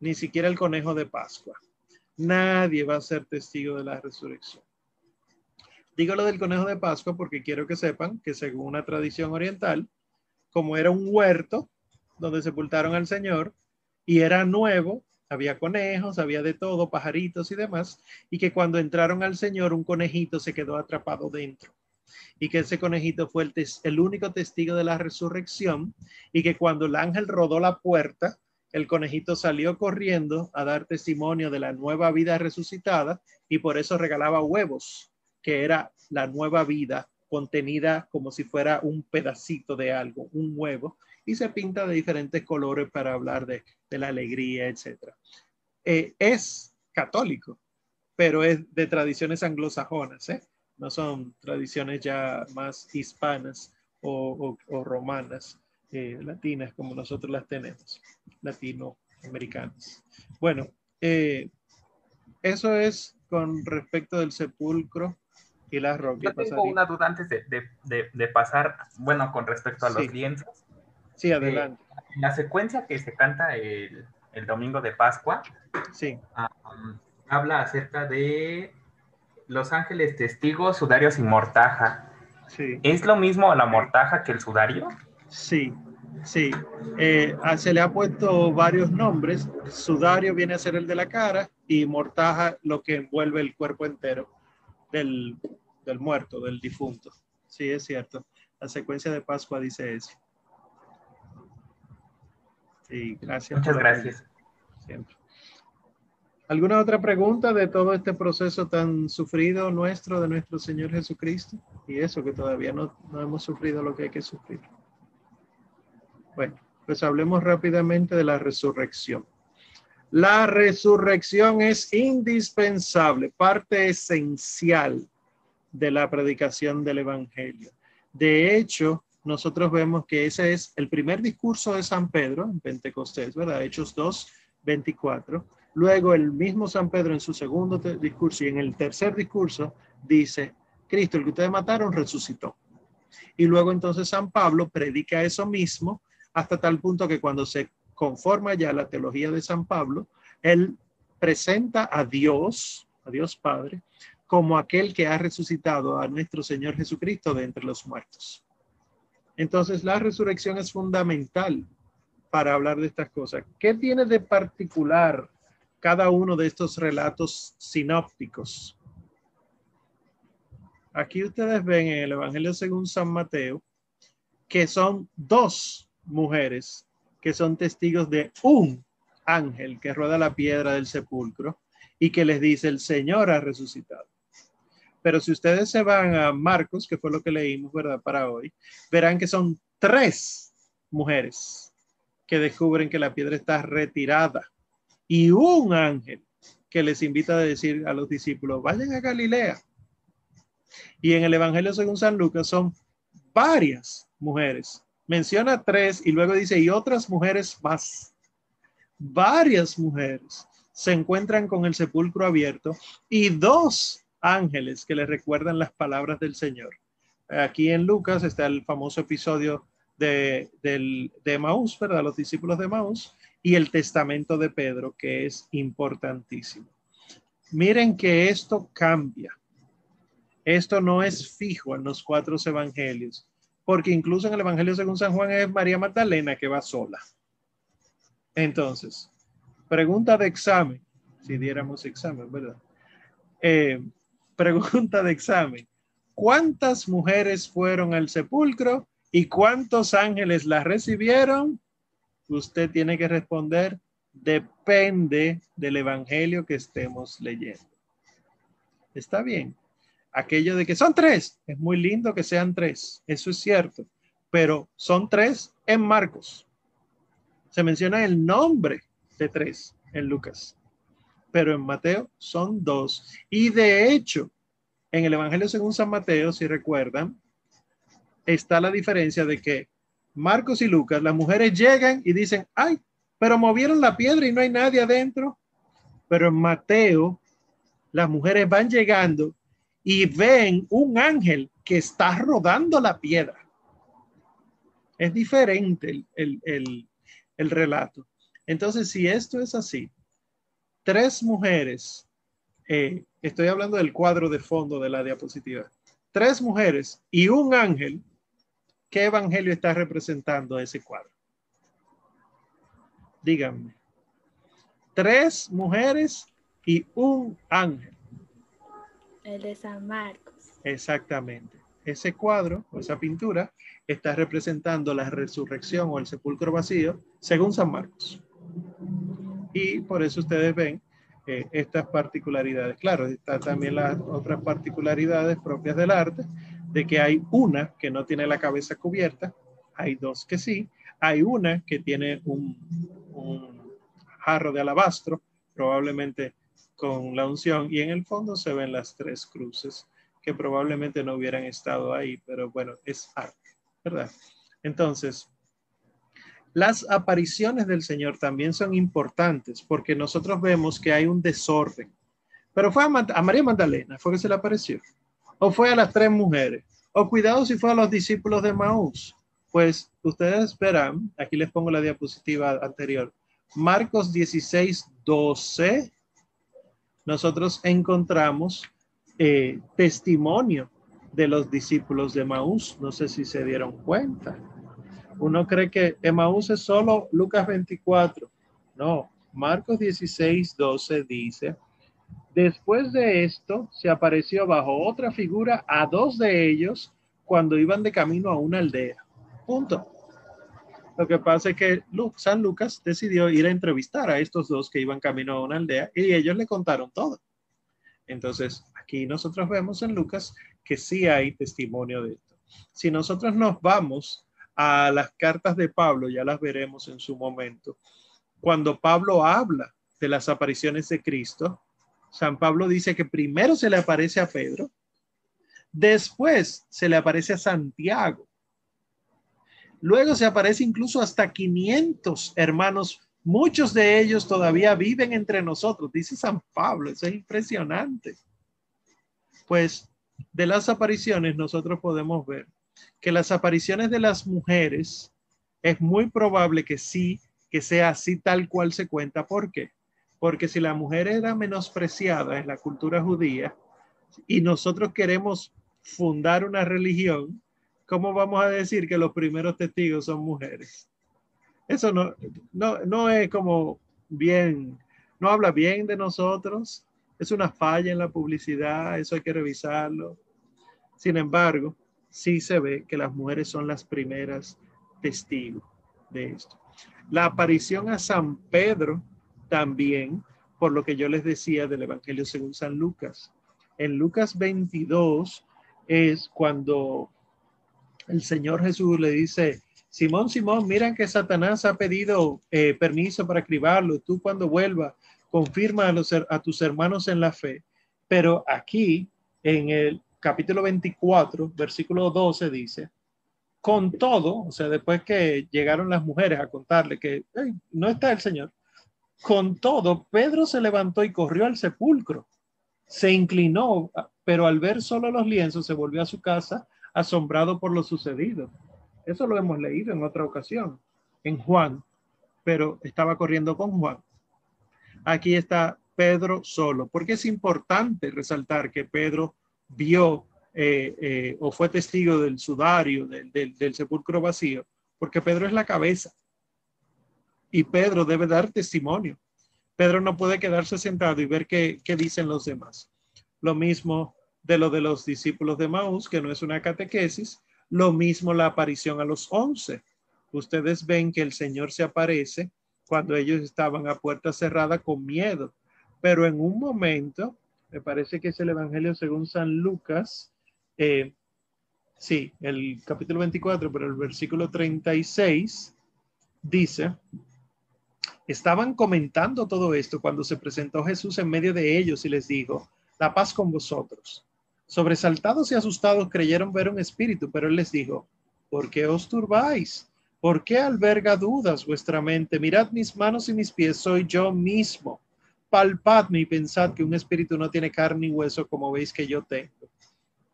ni siquiera el conejo de Pascua. Nadie va a ser testigo de la resurrección. Digo lo del conejo de Pascua porque quiero que sepan que según una tradición oriental, como era un huerto, donde sepultaron al Señor y era nuevo, Había conejos, había de todo, pajaritos y demás, y que cuando entraron al Señor, un conejito se quedó atrapado dentro. Y que ese conejito fue el, el único testigo de la resurrección, y que cuando el ángel rodó la puerta, el conejito salió corriendo a dar testimonio de la nueva vida resucitada y por eso regalaba huevos, que era la nueva vida contenida como si fuera un pedacito de algo, un huevo, y se pinta de diferentes colores para hablar de, la alegría, etc. Eh, es católico, pero es de tradiciones anglosajonas, ¿eh? no son tradiciones ya más hispanas o, romanas, eh, latinas como nosotros las tenemos, latinoamericanas. Bueno, eso es con respecto del sepulcro y las rocas.
Yo tengo una duda antes de, pasar, bueno, con respecto a los lienzos.
Sí, eh, adelante.
en la secuencia que se canta el, domingo de Pascua,
sí.
Um, habla acerca de los ángeles testigos, sudarios y mortaja.
Sí.
¿Es lo mismo la mortaja que el sudario?
Sí, sí. Eh, se le ha puesto varios nombres. Sudario viene a ser el de la cara y mortaja lo que envuelve el cuerpo entero del, del muerto, del difunto. Sí, es cierto. La secuencia de Pascua dice eso gracias.
Muchas gracias.
Siempre. ¿Alguna otra pregunta de todo este proceso tan sufrido nuestro de nuestro Señor Jesucristo? Y eso que todavía no, no hemos sufrido lo que hay que sufrir. Bueno, pues hablemos rápidamente de la resurrección. La resurrección es indispensable, parte esencial de la predicación del Evangelio. De hecho, nosotros vemos que ese es el primer discurso de San Pedro en Pentecostés, ¿verdad? Hechos 2, 24. Luego el mismo San Pedro en su segundo discurso y en el tercer discurso dice, Cristo, el que ustedes mataron, resucitó. Y luego entonces San Pablo predica eso mismo hasta tal punto que cuando se conforma ya la teología de San Pablo, él presenta a Dios, a Dios Padre, como aquel que ha resucitado a nuestro Señor Jesucristo de entre los muertos. Entonces, la resurrección es fundamental para hablar de estas cosas. ¿Qué tiene de particular cada uno de estos relatos sinópticos? Aquí ustedes ven en el Evangelio según San Mateo que son dos mujeres que son testigos de un ángel que rueda la piedra del sepulcro y que les dice el Señor ha resucitado. Pero si ustedes se van a Marcos, que fue lo que leímos, ¿verdad? Para hoy, verán que son tres mujeres que descubren que la piedra está retirada y un ángel que les invita a decir a los discípulos, vayan a Galilea. Y en el Evangelio según San Lucas son varias mujeres. Menciona tres y luego dice, y otras mujeres más. Varias mujeres se encuentran con el sepulcro abierto y dos ángeles que le recuerdan las palabras del Señor. Aquí en Lucas está el famoso episodio de, de Maús, ¿verdad? Los discípulos de Maús y el testamento de Pedro, que es importantísimo. Miren que esto cambia. Esto no es fijo en los cuatro evangelios, porque incluso en el Evangelio según San Juan es María Magdalena que va sola. Entonces, pregunta de examen, si diéramos examen, ¿verdad? Eh, Pregunta de examen. ¿Cuántas mujeres fueron al sepulcro y cuántos ángeles las recibieron? Usted tiene que responder, depende del evangelio que estemos leyendo. Está bien. Aquello de que son tres, es muy lindo que sean tres, eso es cierto, pero son tres en Marcos. Se menciona el nombre de tres en Lucas pero en Mateo son dos. Y de hecho, en el Evangelio según San Mateo, si recuerdan, está la diferencia de que Marcos y Lucas, las mujeres llegan y dicen, ay, pero movieron la piedra y no hay nadie adentro. Pero en Mateo, las mujeres van llegando y ven un ángel que está rodando la piedra. Es diferente el, el relato. Entonces, si esto es así, tres mujeres, eh, estoy hablando del cuadro de fondo de la diapositiva, tres mujeres y un ángel, ¿qué evangelio está representando ese cuadro? Díganme. tres mujeres y un ángel.
El de San Marcos.
Exactamente. Ese cuadro o esa pintura está representando la resurrección o el sepulcro vacío según San Marcos. Y por eso ustedes ven eh, estas particularidades. Claro, está también las otras particularidades propias del arte, de que hay una que no tiene la cabeza cubierta, hay dos que sí, hay una que tiene un jarro de alabastro, probablemente con la unción, y en el fondo se ven las tres cruces que probablemente no hubieran estado ahí, pero bueno, es arte, ¿verdad? Entonces, las apariciones del Señor también son importantes porque nosotros vemos que hay un desorden. Pero fue a, María Magdalena, fue que se le apareció. O fue a las tres mujeres. O cuidado si fue a los discípulos de Maús. Pues ustedes verán, aquí les pongo la diapositiva anterior. Marcos 16, 12. Nosotros encontramos eh, testimonio de los discípulos de Maús. No sé si se dieron cuenta. Uno cree que Emaús es solo Lucas 24. No, Marcos 16, 12 dice, después de esto se apareció bajo otra figura a dos de ellos cuando iban de camino a una aldea. Punto. Lo que pasa es que San Lucas decidió ir a entrevistar a estos dos que iban camino a una aldea y ellos le contaron todo. Entonces, aquí nosotros vemos en Lucas que sí hay testimonio de esto. Si nosotros nos vamos a las cartas de Pablo, ya las veremos en su momento, cuando Pablo habla de las apariciones de Cristo, San Pablo dice que primero se le aparece a Pedro, después se le aparece a Santiago, luego se aparece incluso hasta 500 hermanos, muchos de ellos todavía viven entre nosotros, dice San Pablo, eso es impresionante. Pues de las apariciones nosotros podemos ver que las apariciones de las mujeres es muy probable que sí, que sea así tal cual se cuenta. ¿Por qué? Porque si la mujer era menospreciada en la cultura judía y nosotros queremos fundar una religión, ¿cómo vamos a decir que los primeros testigos son mujeres? Eso no, no, no es como bien, no habla bien de nosotros, es una falla en la publicidad, eso hay que revisarlo. Sin embargo, sí se ve que las mujeres son las primeras testigos de esto. La aparición a San Pedro también, por lo que yo les decía del Evangelio según San Lucas. En Lucas 22 es cuando el Señor Jesús le dice, Simón, Simón, miran que Satanás ha pedido eh, permiso para cribarlo. Tú cuando vuelva, confirma a, tus hermanos en la fe. Pero aquí, en el capítulo 24, versículo 12 dice, con todo, o sea, después que llegaron las mujeres a contarle que no está el Señor, con todo, Pedro se levantó y corrió al sepulcro, se inclinó, pero al ver solo los lienzos se volvió a su casa asombrado por lo sucedido. Eso lo hemos leído en otra ocasión, en Juan, pero estaba corriendo con Juan. Aquí está Pedro solo, porque es importante resaltar que Pedro vio eh, eh, o fue testigo del sudario, del, sepulcro vacío, porque Pedro es la cabeza y Pedro debe dar testimonio. Pedro no puede quedarse sentado y ver qué, qué dicen los demás. Lo mismo de lo de los discípulos de Maús, que no es una catequesis, lo mismo la aparición a los once. Ustedes ven que el Señor se aparece cuando ellos estaban a puerta cerrada con miedo, pero en un momento me parece que es el Evangelio según San Lucas, eh, sí, el capítulo 24, pero el versículo 36 dice, estaban comentando todo esto cuando se presentó Jesús en medio de ellos y les dijo, la paz con vosotros. Sobresaltados y asustados creyeron ver un espíritu, pero él les dijo, ¿por qué os turbáis? ¿Por qué alberga dudas vuestra mente? Mirad mis manos y mis pies, soy yo mismo palpadme y pensad que un espíritu no tiene carne y hueso como veis que yo tengo.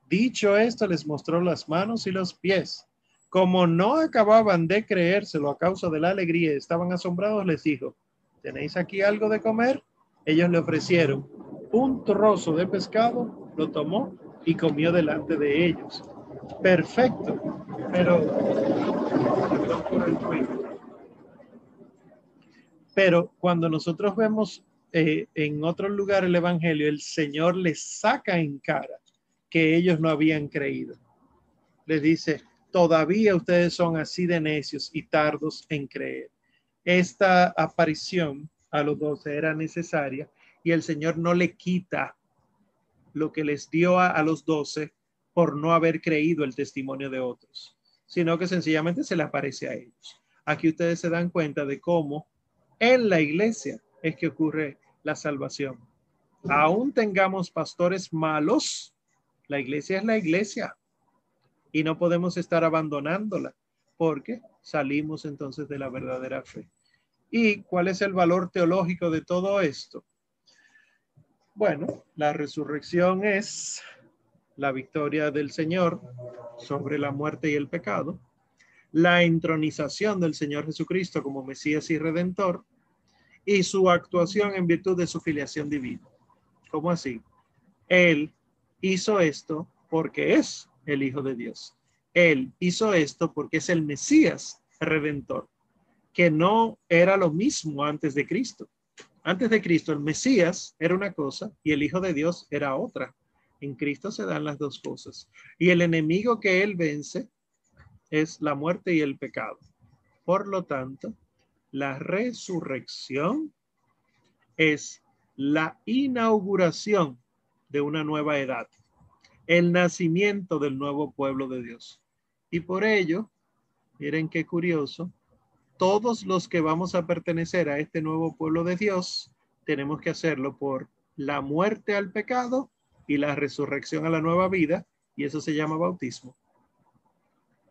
Dicho esto, les mostró las manos y los pies. Como no acababan de creérselo a causa de la alegría, estaban asombrados, les dijo, ¿tenéis aquí algo de comer? Ellos le ofrecieron un trozo de pescado, lo tomó y comió delante de ellos. Perfecto, Pero cuando nosotros vemos eh, en otro lugar el Evangelio, el Señor les saca en cara que ellos no habían creído. Les dice, todavía ustedes son así de necios y tardos en creer. Esta aparición a los doce era necesaria y el Señor no le quita lo que les dio a, a los doce por no haber creído el testimonio de otros, sino que sencillamente se le aparece a ellos. Aquí ustedes se dan cuenta de cómo en la iglesia es que ocurre la salvación. Aún tengamos pastores malos, la iglesia es la iglesia y no podemos estar abandonándola porque salimos entonces de la verdadera fe. ¿Y cuál es el valor teológico de todo esto? Bueno, la resurrección es la victoria del Señor sobre la muerte y el pecado, la entronización del Señor Jesucristo como Mesías y Redentor, y su actuación en virtud de su filiación divina. ¿Cómo así? Él hizo esto porque es el Hijo de Dios. Él hizo esto porque es el Mesías Redentor, que no era lo mismo antes de Cristo. Antes de Cristo, el Mesías era una cosa y el Hijo de Dios era otra. En Cristo se dan las dos cosas. Y el enemigo que él vence es la muerte y el pecado. Por lo tanto, la resurrección es la inauguración de una nueva edad, el nacimiento del nuevo pueblo de Dios. Y por ello, miren qué curioso, todos los que vamos a pertenecer a este nuevo pueblo de Dios, tenemos que hacerlo por la muerte al pecado y la resurrección a la nueva vida, y eso se llama bautismo.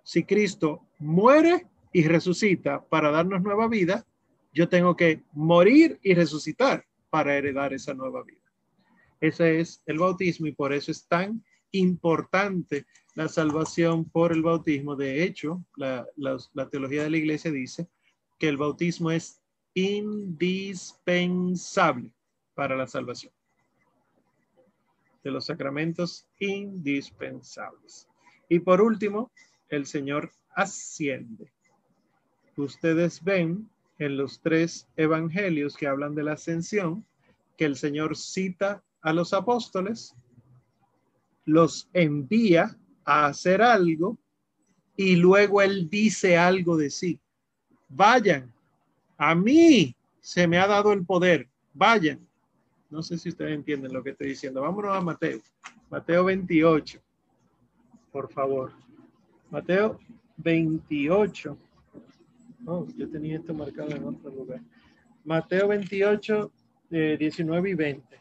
Si Cristo muere, y resucita para darnos nueva vida, yo tengo que morir y resucitar para heredar esa nueva vida. Ese es el bautismo y por eso es tan importante la salvación por el bautismo. De hecho, la, teología de la iglesia dice que el bautismo es indispensable para la salvación. De los sacramentos indispensables. Y por último, el Señor asciende ustedes ven en los tres evangelios que hablan de la ascensión, que el Señor cita a los apóstoles, los envía a hacer algo y luego Él dice algo de sí. Vayan, a mí se me ha dado el poder, vayan. No sé si ustedes entienden lo que estoy diciendo. Vámonos a Mateo. Mateo 28, por favor. Mateo 28. Yo tenía esto marcado en otro lugar. Mateo 28, 19 y 20.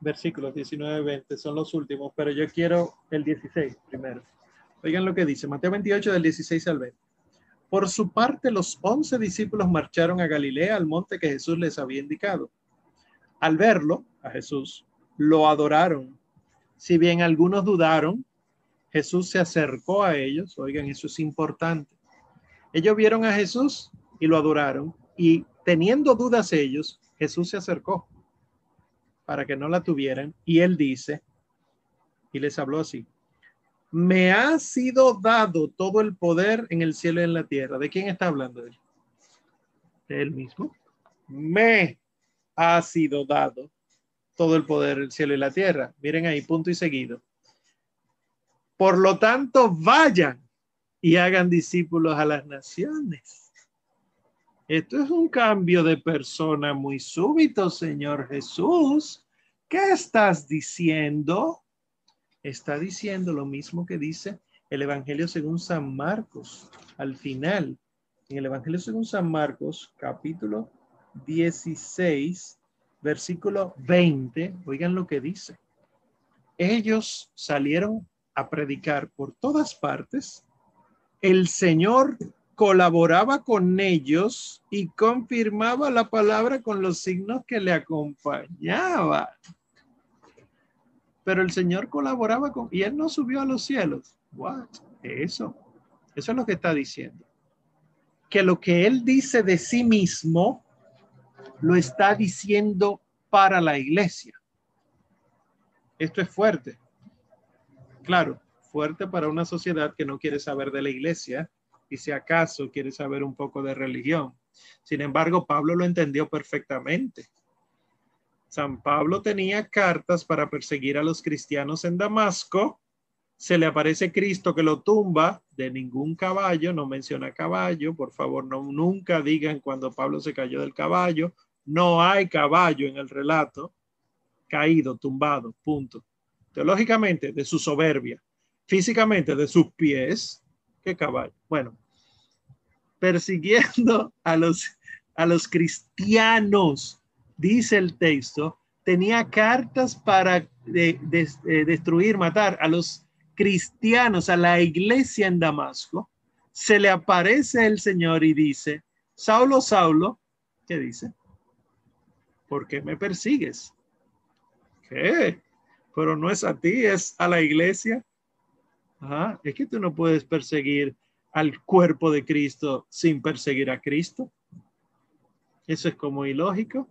Versículos 19 y 20 son los últimos, pero yo quiero el 16 primero. Oigan lo que dice, Mateo 28 del 16 al 20. Por su parte, los once discípulos marcharon a Galilea, al monte que Jesús les había indicado. Al verlo, a Jesús, lo adoraron. Si bien algunos dudaron, Jesús se acercó a ellos. Oigan, eso es importante. Ellos vieron a Jesús y lo adoraron y teniendo dudas ellos, Jesús se acercó para que no la tuvieran y él dice, y les habló así, me ha sido dado todo el poder en el cielo y en la tierra. ¿De quién está hablando él? De él mismo. Me ha sido dado todo el poder en el cielo y la tierra. Miren ahí, punto y seguido. Por lo tanto, vayan y hagan discípulos a las naciones. Esto es un cambio de persona muy súbito, Señor Jesús. ¿Qué estás diciendo? Está diciendo lo mismo que dice el Evangelio según San Marcos. Al final, en el Evangelio según San Marcos, capítulo 16, versículo 20, oigan lo que dice. Ellos salieron a predicar por todas partes el Señor colaboraba con ellos y confirmaba la palabra con los signos que le acompañaban. Pero el Señor colaboraba con y él no subió a los cielos. What? Eso. Eso es lo que está diciendo. Que lo que él dice de sí mismo lo está diciendo para la iglesia. Esto es fuerte. Claro, fuerte para una sociedad que no quiere saber de la iglesia y si acaso quiere saber un poco de religión. Sin embargo, Pablo lo entendió perfectamente. San Pablo tenía cartas para perseguir a los cristianos en Damasco. Se le aparece Cristo que lo tumba de ningún caballo, no menciona caballo, por favor, no nunca digan cuando Pablo se cayó del caballo, no hay caballo en el relato, caído, tumbado, punto. Teológicamente, de su soberbia, físicamente, de sus pies, qué caballo. Bueno, persiguiendo a los, a los cristianos dice el texto, tenía cartas para destruir, matar a los cristianos, a la iglesia en Damasco. Se le aparece el Señor y dice, Saulo, Saulo, ¿qué dice? ¿Por qué me persigues? ¿Qué? Pero no es a ti, es a la iglesia. Es que tú no puedes perseguir al cuerpo de Cristo sin perseguir a Cristo. Eso es como ilógico.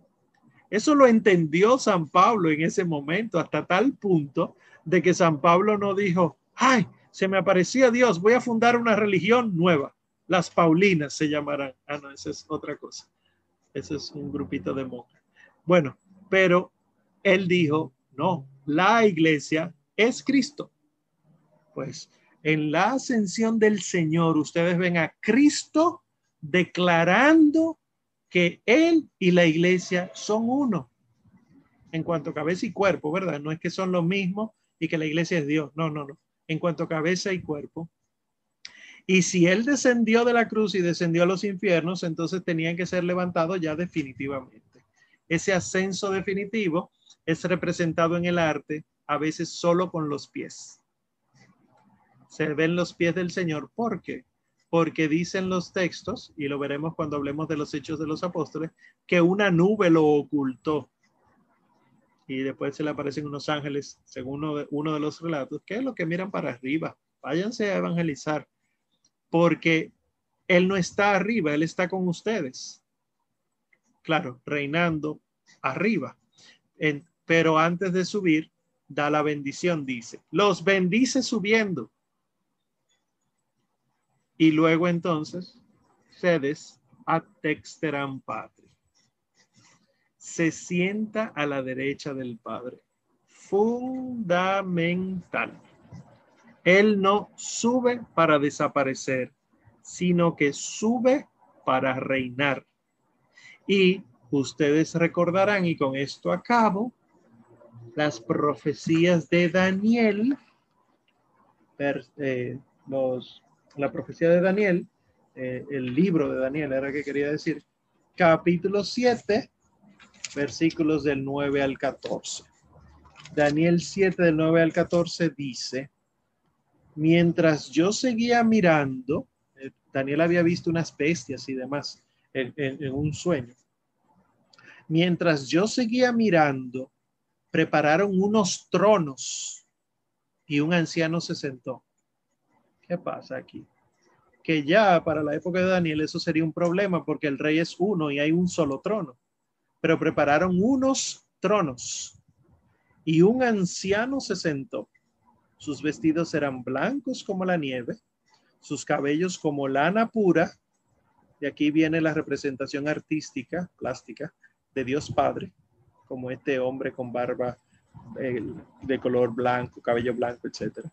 Eso lo entendió San Pablo en ese momento, hasta tal punto de que San Pablo no dijo, ay, se me aparecía Dios, voy a fundar una religión nueva. Las Paulinas se llamarán. Ah, no, esa es otra cosa. Ese es un grupito de monjas. Bueno, pero él dijo, no, la iglesia es Cristo. Pues en la ascensión del Señor, ustedes ven a Cristo declarando que Él y la iglesia son uno en cuanto a cabeza y cuerpo, ¿verdad? No es que son lo mismo y que la iglesia es Dios, no, no, no, en cuanto a cabeza y cuerpo. Y si Él descendió de la cruz y descendió a los infiernos, entonces tenían que ser levantados ya definitivamente. Ese ascenso definitivo es representado en el arte a veces solo con los pies. Se ven los pies del Señor. ¿Por qué? porque dicen los textos, y lo veremos cuando hablemos de los hechos de los apóstoles, que una nube lo ocultó. Y después se le aparecen unos ángeles, según uno de, uno de los relatos, que es lo que miran para arriba. Váyanse a evangelizar, porque Él no está arriba, Él está con ustedes. Claro, reinando arriba. pero antes de subir, da la bendición, dice. Los bendice subiendo y luego entonces, sedes a texteram patri. Se sienta a la derecha del Padre. Fundamental. Él no sube para desaparecer, sino que sube para reinar. Y ustedes recordarán, y con esto acabo, las profecías de Daniel, eh, los la profecía de Daniel, eh, el libro de Daniel, era que quería decir, capítulo 7, versículos del 9 al 14. Daniel 7 del 9 al 14 dice, mientras yo seguía mirando, eh, Daniel había visto unas bestias y demás en, en un sueño. Mientras yo seguía mirando, prepararon unos tronos y un anciano se sentó ¿Qué pasa aquí? Que ya para la época de Daniel eso sería un problema porque el rey es uno y hay un solo trono. Pero prepararon unos tronos y un anciano se sentó. Sus vestidos eran blancos como la nieve, sus cabellos como lana pura. Y aquí viene la representación artística, plástica, de Dios Padre, como este hombre con barba eh, de color blanco, cabello blanco, etcétera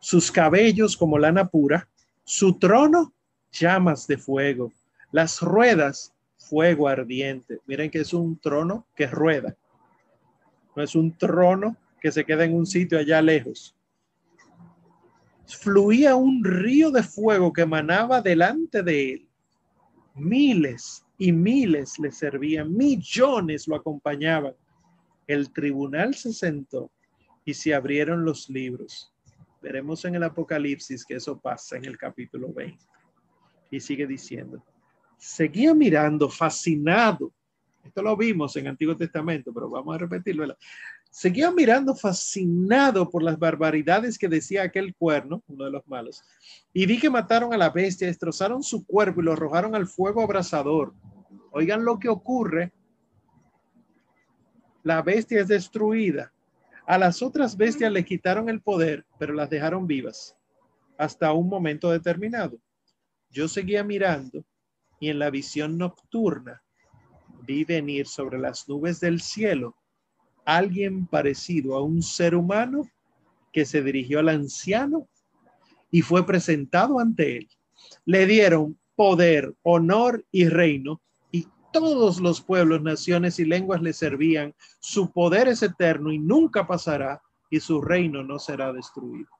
sus cabellos como lana pura, su trono llamas de fuego, las ruedas fuego ardiente. Miren que es un trono que rueda, no es un trono que se queda en un sitio allá lejos. Fluía un río de fuego que emanaba delante de él. Miles y miles le servían, millones lo acompañaban. El tribunal se sentó y se abrieron los libros Veremos en el Apocalipsis que eso pasa en el capítulo 20. Y sigue diciendo, seguía mirando fascinado. Esto lo vimos en Antiguo Testamento, pero vamos a repetirlo. Seguía mirando fascinado por las barbaridades que decía aquel cuerno, uno de los malos. Y vi que mataron a la bestia, destrozaron su cuerpo y lo arrojaron al fuego abrasador. Oigan lo que ocurre. La bestia es destruida a las otras bestias le quitaron el poder, pero las dejaron vivas hasta un momento determinado. Yo seguía mirando y en la visión nocturna vi venir sobre las nubes del cielo alguien parecido a un ser humano que se dirigió al anciano y fue presentado ante él. Le dieron poder, honor y reino todos los pueblos, naciones y lenguas le servían. Su poder es eterno y nunca pasará y su reino no será destruido.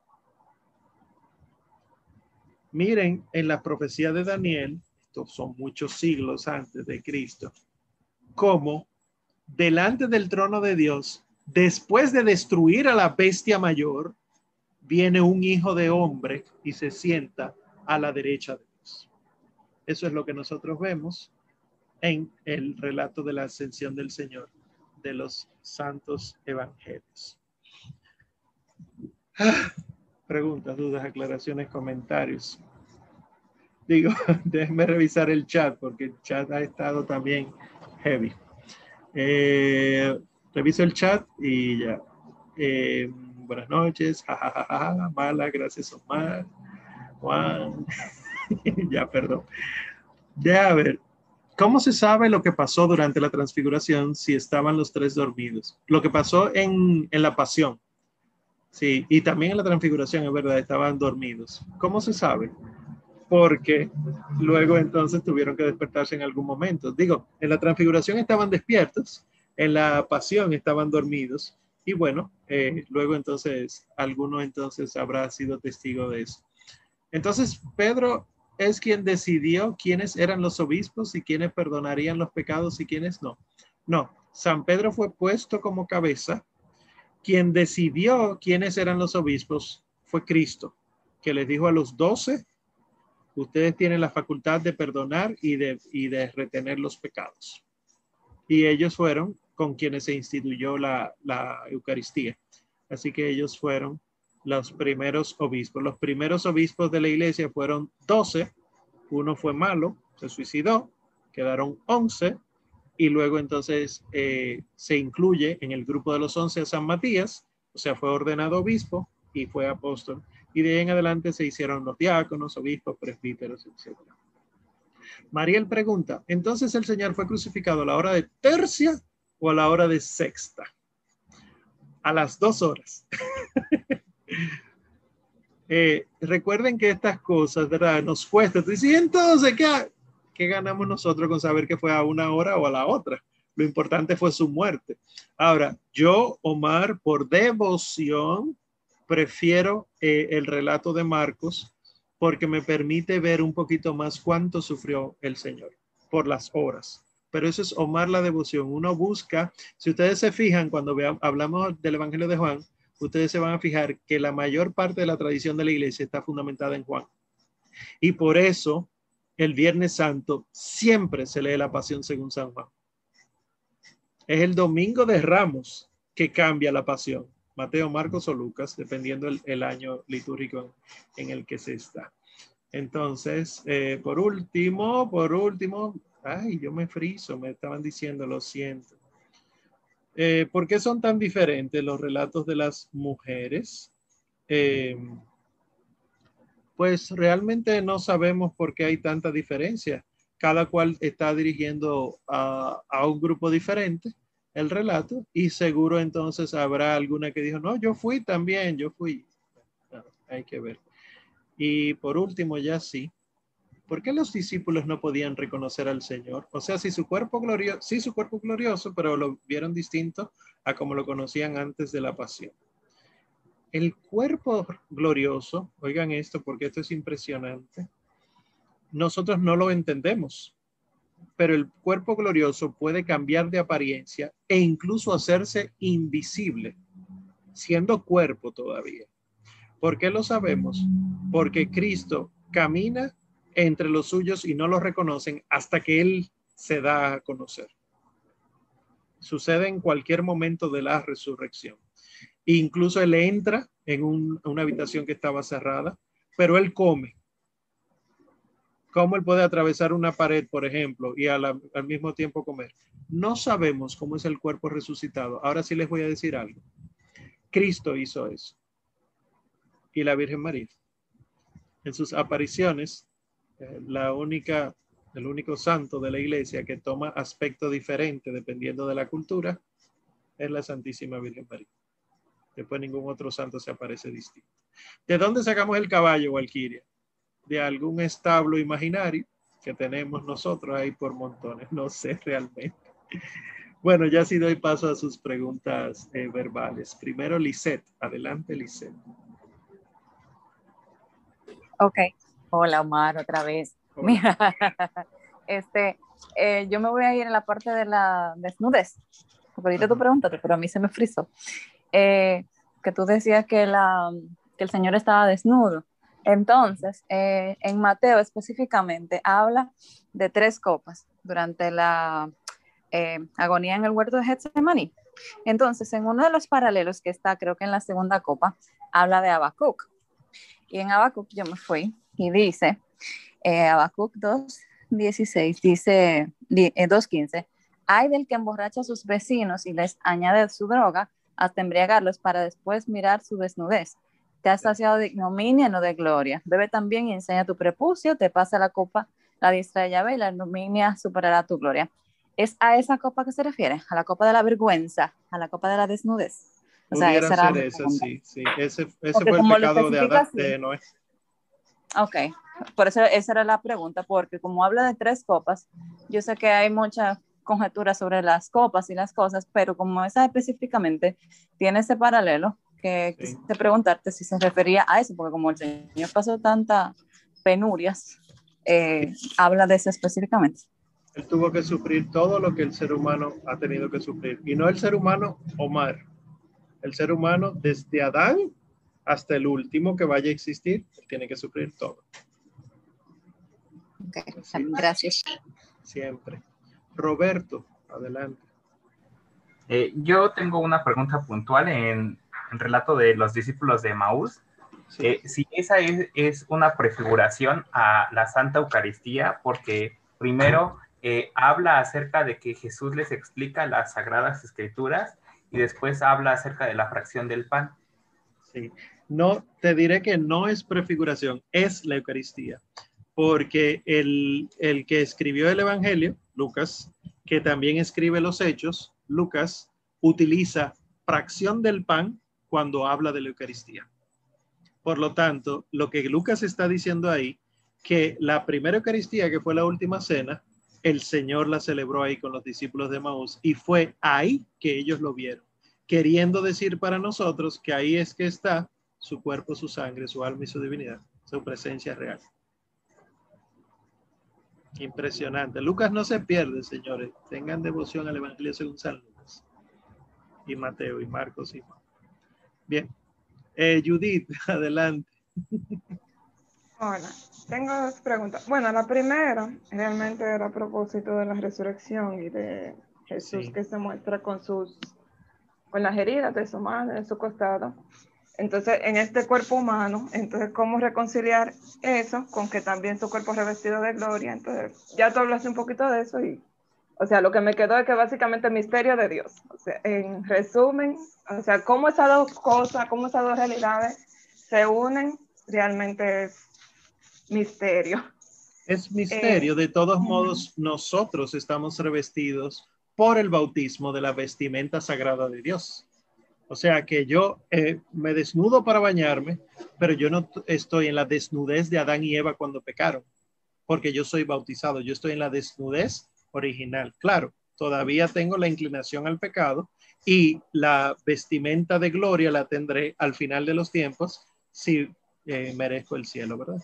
Miren en la profecía de Daniel, estos son muchos siglos antes de Cristo, cómo delante del trono de Dios, después de destruir a la bestia mayor, viene un hijo de hombre y se sienta a la derecha de Dios. Eso es lo que nosotros vemos en el relato de la ascensión del Señor de los santos evangelios. Ah, preguntas, dudas, aclaraciones, comentarios. Digo, déjenme revisar el chat porque el chat ha estado también heavy. Eh, reviso el chat y ya. Eh, buenas noches. mala, gracias Omar. Juan. ya, perdón. Ya, a ver. ¿Cómo se sabe lo que pasó durante la transfiguración si estaban los tres dormidos? Lo que pasó en, en la pasión. Sí, y también en la transfiguración, es verdad, estaban dormidos. ¿Cómo se sabe? Porque luego entonces tuvieron que despertarse en algún momento. Digo, en la transfiguración estaban despiertos, en la pasión estaban dormidos. Y bueno, eh, luego entonces alguno entonces habrá sido testigo de eso. Entonces, Pedro es quien decidió quiénes eran los obispos y quiénes perdonarían los pecados y quiénes no. No, San Pedro fue puesto como cabeza quien decidió quiénes eran los obispos fue Cristo, que les dijo a los doce, ustedes tienen la facultad de perdonar y de, y de retener los pecados. Y ellos fueron con quienes se instituyó la, la Eucaristía. Así que ellos fueron los primeros obispos. Los primeros obispos de la iglesia fueron doce. Uno fue malo, se suicidó. Quedaron once y luego entonces eh, se incluye en el grupo de los once a San Matías, o sea, fue ordenado obispo y fue apóstol. Y de ahí en adelante se hicieron los diáconos, obispos, presbíteros, etc. Mariel pregunta, entonces el Señor fue crucificado a la hora de tercia o a la hora de sexta? A las dos horas. Eh, recuerden que estas cosas, ¿verdad? Nos cuesta. Y entonces, ¿qué? ¿qué ganamos nosotros con saber que fue a una hora o a la otra? Lo importante fue su muerte. Ahora, yo, Omar, por devoción, prefiero eh, el relato de Marcos porque me permite ver un poquito más cuánto sufrió el Señor por las horas. Pero eso es Omar la devoción. Uno busca, si ustedes se fijan, cuando hablamos del Evangelio de Juan, ustedes se van a fijar que la mayor parte de la tradición de la iglesia está fundamentada en Juan. Y por eso el Viernes Santo siempre se lee la Pasión según San Juan. Es el domingo de Ramos que cambia la Pasión. Mateo, Marcos o Lucas, dependiendo el, año litúrgico en, el que se está. Entonces, eh, por último, por último, ay, yo me friso, me estaban diciendo, lo siento. Eh, ¿Por qué son tan diferentes los relatos de las mujeres? Eh, pues realmente no sabemos por qué hay tanta diferencia. Cada cual está dirigiendo a, un grupo diferente el relato y seguro entonces habrá alguna que dijo, no, yo fui también, yo fui. hay que ver. Y por último, ya sí, ¿por qué los discípulos no podían reconocer al Señor? O sea, si su cuerpo glorioso, sí su cuerpo glorioso, pero lo vieron distinto a como lo conocían antes de la pasión. El cuerpo glorioso, oigan esto porque esto es impresionante, nosotros no lo entendemos, pero el cuerpo glorioso puede cambiar de apariencia e incluso hacerse invisible, siendo cuerpo todavía. ¿Por qué lo sabemos? Porque Cristo camina entre los suyos y no lo reconocen hasta que Él se da a conocer. Sucede en cualquier momento de la resurrección. Incluso él entra en una habitación que estaba cerrada, pero él come. ¿Cómo él puede atravesar una pared, por ejemplo, y al mismo tiempo comer? No sabemos cómo es el cuerpo resucitado. Ahora sí les voy a decir algo. Cristo hizo eso. Y la Virgen María. En sus apariciones, la única el único santo de la iglesia que toma aspecto diferente dependiendo de la cultura, es la Santísima Virgen María. Después ningún otro santo se aparece distinto. ¿De dónde sacamos el caballo, Valquiria? De algún establo imaginario que tenemos nosotros ahí por montones. No sé realmente. Bueno, ya sí doy paso a sus preguntas eh, verbales. Primero, Lisette. Adelante, Lisette.
Ok. Hola, Omar, otra vez. Mira, este, eh, yo me voy a ir en la parte de la desnudez. Porque ahorita tú pregúntate, pero a mí se me frizó. Eh, que tú decías que, la, que el Señor estaba desnudo. Entonces, eh, en Mateo específicamente habla de tres copas durante la eh, agonía en el huerto de Getsemaní. Entonces, en uno de los paralelos que está, creo que en la segunda copa, habla de Habacuc. Y en Habacuc yo me fui y dice, eh, Habacuc 2.16, dice, 2.15, hay del que emborracha a sus vecinos y les añade su droga hasta embriagarlos para después mirar su desnudez. Te has saciado de ignominia, no de gloria. Bebe también y enseña tu prepucio, te pasa la copa, la diestra llave y la ignominia superará tu gloria. ¿Es a esa copa que se refiere? ¿A la copa de la vergüenza? ¿A la copa de la desnudez?
O sea, esa era ser esa, sí, sí. Ese, ese fue el pecado de, Adán, de Noé.
Ok, por eso esa era la pregunta, porque como habla de tres copas, yo sé que hay mucha conjetura sobre las copas y las cosas, pero como esa específicamente tiene ese paralelo, que sí. quise preguntarte si se refería a eso, porque como el Señor pasó tantas penurias, eh, habla de eso específicamente.
Él tuvo que sufrir todo lo que el ser humano ha tenido que sufrir, y no el ser humano Omar, el ser humano desde Adán hasta el último que vaya a existir, tiene que sufrir todo.
Okay. Gracias.
Siempre. Roberto, adelante.
Eh, yo tengo una pregunta puntual en el relato de los discípulos de Maús. Sí. Eh, si esa es, es, una prefiguración a la Santa Eucaristía, porque primero eh, habla acerca de que Jesús les explica las Sagradas Escrituras y después habla acerca de la fracción del pan.
Sí, no, te diré que no es prefiguración, es la Eucaristía, porque el, el que escribió el Evangelio, Lucas, que también escribe los hechos, Lucas, utiliza fracción del pan cuando habla de la Eucaristía. Por lo tanto, lo que Lucas está diciendo ahí, que la primera Eucaristía, que fue la última cena, el Señor la celebró ahí con los discípulos de Maús y fue ahí que ellos lo vieron, queriendo decir para nosotros que ahí es que está su cuerpo, su sangre, su alma y su divinidad, su presencia real. Impresionante. Lucas no se pierde, señores. Tengan devoción al Evangelio según San Lucas. Y Mateo y Marcos y Juan. Bien. Eh, Judith, adelante.
Hola, tengo dos preguntas. Bueno, la primera realmente era a propósito de la resurrección y de Jesús sí. que se muestra con sus con las heridas de su mano, de su costado. Entonces, en este cuerpo humano, entonces, ¿cómo reconciliar eso con que también su cuerpo es revestido de gloria? Entonces, ya tú hablaste un poquito de eso y, o sea, lo que me quedó es que básicamente el misterio de Dios. O sea, en resumen, o sea, cómo esas dos cosas, cómo esas dos realidades se unen, realmente es misterio.
Es misterio. Eh, de todos modos, nosotros estamos revestidos por el bautismo de la vestimenta sagrada de Dios. O sea que yo eh, me desnudo para bañarme, pero yo no estoy en la desnudez de Adán y Eva cuando pecaron, porque yo soy bautizado, yo estoy en la desnudez original. Claro, todavía tengo la inclinación al pecado y la vestimenta de gloria la tendré al final de los tiempos si eh, merezco el cielo, ¿verdad?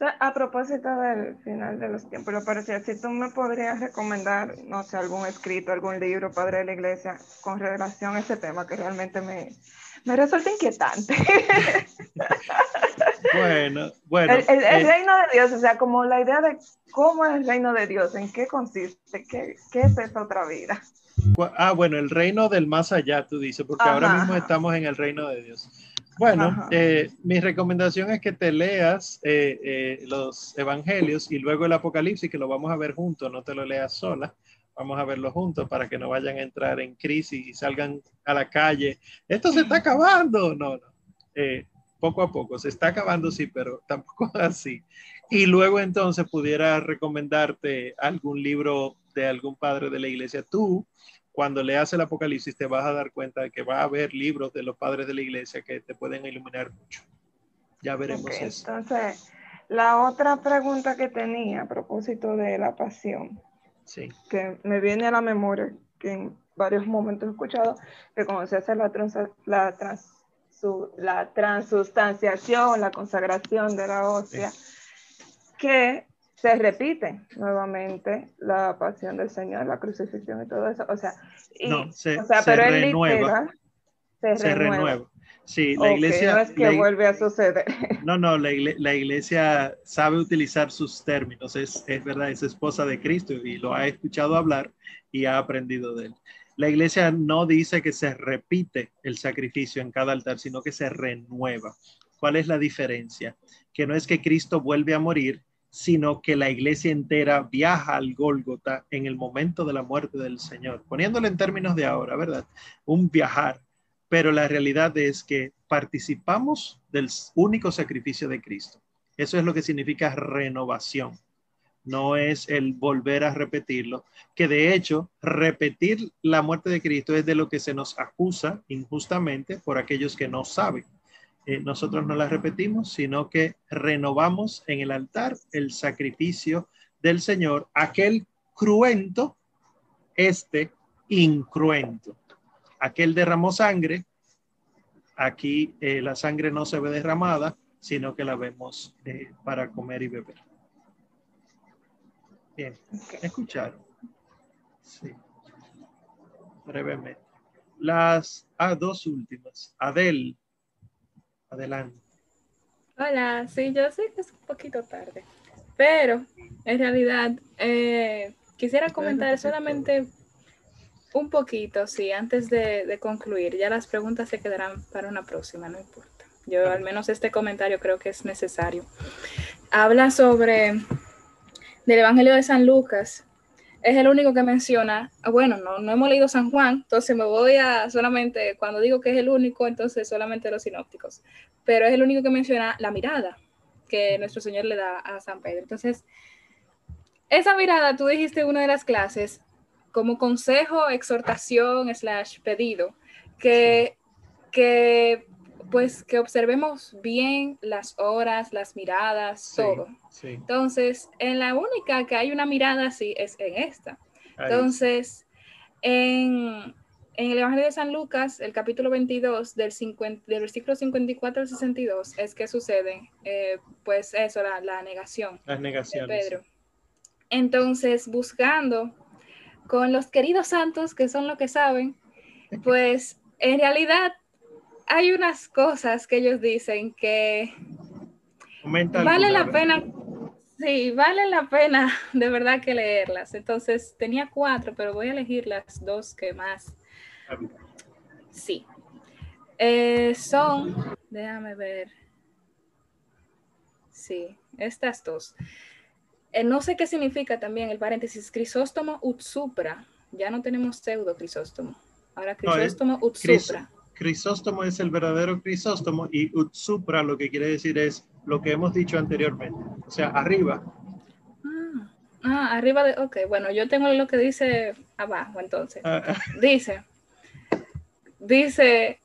A propósito del final de los tiempos, lo parecía, si tú me podrías recomendar, no sé, algún escrito, algún libro, padre de la iglesia, con relación a este tema que realmente me, me resulta inquietante.
bueno, bueno.
El, el, el eh, reino de Dios, o sea, como la idea de cómo es el reino de Dios, en qué consiste, qué, qué es esta otra vida.
Ah, bueno, el reino del más allá, tú dices, porque Ajá. ahora mismo estamos en el reino de Dios. Bueno, eh, mi recomendación es que te leas eh, eh, los evangelios y luego el Apocalipsis, que lo vamos a ver juntos, no te lo leas sola, vamos a verlo juntos para que no vayan a entrar en crisis y salgan a la calle. Esto se está acabando. No, no. poco a poco. Se está acabando, sí, pero tampoco así. Y luego entonces pudiera recomendarte algún libro de algún padre de la iglesia. Tú, cuando leas el Apocalipsis, te vas a dar cuenta de que va a haber libros de los padres de la iglesia que te pueden iluminar mucho. Ya veremos eso.
Entonces, la otra pregunta que tenía a propósito de la pasión,
Sí.
que me viene a la memoria, que en varios momentos he escuchado, que cuando se hace la, transa- la, trans- su- la transustanciación, la consagración de la hostia, que se repite nuevamente la pasión del Señor, la crucifixión y todo eso. O sea, y-
No, se-
o sea
se
pero
renueva.
literal, se,
Se
renueva.
renueva. Sí, la iglesia.
no es que
la
vuelve a suceder.
No, no, la, la iglesia sabe utilizar sus términos, es, es verdad, es esposa de Cristo y lo ha escuchado hablar y ha aprendido de él. La iglesia no dice que se repite el sacrificio en cada altar, sino que se renueva. ¿Cuál es la diferencia? Que no es que Cristo vuelve a morir, sino que la iglesia entera viaja al Gólgota en el momento de la muerte del Señor, poniéndolo en términos de ahora, ¿verdad? Un viajar pero la realidad es que participamos del único sacrificio de Cristo. Eso es lo que significa renovación. No es el volver a repetirlo, que de hecho repetir la muerte de Cristo es de lo que se nos acusa injustamente por aquellos que no saben. Eh, nosotros no la repetimos, sino que renovamos en el altar el sacrificio del Señor, aquel cruento, este incruento aquel derramó sangre, aquí eh, la sangre no se ve derramada, sino que la vemos eh, para comer y beber. Bien, escucharon. Sí, brevemente. Las ah, dos últimas. Adel, adelante.
Hola, sí, yo sé que es un poquito tarde, pero en realidad eh, quisiera comentar solamente un poquito, sí, antes de, de concluir. Ya las preguntas se quedarán para una próxima, no importa. Yo al menos este comentario creo que es necesario. Habla sobre del Evangelio de San Lucas. Es el único que menciona, ah, bueno, no, no hemos leído San Juan, entonces me voy a solamente, cuando digo que es el único, entonces solamente los sinópticos, pero es el único que menciona la mirada que nuestro Señor le da a San Pedro. Entonces, esa mirada, tú dijiste en una de las clases, como consejo, exhortación, slash pedido, que, que pues que observemos bien las horas, las miradas,
Sí,
todo.
sí,
Entonces, en la única que hay una mirada así es en esta.
ahí.
Entonces, en, en el Evangelio de San Lucas, el capítulo 22, del, 50 del versículo 54 al 62, es que sucede, eh, pues eso, la, la negación
las
de
negaciones.
Pedro. Entonces, buscando con los queridos santos, que son lo que saben, pues en realidad hay unas cosas que ellos dicen que
Comenta
vale
alguna,
la pena, sí, vale la pena de verdad que leerlas. Entonces, tenía cuatro, pero voy a elegir las dos que más, sí. Eh, son, déjame ver, sí, estas dos. Eh, no sé qué significa también el paréntesis Crisóstomo ut supra. Ya no tenemos pseudo Crisóstomo. Ahora Crisóstomo ut
Cris-
supra.
Crisóstomo es el verdadero Crisóstomo y Utsupra lo que quiere decir es lo que hemos dicho anteriormente. O sea, arriba.
Ah, ah, arriba de. Ok, bueno, yo tengo lo que dice abajo entonces.
ah,
Dice, dice,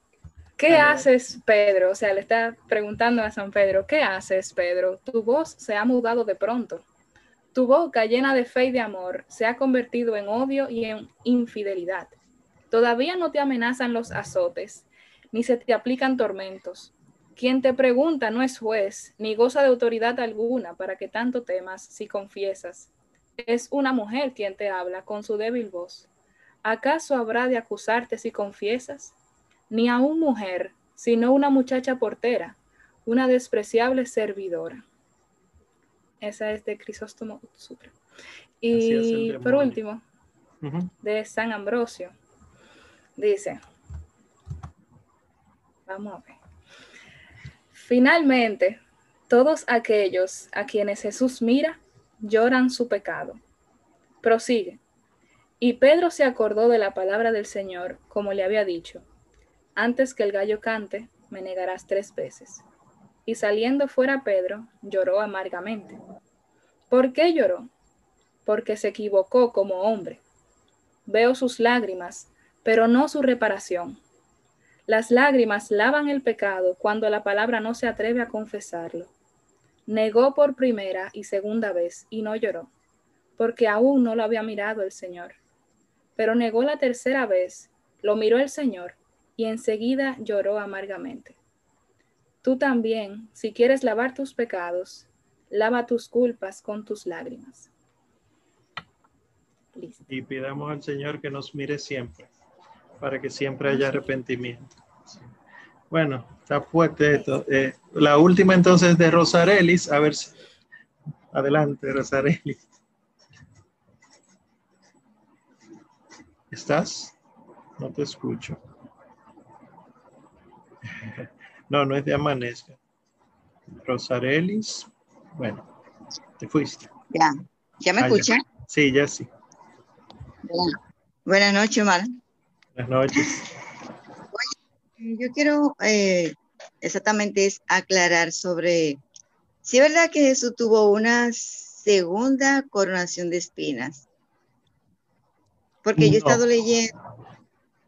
¿qué haces, Pedro? O sea, le está preguntando a San Pedro, ¿qué haces, Pedro? Tu voz se ha mudado de pronto. Tu boca llena de fe y de amor se ha convertido en odio y en infidelidad. Todavía no te amenazan los azotes, ni se te aplican tormentos. Quien te pregunta no es juez, ni goza de autoridad alguna para que tanto temas si confiesas. Es una mujer quien te habla con su débil voz. ¿Acaso habrá de acusarte si confiesas? Ni a una mujer, sino una muchacha portera, una despreciable servidora. Esa es de Crisóstomo
el
Y por último, de San Ambrosio, dice, vamos a ver, finalmente, todos aquellos a quienes Jesús mira lloran su pecado. Prosigue. Y Pedro se acordó de la palabra del Señor, como le había dicho, antes que el gallo cante, me negarás tres veces. y saliendo fuera Pedro, lloró amargamente. ¿Por qué lloró? Porque se equivocó como hombre. Veo sus lágrimas, pero no su reparación. Las lágrimas lavan el pecado cuando la palabra no se atreve a confesarlo. Negó por primera y segunda vez y no lloró, porque aún no lo había mirado el Señor. Pero negó la tercera vez, lo miró el Señor y enseguida lloró amargamente. Tú también, si quieres lavar tus pecados, lava tus culpas con tus lágrimas.
Y pidamos al Señor que nos mire siempre, para que siempre haya arrepentimiento. Bueno, está fuerte esto. Eh, la última entonces de Rosarelis, a ver si... Adelante, Rosarelis. ¿Estás? No te escucho. No, no es de amanezca. Rosarelis. Bueno, te fuiste.
Ya, ¿ya me ah?
Sí, ya sí.
Buenas noches, Omar.
Buenas noches.
yo quiero eh, exactamente es aclarar sobre si es verdad que Jesús tuvo una segunda coronación de espinas. Porque yo he estado leyendo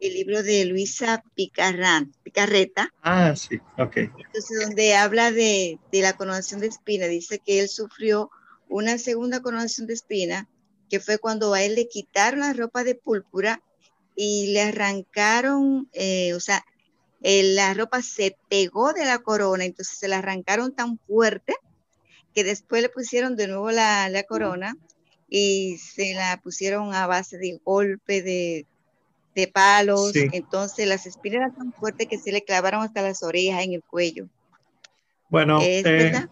el libro de Luisa Picarrán, Picarreta.
Ah, sí, ok.
Entonces, donde habla de, de la coronación de espina, dice que él sufrió una segunda coronación de espina, que fue cuando a él le quitaron la ropa de púrpura y le arrancaron, eh, o sea, la ropa se pegó de la corona, entonces se la arrancaron tan fuerte que después le pusieron de nuevo la, la corona y se la pusieron a base de golpe, de, de palos, entonces las espinas eran tan fuertes que se le clavaron hasta las orejas en el cuello.
Bueno, eh,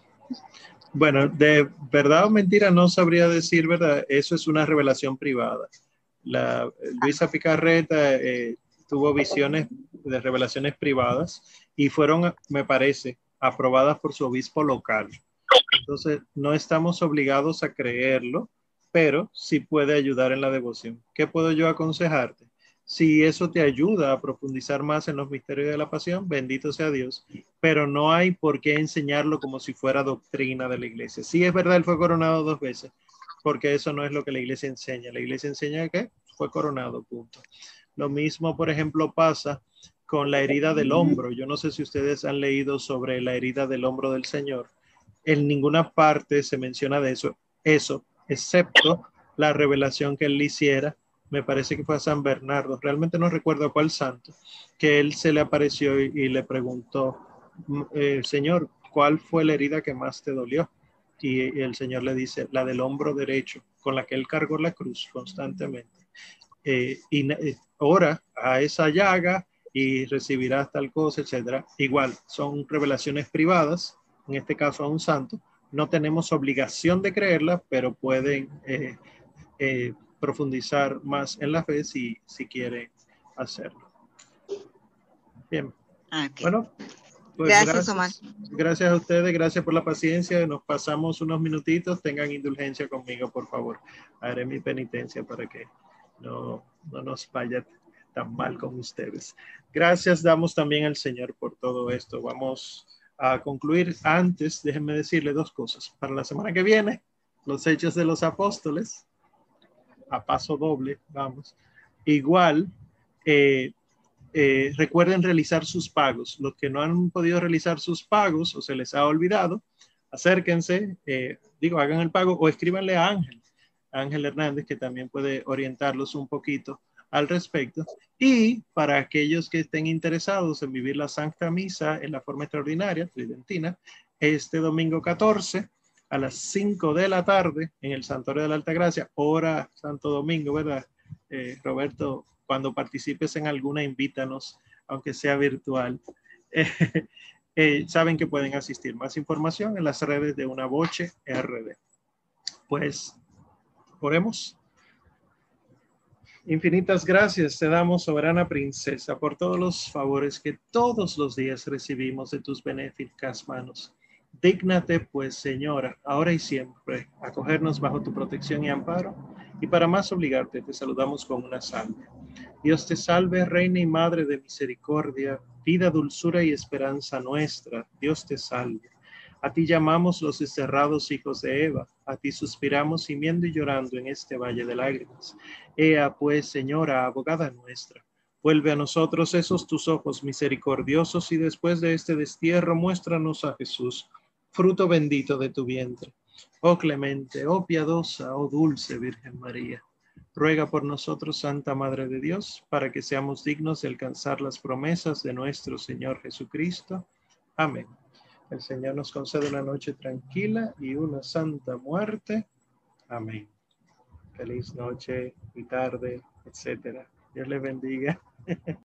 bueno, de verdad o mentira no sabría decir, ¿verdad? Eso es una revelación privada. La Luisa Picarreta eh, tuvo visiones de revelaciones privadas y fueron, me parece, aprobadas por su obispo local. Entonces, no estamos obligados a creerlo, pero sí puede ayudar en la devoción. ¿Qué puedo yo aconsejarte? Si eso te ayuda a profundizar más en los misterios de la pasión, bendito sea Dios. Pero no hay por qué enseñarlo como si fuera doctrina de la iglesia. Sí es verdad, él fue coronado dos veces, porque eso no es lo que la iglesia enseña. La iglesia enseña que fue coronado, punto. Lo mismo, por ejemplo, pasa con la herida del hombro. Yo no sé si ustedes han leído sobre la herida del hombro del Señor. En ninguna parte se menciona de eso, eso, excepto la revelación que él hiciera me parece que fue a San Bernardo, realmente no recuerdo cuál santo, que él se le apareció y, le preguntó, eh, Señor, ¿cuál fue la herida que más te dolió? Y, el Señor le dice, la del hombro derecho, con la que él cargó la cruz constantemente. Eh, y eh, ora a esa llaga y recibirás tal cosa, etcétera. Igual, son revelaciones privadas, en este caso a un santo. No tenemos obligación de creerla, pero pueden profundizar más en la fe si, si quiere hacerlo. Bien.
Ah,
bueno,
pues gracias, Omar.
Gracias a ustedes, gracias por la paciencia. Nos pasamos unos minutitos. Tengan indulgencia conmigo, por favor. Haré mi penitencia para que no, no nos vaya tan mal con ustedes. Gracias damos también al Señor por todo esto. Vamos a concluir. Antes, déjenme decirle dos cosas. Para la semana que viene, los hechos de los apóstoles a paso doble, vamos. Igual, eh, eh, recuerden realizar sus pagos. Los que no han podido realizar sus pagos o se les ha olvidado, acérquense, eh, digo, hagan el pago o escríbanle a Ángel, Ángel Hernández, que también puede orientarlos un poquito al respecto. Y para aquellos que estén interesados en vivir la Santa Misa en la forma extraordinaria, tridentina, este domingo 14 a las 5 de la tarde en el Santuario de la Alta Gracia, hora Santo Domingo, ¿verdad? Eh, Roberto, cuando participes en alguna, invítanos, aunque sea virtual. Eh, saben que pueden asistir. Más información en las redes de Una Boche RD. Pues, oremos. Infinitas gracias te damos, soberana princesa, por todos los favores que todos los días recibimos de tus benéficas manos. Dígnate, pues, Señora, ahora y siempre, acogernos bajo tu protección y amparo, y para más obligarte, te saludamos con una salve. Dios te salve, Reina y Madre de misericordia, vida, dulzura y esperanza nuestra. Dios te salve. A ti llamamos los desterrados hijos de Eva, a ti suspiramos gimiendo y llorando en este valle de lágrimas. Ea pues, Señora, abogada nuestra, vuelve a nosotros esos tus ojos misericordiosos y después de este destierro muéstranos a Jesús, fruto bendito de tu vientre. Oh clemente, oh piadosa, oh dulce Virgen María. Ruega por nosotros, Santa Madre de Dios, para que seamos dignos de alcanzar las promesas de nuestro Señor Jesucristo. Amén. El Señor nos concede una noche tranquila y una santa muerte. Amén. Feliz noche y tarde, etcétera. Dios le bendiga.